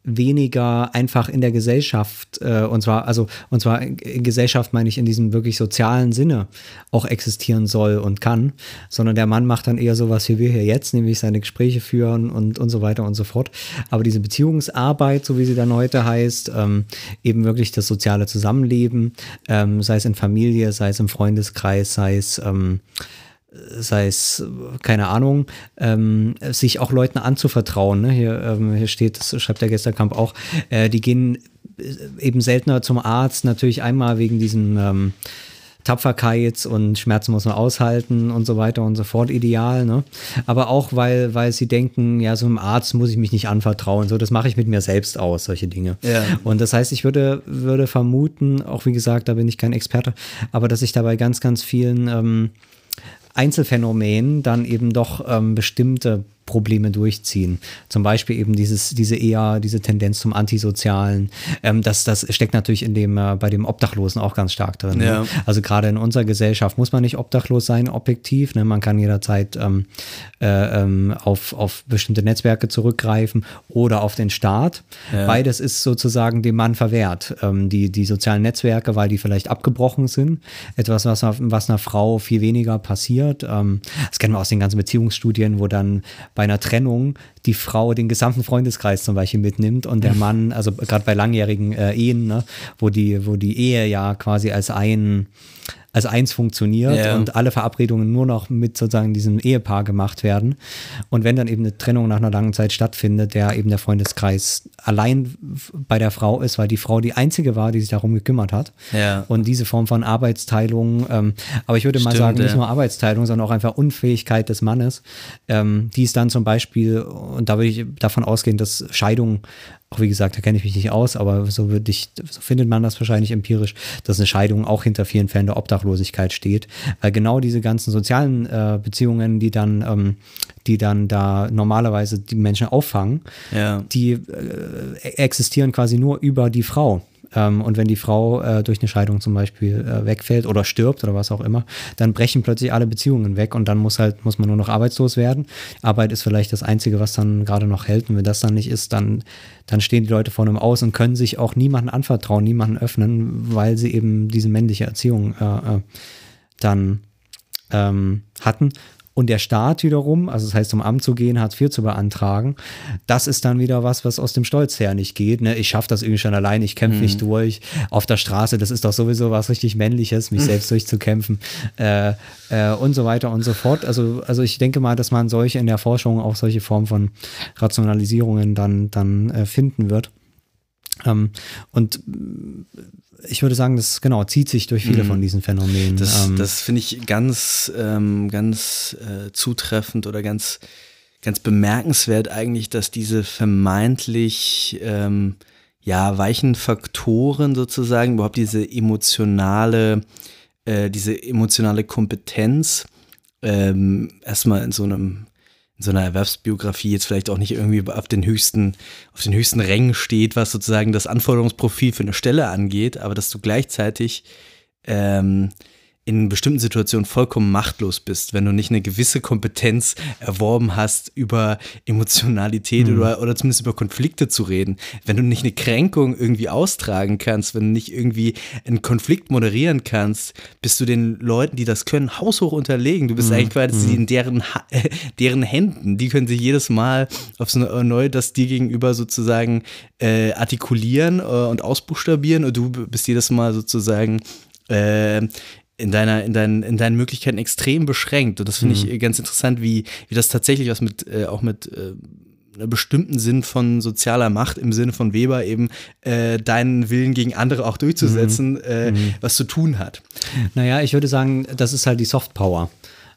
weniger einfach in der Gesellschaft äh, und zwar also und zwar in Gesellschaft meine ich in diesem wirklich sozialen Sinne auch existieren soll und kann, sondern der Mann macht dann eher sowas wie wir hier jetzt, nämlich seine Gespräche führen und und so weiter und so fort. Aber diese Beziehungsarbeit, so wie sie dann heute heißt, ähm, eben wirklich das soziale Zusammenleben, ähm, sei es in Familie, sei es im Freundeskreis, sei es ähm, sei es, keine Ahnung, ähm, sich auch Leuten anzuvertrauen. Ne? Hier, ähm, hier steht, das schreibt der Gesterkamp auch, äh, die gehen äh, eben seltener zum Arzt, natürlich einmal wegen diesem ähm, Tapferkeit und Schmerzen muss man aushalten und so weiter und so fort, ideal, ne? Aber auch, weil, weil sie denken, ja, so einem Arzt muss ich mich nicht anvertrauen, so, das mache ich mit mir selbst aus, solche Dinge. Ja. Und das heißt, ich würde, würde vermuten, auch wie gesagt, da bin ich kein Experte, aber dass ich dabei ganz, ganz vielen ähm, Einzelphänomenen dann eben doch ähm, bestimmte Probleme durchziehen. Zum Beispiel eben dieses, diese eher, diese Tendenz zum Antisozialen. Ähm, das, das steckt natürlich in dem, äh, bei dem Obdachlosen auch ganz stark drin. Ja. Ne? Also gerade in unserer Gesellschaft muss man nicht obdachlos sein, objektiv. Ne? Man kann jederzeit ähm, äh, ähm, auf, auf bestimmte Netzwerke zurückgreifen oder auf den Staat. Ja. Beides ist sozusagen dem Mann verwehrt. Ähm, die, die sozialen Netzwerke, weil die vielleicht abgebrochen sind. Etwas, was, was einer Frau viel weniger passiert. Ähm, das kennen wir aus den ganzen Beziehungsstudien, wo dann bei einer Trennung die Frau den gesamten Freundeskreis zum Beispiel mitnimmt und der Mann, also gerade bei langjährigen äh, Ehen, ne, wo die, wo die Ehe ja quasi als ein als eins funktioniert Ja. und alle Verabredungen nur noch mit sozusagen diesem Ehepaar gemacht werden. Und wenn dann eben eine Trennung nach einer langen Zeit stattfindet, der eben der Freundeskreis allein bei der Frau ist, weil die Frau die einzige war, die sich darum gekümmert hat. Ja. Und diese Form von Arbeitsteilung, ähm, aber ich würde mal Stimmt, sagen, nicht nur Arbeitsteilung, sondern auch einfach Unfähigkeit des Mannes, ähm, die ist dann zum Beispiel, und da würde ich davon ausgehen, dass Scheidung auch wie gesagt, da kenne ich mich nicht aus, aber so würde ich, so findet man das wahrscheinlich empirisch, dass eine Scheidung auch hinter vielen Fällen der Obdachlosigkeit steht. Weil genau diese ganzen sozialen äh, Beziehungen, die dann, ähm, die dann da normalerweise die Menschen auffangen, Ja. die äh, existieren quasi nur über die Frau. Ähm, und wenn die Frau äh, durch eine Scheidung zum Beispiel äh, wegfällt oder stirbt oder was auch immer, dann brechen plötzlich alle Beziehungen weg und dann muss halt, muss man nur noch arbeitslos werden. Arbeit ist vielleicht das Einzige, was dann gerade noch hält. Und wenn das dann nicht ist, dann, dann stehen die Leute vor einem Aus und können sich auch niemanden anvertrauen, niemanden öffnen, weil sie eben diese männliche Erziehung äh, äh dann ähm, hatten. Und der Staat wiederum, also das heißt, um Amt zu gehen, Hartz IV zu beantragen, das ist dann wieder was, was aus dem Stolz her nicht geht. Ne? Ich schaffe das irgendwie schon allein, ich kämpfe mhm. nicht durch. Auf der Straße, das ist doch sowieso was richtig Männliches, mich selbst durchzukämpfen äh, äh, und so weiter und so fort. Also, also ich denke mal, dass man solche in der Forschung auch solche Formen von Rationalisierungen dann, dann äh, finden wird. Ähm, und ich würde sagen, das genau zieht sich durch viele mhm. von diesen Phänomenen. Das, ähm, das finde ich ganz, ähm, ganz äh, zutreffend oder ganz, ganz bemerkenswert eigentlich, dass diese vermeintlich ähm, ja weichen Faktoren sozusagen überhaupt diese emotionale, äh, diese emotionale Kompetenz ähm, erstmal in so einem in so einer Erwerbsbiografie jetzt vielleicht auch nicht irgendwie auf den höchsten, auf den höchsten Rängen steht, was sozusagen das Anforderungsprofil für eine Stelle angeht, aber dass du gleichzeitig ähm, in bestimmten Situationen vollkommen machtlos bist, wenn du nicht eine gewisse Kompetenz erworben hast, über Emotionalität mhm. oder, oder zumindest über Konflikte zu reden. Wenn du nicht eine Kränkung irgendwie austragen kannst, wenn du nicht irgendwie einen Konflikt moderieren kannst, bist du den Leuten, die das können, haushoch unterlegen. Du bist mhm. eigentlich quasi mhm. in deren, äh, *laughs* deren Händen. Die können sich jedes Mal aufs Neue das dir gegenüber sozusagen äh, artikulieren äh, und ausbuchstabieren und du bist jedes Mal sozusagen äh, in deiner, in deinen, in deinen Möglichkeiten extrem beschränkt. Und das finde mhm. ich ganz interessant, wie, wie das tatsächlich was mit, äh, auch mit äh, einem bestimmten Sinn von sozialer Macht im Sinne von Weber eben äh, deinen Willen gegen andere auch durchzusetzen, mhm. Äh, mhm. was zu tun hat. Naja, ich würde sagen, das ist halt die Soft Power.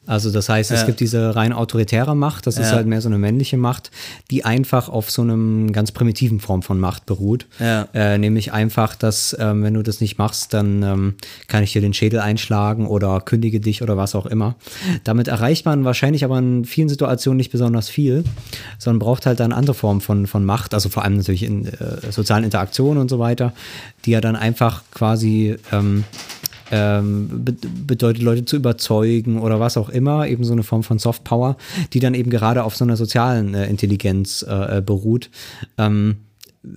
Also das heißt, es ja. gibt diese rein autoritäre Macht, das ja. ist halt mehr so eine männliche Macht, die einfach auf so einem ganz primitiven Form von Macht beruht. Ja. Äh, nämlich einfach, dass ähm, wenn du das nicht machst, dann ähm, kann ich dir den Schädel einschlagen oder kündige dich oder was auch immer. Damit erreicht man wahrscheinlich aber in vielen Situationen nicht besonders viel, sondern braucht halt dann andere Formen von, von Macht, also vor allem natürlich in äh, sozialen Interaktionen und so weiter, die ja dann einfach quasi ähm, ähm, be bedeutet, Leute zu überzeugen oder was auch immer, eben so eine Form von Soft Power, die dann eben gerade auf so einer sozialen äh, Intelligenz äh, äh, beruht. Ähm,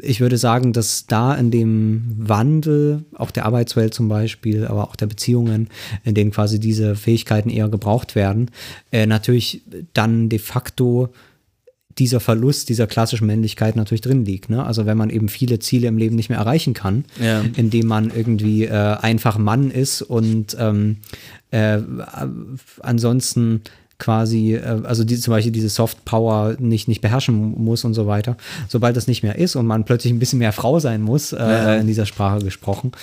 ich würde sagen, dass da in dem Wandel, auch der Arbeitswelt zum Beispiel, aber auch der Beziehungen, in denen quasi diese Fähigkeiten eher gebraucht werden, äh, natürlich dann de facto dieser Verlust dieser klassischen Männlichkeit natürlich drin liegt. Ne? Also wenn man eben viele Ziele im Leben nicht mehr erreichen kann, ja. indem man irgendwie äh, einfach Mann ist und ähm, äh, ansonsten quasi, äh, also die, zum Beispiel diese Soft Power nicht, nicht beherrschen muss und so weiter. Sobald das nicht mehr ist und man plötzlich ein bisschen mehr Frau sein muss, äh, ja. in dieser Sprache gesprochen,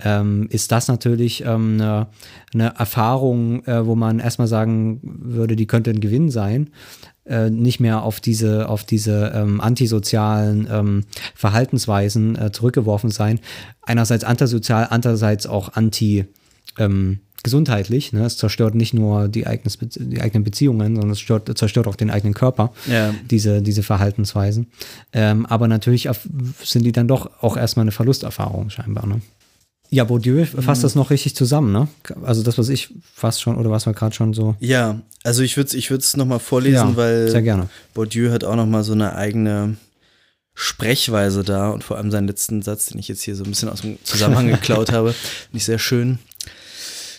ähm, ist das natürlich ähm, eine, eine Erfahrung, äh, wo man erstmal sagen würde, die könnte ein Gewinn sein äh, nicht mehr auf diese, auf diese ähm, antisozialen ähm, Verhaltensweisen äh, zurückgeworfen sein. Einerseits antisozial, andererseits auch anti ähm, gesundheitlich. Ne? Es zerstört nicht nur die, eigenes, die eigenen Beziehungen, sondern es zerstört, zerstört auch den eigenen Körper, ja. diese, diese Verhaltensweisen. Ähm, aber natürlich sind die dann doch auch erstmal eine Verlusterfahrung scheinbar. Ne? Ja, Bourdieu fasst das noch richtig zusammen, ne? Also das, was ich fast schon, oder was wir gerade schon so. Ja, also ich würde es ich würd's nochmal vorlesen, ja, weil sehr gerne. Bourdieu hat auch nochmal so eine eigene Sprechweise da und vor allem seinen letzten Satz, den ich jetzt hier so ein bisschen aus dem Zusammenhang *laughs* geklaut habe, finde ich sehr schön.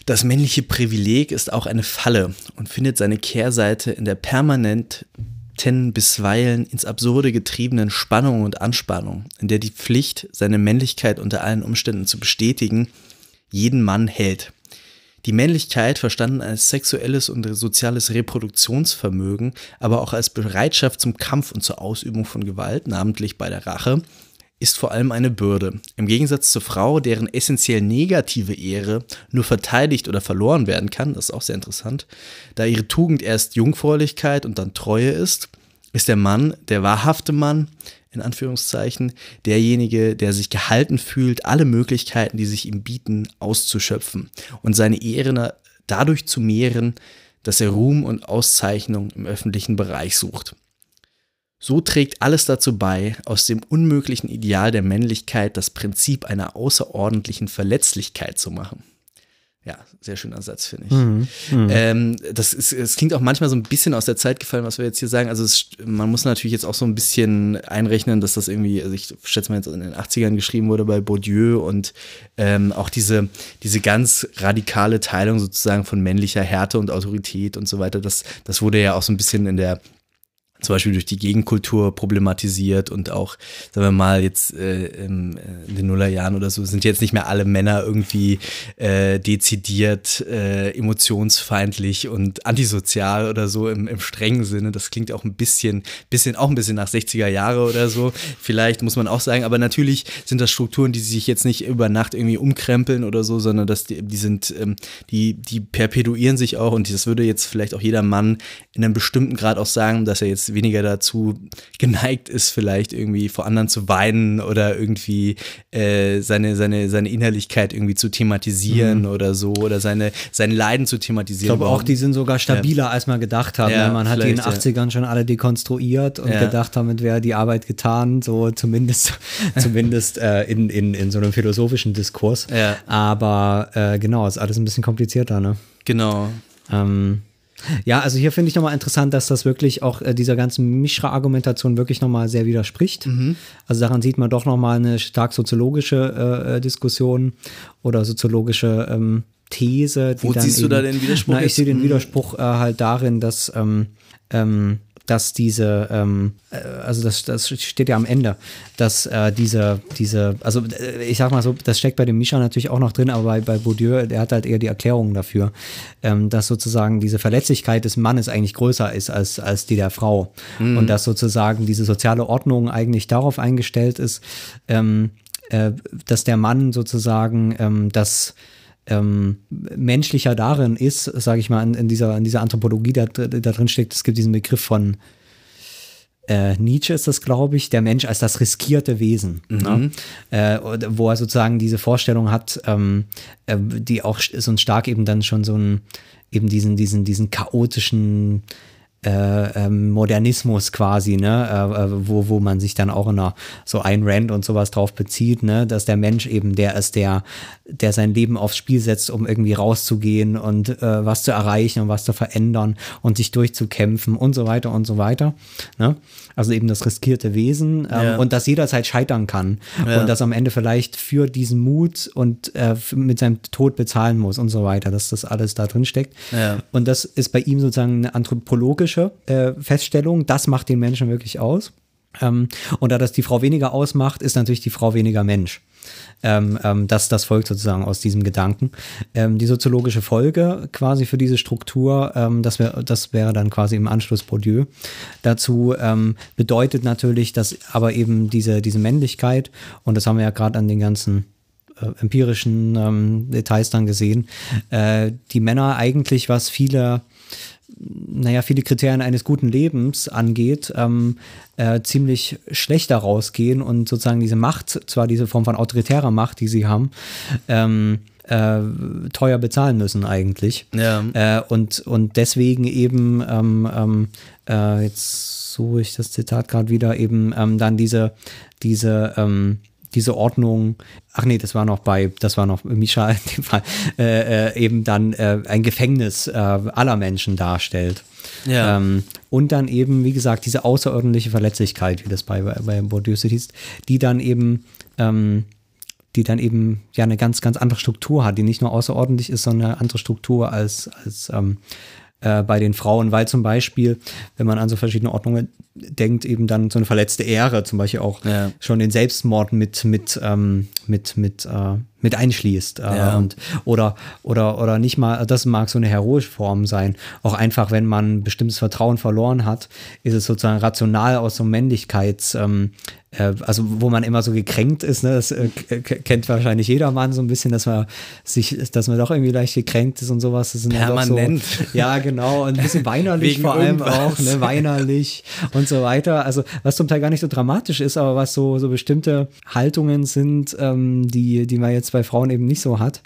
Das männliche Privileg ist auch eine Falle und findet seine Kehrseite in der permanent bisweilen ins Absurde getriebenen Spannung und Anspannung, in der die Pflicht, seine Männlichkeit unter allen Umständen zu bestätigen, jeden Mann hält. Die Männlichkeit, verstanden als sexuelles und soziales Reproduktionsvermögen, aber auch als Bereitschaft zum Kampf und zur Ausübung von Gewalt, namentlich bei der Rache, ist vor allem eine Bürde. Im Gegensatz zur Frau, deren essentiell negative Ehre nur verteidigt oder verloren werden kann, das ist auch sehr interessant, da ihre Tugend erst Jungfräulichkeit und dann Treue ist, ist der Mann, der wahrhafte Mann, in Anführungszeichen, derjenige, der sich gehalten fühlt, alle Möglichkeiten, die sich ihm bieten, auszuschöpfen und seine Ehre dadurch zu mehren, dass er Ruhm und Auszeichnung im öffentlichen Bereich sucht. So trägt alles dazu bei, aus dem unmöglichen Ideal der Männlichkeit das Prinzip einer außerordentlichen Verletzlichkeit zu machen. Ja, sehr schöner Satz, finde ich. Mhm. Ähm, das, ist, es klingt auch manchmal so ein bisschen aus der Zeit gefallen, was wir jetzt hier sagen. Also es, man muss natürlich jetzt auch so ein bisschen einrechnen, dass das irgendwie, also ich schätze mal jetzt in den 80ern geschrieben wurde bei Bourdieu und ähm, auch diese, diese ganz radikale Teilung sozusagen von männlicher Härte und Autorität und so weiter, das, das wurde ja auch so ein bisschen in der zum Beispiel durch die Gegenkultur problematisiert und auch, sagen wir mal, jetzt äh, äh, in den Nullerjahren oder so sind jetzt nicht mehr alle Männer irgendwie äh, dezidiert äh, emotionsfeindlich und antisozial oder so im, im strengen Sinne. Das klingt auch ein bisschen, bisschen, auch ein bisschen nach 60er Jahre oder so. Vielleicht muss man auch sagen, aber natürlich sind das Strukturen, die sich jetzt nicht über Nacht irgendwie umkrempeln oder so, sondern dass die, die sind, ähm, die, die perpetuieren sich auch und das würde jetzt vielleicht auch jeder Mann in einem bestimmten Grad auch sagen, dass er jetzt weniger dazu geneigt ist, vielleicht irgendwie vor anderen zu weinen oder irgendwie äh, seine, seine, seine Innerlichkeit irgendwie zu thematisieren oder so oder seine, sein Leiden zu Ich thematisieren. glaube auch, die sind sogar stabiler, als man gedacht hat. Ja, ne? Man hat die in den vielleicht, ja. 80ern schon alle dekonstruiert und Ja. gedacht, damit wäre die Arbeit getan, so zumindest, *laughs* zumindest äh, in, in, in so einem philosophischen Diskurs. Ja. Aber äh, genau, ist alles ein bisschen komplizierter, ne? Genau. Ähm, ja, also hier finde ich nochmal interessant, dass das wirklich auch äh, dieser ganzen Mishra-Argumentation wirklich nochmal sehr widerspricht. Also daran sieht man doch nochmal eine stark soziologische äh, äh, Diskussion oder soziologische ähm, These. Wo siehst du eben, da den Widerspruch Na, ich sehe den Mhm. Widerspruch äh, halt darin, dass ähm, ähm, dass diese, ähm, äh, also das, das steht ja am Ende, dass äh, diese, diese, also äh, ich sag mal so, das steckt bei dem Misha natürlich auch noch drin, aber bei, bei Bourdieu, der hat halt eher die Erklärungen dafür, ähm, dass sozusagen diese Verletzlichkeit des Mannes eigentlich größer ist als, als die der Frau. Und dass sozusagen diese soziale Ordnung eigentlich darauf eingestellt ist, ähm, äh, dass der Mann sozusagen ähm, das ähm, menschlicher darin ist, sage ich mal, in, in, dieser, in dieser Anthropologie, da, da drin steckt, es gibt diesen Begriff von äh, Nietzsche ist das, glaube ich, der Mensch als das riskierte Wesen, ne? äh, wo er sozusagen diese Vorstellung hat, ähm, äh, die auch so ein stark eben dann schon so ein, eben diesen, diesen, diesen chaotischen äh, ähm, Modernismus quasi, ne, äh, äh, wo, wo man sich dann auch in einer, so ein Rand und sowas drauf bezieht, ne, dass der Mensch eben der ist, der, der sein Leben aufs Spiel setzt, um irgendwie rauszugehen und äh, was zu erreichen und was zu verändern und sich durchzukämpfen und so weiter und so weiter. Ne? Also eben das riskierte Wesen ähm, Ja. und das jederzeit scheitern kann Ja. und das am Ende vielleicht für diesen Mut und äh, mit seinem Tod bezahlen muss und so weiter, dass das alles da drin steckt. Ja. Und das ist bei ihm sozusagen eine anthropologische äh, Feststellung. Das macht den Menschen wirklich aus. Ähm, und da das die Frau weniger ausmacht, ist natürlich die Frau weniger Mensch. Ähm, ähm, das, das folgt sozusagen aus diesem Gedanken. Ähm, die soziologische Folge quasi für diese Struktur, ähm, das, wär, das wäre dann quasi im Anschluss Bourdieu. Dazu ähm, bedeutet natürlich, dass aber eben diese, diese Männlichkeit, und das haben wir ja gerade an den ganzen äh, empirischen ähm, Details dann gesehen, äh, die Männer eigentlich, was viele naja, viele Kriterien eines guten Lebens angeht, ähm, äh, ziemlich schlecht daraus gehen und sozusagen diese Macht, zwar diese Form von autoritärer Macht, die sie haben, ähm, äh, teuer bezahlen müssen eigentlich. Ja. Äh, und, und deswegen eben, ähm, ähm, äh, jetzt suche ich das Zitat gerade wieder, eben ähm, dann diese, diese, ähm, diese Ordnung, ach nee, das war noch bei, das war noch Misha *laughs* in dem Fall, äh, äh, eben dann äh, ein Gefängnis äh, aller Menschen darstellt. Ja. Ähm, und dann eben, wie gesagt, diese außerordentliche Verletzlichkeit, wie das bei, bei Bourdieu so hieß, die dann eben, ähm, die dann eben ja eine ganz, ganz andere Struktur hat, die nicht nur außerordentlich ist, sondern eine andere Struktur als, als ähm, äh, bei den Frauen, weil zum Beispiel, wenn man an so verschiedene Ordnungen denkt, eben dann so eine verletzte Ehre zum Beispiel auch Ja. schon den Selbstmord mit, mit, ähm, mit, mit, äh, mit einschließt. Äh, Ja. und, oder, oder, oder nicht mal, das mag so eine heroische Form sein. Auch einfach, wenn man bestimmtes Vertrauen verloren hat, ist es sozusagen rational aus so Männlichkeits, ähm, äh, also wo man immer so gekränkt ist, ne? das äh, k- kennt wahrscheinlich jeder Mann so ein bisschen, dass man sich, dass man doch irgendwie leicht gekränkt ist und sowas. Das sind ja Permanent. So, ja, genau. Und ein bisschen weinerlich Wegen vor allem irgendwas. auch, ne? weinerlich und so weiter. Also was zum Teil gar nicht so dramatisch ist, aber was so, so bestimmte Haltungen sind, ähm, die, die man jetzt bei Frauen eben nicht so hat.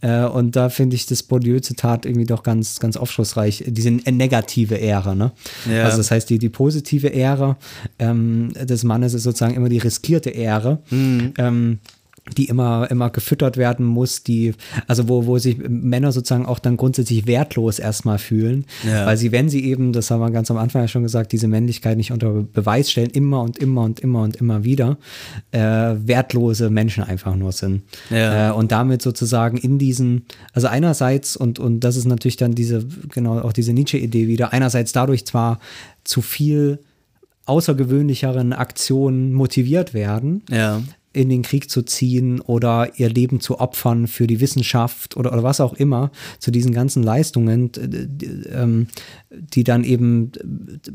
Äh, und da finde ich das Bourdieu-Zitat irgendwie doch ganz, ganz aufschlussreich. Diese negative Ehre, ne? Ja. Also das heißt, die, die positive Ehre ähm, des Mannes ist sozusagen immer die riskierte Ehre. Ähm, die immer, immer gefüttert werden muss, die, also wo, wo sich Männer sozusagen auch dann grundsätzlich wertlos erstmal fühlen, Ja. weil sie, wenn sie eben, das haben wir ganz am Anfang ja schon gesagt, diese Männlichkeit nicht unter Beweis stellen, immer und immer und immer und immer wieder, äh, wertlose Menschen einfach nur sind. Ja. Äh, und damit sozusagen in diesen, also einerseits, und, und das ist natürlich dann diese, genau, auch diese Nietzsche-Idee wieder, einerseits dadurch zwar zu viel außergewöhnlicheren Aktionen motiviert werden, Ja. in den Krieg zu ziehen oder ihr Leben zu opfern für die Wissenschaft oder, oder was auch immer, zu diesen ganzen Leistungen, d- d- ähm, die dann eben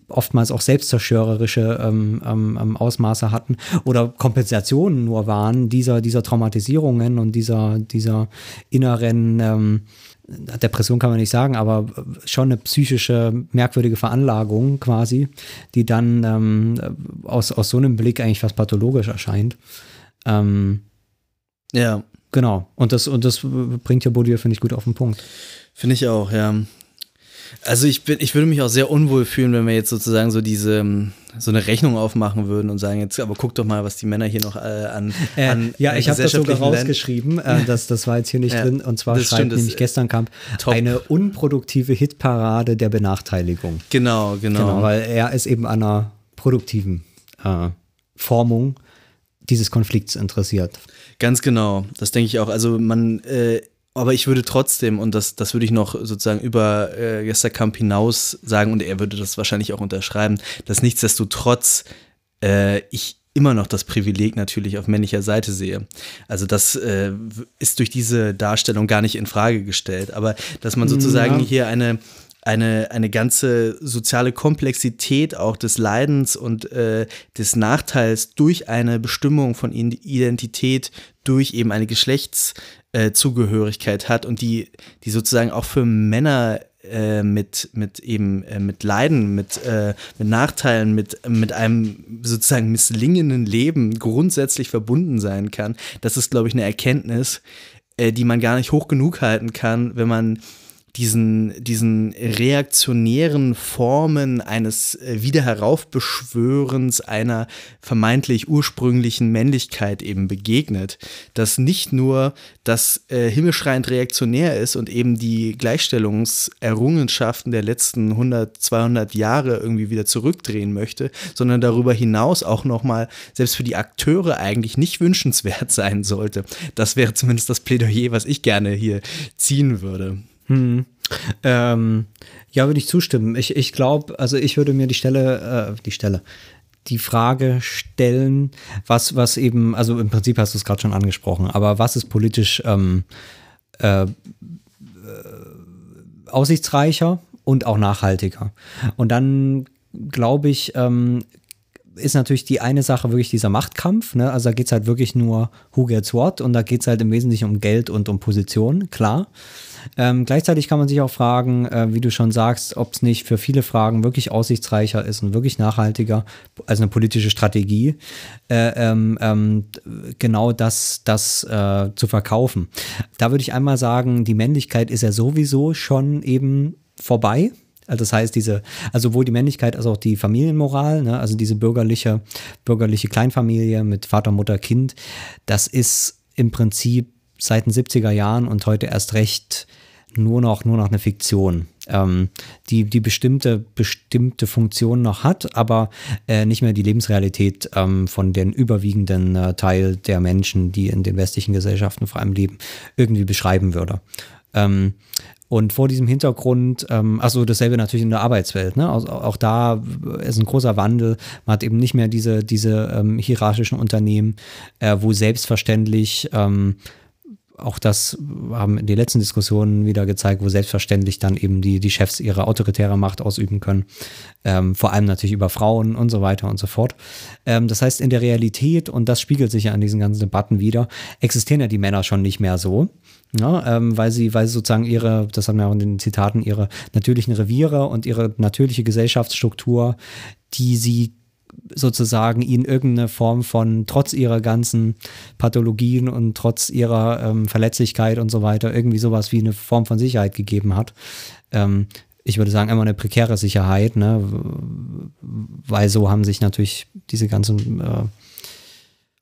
oftmals auch selbstzerstörerische ähm, ähm, ähm, Ausmaße hatten oder Kompensationen nur waren dieser, dieser Traumatisierungen und dieser, dieser inneren ähm, Depression kann man nicht sagen, aber schon eine psychische, merkwürdige Veranlagung quasi, die dann ähm, aus, aus so einem Blick eigentlich fast pathologisch erscheint. Ähm, Ja. genau. Und das, und das bringt ja Bourdieu, finde ich, gut auf den Punkt. Finde ich auch, ja. Also ich bin, ich würde mich auch sehr unwohl fühlen, wenn wir jetzt sozusagen so diese, ähm, so eine Rechnung aufmachen würden und sagen, jetzt, aber guck doch mal, was die Männer hier noch äh, an, Äh, an ja, an ich habe das sogar rausgeschrieben. Äh, das, das war jetzt hier nicht Ja, drin. Und zwar schreibt stimmt, nämlich gestern kam top. eine unproduktive Hitparade der Benachteiligung. Genau, genau. Genau, weil er ist eben an einer produktiven äh, Formung dieses Konflikts interessiert. Ganz genau, das denke ich auch. Also man, äh, aber ich würde trotzdem, und das, das würde ich noch sozusagen über äh, Gesterkamp hinaus sagen, und er würde das wahrscheinlich auch unterschreiben, dass nichtsdestotrotz äh, ich immer noch das Privileg natürlich auf männlicher Seite sehe. Also das äh, ist durch diese Darstellung gar nicht in Frage gestellt, aber dass man sozusagen Ja. hier eine eine, eine ganze soziale Komplexität auch des Leidens und äh, des Nachteils durch eine Bestimmung von Identität, durch eben eine Geschlechtszugehörigkeit äh, Zugehörigkeit hat und die, die sozusagen auch für Männer äh, mit, mit eben äh, mit Leiden, mit, äh, mit Nachteilen, mit, mit einem sozusagen misslingenden Leben grundsätzlich verbunden sein kann. Das ist, glaube ich, eine Erkenntnis, äh, die man gar nicht hoch genug halten kann, wenn man diesen, diesen reaktionären Formen eines äh, Wiederheraufbeschwörens einer vermeintlich ursprünglichen Männlichkeit eben begegnet, dass nicht nur das äh, himmelschreiend reaktionär ist und eben die Gleichstellungserrungenschaften der letzten 100, 200 Jahre irgendwie wieder zurückdrehen möchte, sondern darüber hinaus auch nochmal selbst für die Akteure eigentlich nicht wünschenswert *laughs* sein sollte. Das wäre zumindest das Plädoyer, was ich gerne hier ziehen würde. Ähm, ja, würde ich zustimmen. Ich, ich glaube, also ich würde mir die Stelle, äh, die Stelle, die Frage stellen, was, was eben, also im Prinzip hast du es gerade schon angesprochen, aber was ist politisch ähm, äh, äh, aussichtsreicher und auch nachhaltiger? Und dann glaube ich, ähm, ist natürlich die eine Sache wirklich dieser Machtkampf. Ne? Also da geht es halt wirklich nur who gets what und da geht es halt im Wesentlichen um Geld und um Position, klar. Ähm, gleichzeitig kann man sich auch fragen, äh, wie du schon sagst, ob es nicht für viele Fragen wirklich aussichtsreicher ist und wirklich nachhaltiger, also eine politische Strategie, äh, ähm, ähm, genau das, das äh, zu verkaufen. Da würde ich einmal sagen, die Männlichkeit ist ja sowieso schon eben vorbei. Also das heißt, diese, also sowohl die Männlichkeit als auch die Familienmoral, ne, also diese bürgerliche, bürgerliche Kleinfamilie mit Vater, Mutter, Kind, das ist im Prinzip seit den 70er Jahren und heute erst recht nur noch, nur noch eine Fiktion, ähm, die, die bestimmte, bestimmte Funktion noch hat, aber äh, nicht mehr die Lebensrealität ähm, von den überwiegenden äh, Teil der Menschen, die in den westlichen Gesellschaften vor allem leben, irgendwie beschreiben würde. Ähm, und vor diesem Hintergrund, ähm, also dasselbe natürlich in der Arbeitswelt, ne? Also auch da ist ein großer Wandel. Man hat eben nicht mehr diese, diese ähm, hierarchischen Unternehmen, äh, wo selbstverständlich ähm, auch das haben die letzten Diskussionen wieder gezeigt, wo selbstverständlich dann eben die, die Chefs ihre autoritäre Macht ausüben können. Ähm, vor allem natürlich über Frauen und so weiter und so fort. Ähm, das heißt, in der Realität, und das spiegelt sich ja an diesen ganzen Debatten wieder, existieren ja die Männer schon nicht mehr so. Ja, ähm, weil sie, weil sie sozusagen ihre, das haben wir auch in den Zitaten, ihre natürlichen Reviere und ihre natürliche Gesellschaftsstruktur, die sie sozusagen ihnen irgendeine Form von, trotz ihrer ganzen Pathologien und trotz ihrer ähm, Verletzlichkeit und so weiter, irgendwie sowas wie eine Form von Sicherheit gegeben hat. Ähm, ich würde sagen, immer eine prekäre Sicherheit, ne? weil so haben sich natürlich diese ganzen äh,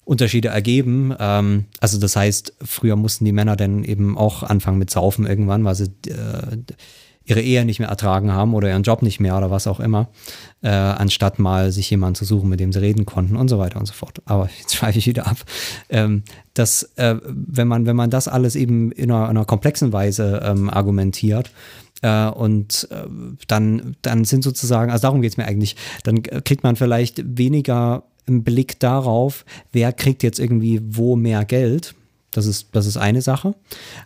Unterschiede ergeben. Ähm, also das heißt, früher mussten die Männer dann eben auch anfangen mit Saufen irgendwann, weil sie äh, ihre Ehe nicht mehr ertragen haben oder ihren Job nicht mehr oder was auch immer, äh, anstatt mal sich jemanden zu suchen, mit dem sie reden konnten und so weiter und so fort. Aber *laughs* jetzt schweife ich wieder ab. Ähm, dass, äh, wenn, man, wenn man das alles eben in einer, in einer komplexen Weise ähm, argumentiert, äh, und äh, dann, dann sind sozusagen, also darum geht es mir eigentlich, dann kriegt man vielleicht weniger einen Blick darauf, wer kriegt jetzt irgendwie wo mehr Geld, das ist, das ist eine Sache.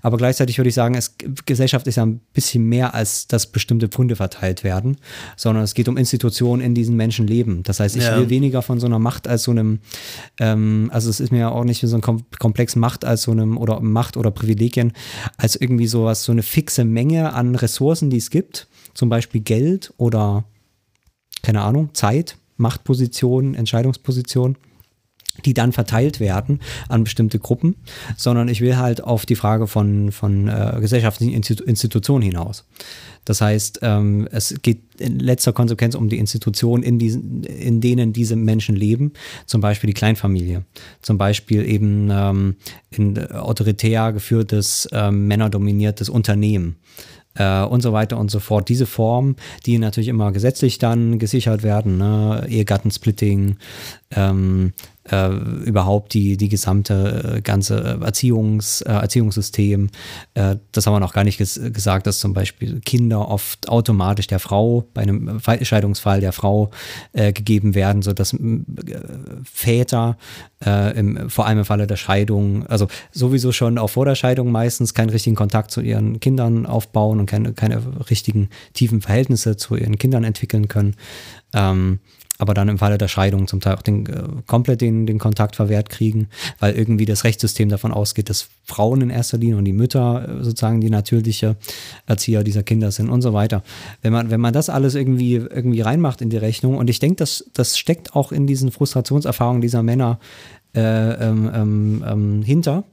Aber gleichzeitig würde ich sagen, es, Gesellschaft ist ja ein bisschen mehr als dass bestimmte Pfunde verteilt werden, sondern es geht um Institutionen, in diesen Menschen leben. Das heißt, ich ja. will weniger von so einer Macht als so einem, ähm, also es ist mir ja auch nicht so ein Komplex Macht als so einem, oder Macht oder Privilegien, als irgendwie sowas, so eine fixe Menge an Ressourcen, die es gibt. Zum Beispiel Geld oder, keine Ahnung, Zeit, Machtposition, Entscheidungsposition die dann verteilt werden an bestimmte Gruppen, sondern ich will halt auf die Frage von, von äh, gesellschaftlichen Institutionen hinaus. Das heißt, ähm, es geht in letzter Konsequenz um die Institutionen, in, diesen, in denen diese Menschen leben, zum Beispiel die Kleinfamilie, zum Beispiel eben ähm, in autoritär geführtes, ähm, männerdominiertes Unternehmen äh, und so weiter und so fort. Diese Form, die natürlich immer gesetzlich dann gesichert werden, ne? Ehegattensplitting, ähm, äh, überhaupt die, die gesamte äh, ganze Erziehungs, äh, Erziehungssystem. Äh, das haben wir noch gar nicht ges gesagt, dass zum Beispiel Kinder oft automatisch der Frau bei einem Scheidungsfall der Frau äh, gegeben werden, sodass äh, Väter im, vor allem im Falle der Scheidung, also sowieso schon auch vor der Scheidung meistens keinen richtigen Kontakt zu ihren Kindern aufbauen und keine, keine richtigen tiefen Verhältnisse zu ihren Kindern entwickeln können. Ähm, aber dann im Falle der Scheidung zum Teil auch den, äh, komplett den, den Kontakt verwehrt kriegen, weil irgendwie das Rechtssystem davon ausgeht, dass Frauen in erster Linie und die Mütter äh, sozusagen die natürliche Erzieher dieser Kinder sind und so weiter. Wenn man, wenn man das alles irgendwie, irgendwie reinmacht in die Rechnung, und ich denke, das, das steckt auch in diesen Frustrationserfahrungen dieser Männer äh, ähm, ähm, ähm hinter,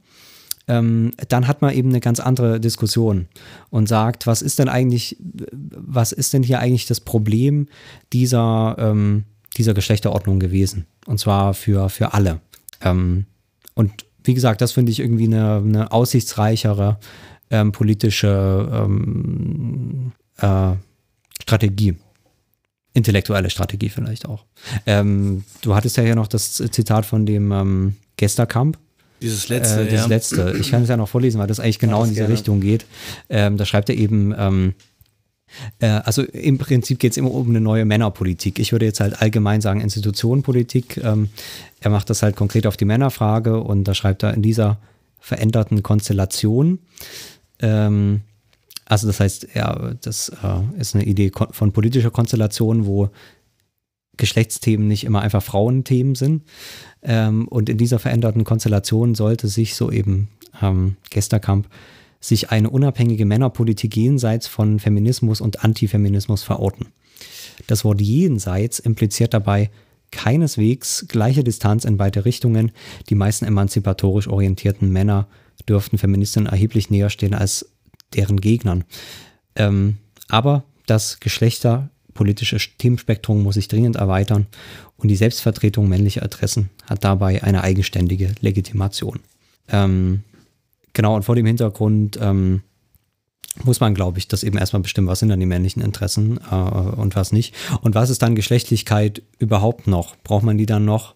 ähm, dann hat man eben eine ganz andere Diskussion und sagt, was ist denn eigentlich, was ist denn hier eigentlich das Problem dieser, ähm, dieser Geschlechterordnung gewesen. Und zwar für, für alle. Ähm, und wie gesagt, das finde ich irgendwie eine, eine aussichtsreichere ähm, politische ähm, äh, Strategie. Intellektuelle Strategie vielleicht auch. Ähm, du hattest ja hier noch das Zitat von dem ähm, Gesterkamp. Dieses letzte. Äh, dieses ja. letzte. Ich kann es ja noch vorlesen, weil das eigentlich genau das in diese gerne. Richtung geht. Ähm, da schreibt er eben, ähm, äh, also im Prinzip geht es immer um eine neue Männerpolitik. Ich würde jetzt halt allgemein sagen Institutionenpolitik. Ähm, er macht das halt konkret auf die Männerfrage und da schreibt er in dieser veränderten Konstellation. Ähm, also das heißt, ja, das äh, ist eine Idee von politischer Konstellation, wo Geschlechtsthemen nicht immer einfach Frauenthemen sind. Ähm, und in dieser veränderten Konstellation sollte sich so eben ähm, Gesterkamp sich eine unabhängige Männerpolitik jenseits von Feminismus und Antifeminismus verorten. Das Wort jenseits impliziert dabei keineswegs gleiche Distanz in beide Richtungen. Die meisten emanzipatorisch orientierten Männer dürften Feministinnen erheblich näher stehen als deren Gegnern. Ähm, aber das geschlechterpolitische Themenspektrum muss sich dringend erweitern und die Selbstvertretung männlicher Adressen hat dabei eine eigenständige Legitimation. Ähm, Genau, und vor dem Hintergrund ähm, muss man, glaube ich, das eben erstmal bestimmen, was sind dann die männlichen Interessen äh, und was nicht. Und was ist dann Geschlechtlichkeit überhaupt noch? Braucht man die dann noch?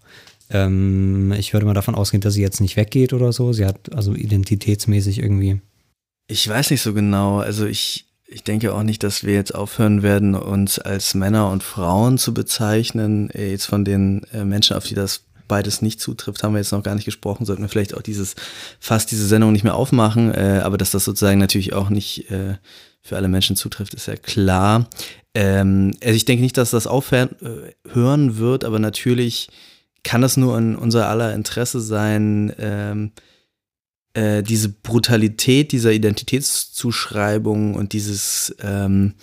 Ähm, ich würde mal davon ausgehen, dass sie jetzt nicht weggeht oder so. Sie hat also identitätsmäßig irgendwie. Ich weiß nicht so genau. Also ich, ich denke auch nicht, dass wir jetzt aufhören werden, uns als Männer und Frauen zu bezeichnen, äh, jetzt von den äh, Menschen, auf die das beides nicht zutrifft, haben wir jetzt noch gar nicht gesprochen, sollten wir vielleicht auch dieses, fast diese Sendung nicht mehr aufmachen, äh, aber dass das sozusagen natürlich auch nicht äh, für alle Menschen zutrifft, ist ja klar. Ähm, also ich denke nicht, dass das aufhören äh, wird, aber natürlich kann es nur in unser aller Interesse sein, ähm, äh, diese Brutalität dieser Identitätszuschreibung und dieses ähm,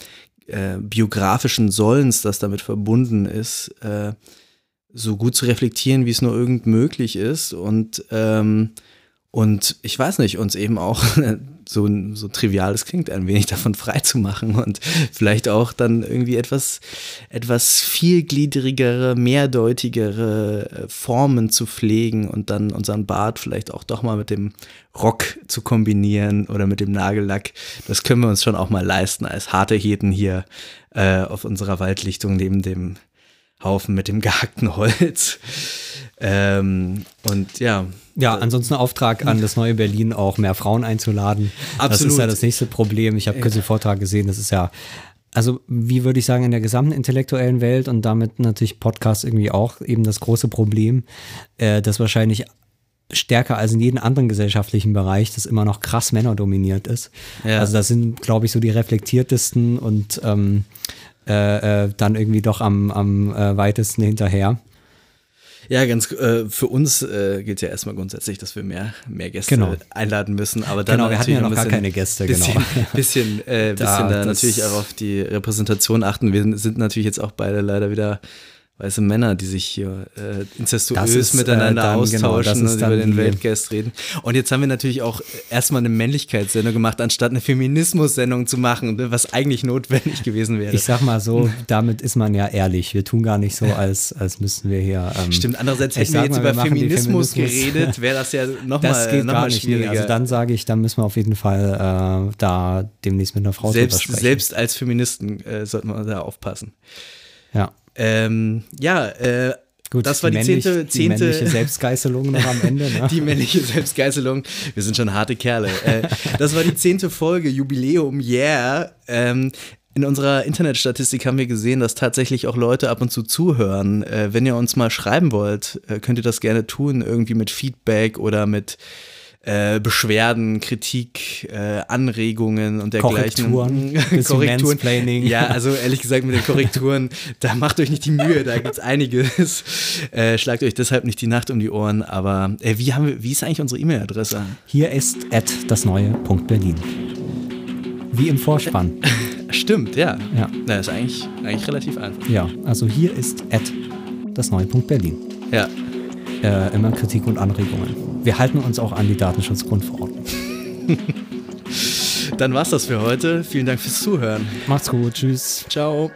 äh, biografischen Sollens, das damit verbunden ist, äh, so gut zu reflektieren, wie es nur irgend möglich ist und ähm, und ich weiß nicht, uns eben auch *laughs* so, so trivial es klingt, ein wenig davon frei zu machen und vielleicht auch dann irgendwie etwas, etwas vielgliedrigere, mehrdeutigere äh, Formen zu pflegen und dann unseren Bart vielleicht auch doch mal mit dem Rock zu kombinieren oder mit dem Nagellack. Das können wir uns schon auch mal leisten als harte Heten hier äh, auf unserer Waldlichtung neben dem Haufen mit dem gehackten Holz. Ähm, und ja. Ja, ansonsten Auftrag an das neue Berlin auch mehr Frauen einzuladen. Absolut. Das ist ja das nächste Problem. Ich habe kürzlich den Vortrag gesehen, das ist ja, also wie würde ich sagen, in der gesamten intellektuellen Welt und damit natürlich Podcast irgendwie auch eben das große Problem, äh, dass wahrscheinlich stärker als in jedem anderen gesellschaftlichen Bereich, das immer noch krass männerdominiert ist. Ja. Also das sind, glaube ich, so die reflektiertesten und ähm, äh, äh, dann irgendwie doch am, am äh, weitesten hinterher. Ja, ganz äh, für uns äh, gilt ja erstmal grundsätzlich, dass wir mehr, mehr Gäste genau. einladen müssen. Aber dann genau, wir hatten ja noch bisschen, gar keine Gäste, bisschen, genau. Bisschen, *laughs* äh, bisschen da natürlich auch auf die Repräsentation achten. Wir sind natürlich jetzt auch beide leider wieder weiße Männer, die sich hier äh, incestuös ist, miteinander äh, dann, austauschen genau, und über den Weltgeist reden. Und jetzt haben wir natürlich auch erstmal eine Männlichkeitssendung gemacht, anstatt eine Feminismus-Sendung zu machen, was eigentlich notwendig gewesen wäre. Ich sag mal so, *laughs* damit ist man ja ehrlich. Wir tun gar nicht so, als, als müssten wir hier. Ähm, Stimmt, andererseits hätten wir jetzt mal, über wir Feminismus, Feminismus, geredet, wäre das ja nochmal Das geht noch gar nicht schwieriger. Also dann sage ich, dann müssen wir auf jeden Fall äh, da demnächst mit einer Frau selbst, Selbst als Feministen äh, sollten wir da aufpassen. Ja. Ähm, ja, äh, Gut, das war die, männlich, zehnte, zehnte. Die männliche Selbstgeißelung noch am Ende. Ne? *laughs* die männliche Selbstgeißelung. Wir sind schon harte Kerle. Äh, das war die zehnte Folge, Jubiläum, yeah. Ähm, in unserer Internetstatistik haben wir gesehen, dass tatsächlich auch Leute ab und zu zuhören. Äh, wenn ihr uns mal schreiben wollt, äh, könnt ihr das gerne tun, irgendwie mit Feedback oder mit äh, Beschwerden, Kritik, äh, Anregungen und dergleichen. Korrekturen. *laughs* Korrekturen. Ja, also ehrlich gesagt mit den Korrekturen, *laughs* da macht euch nicht die Mühe, da gibt es einiges. Äh, schlagt euch deshalb nicht die Nacht um die Ohren, aber äh, wie, haben wir, wie ist eigentlich unsere E-Mail-Adresse? Hier ist at dasneue.berlin. Wie im Vorspann. *laughs* Stimmt, ja. Ja. Das ist eigentlich, eigentlich relativ einfach. Ja, also hier ist at dasneue.berlin. Ja. Äh, immer Kritik und Anregungen. Wir halten uns auch an die Datenschutzgrundverordnung. *laughs* Dann war's das für heute. Vielen Dank fürs Zuhören. Macht's gut. Tschüss. Ciao.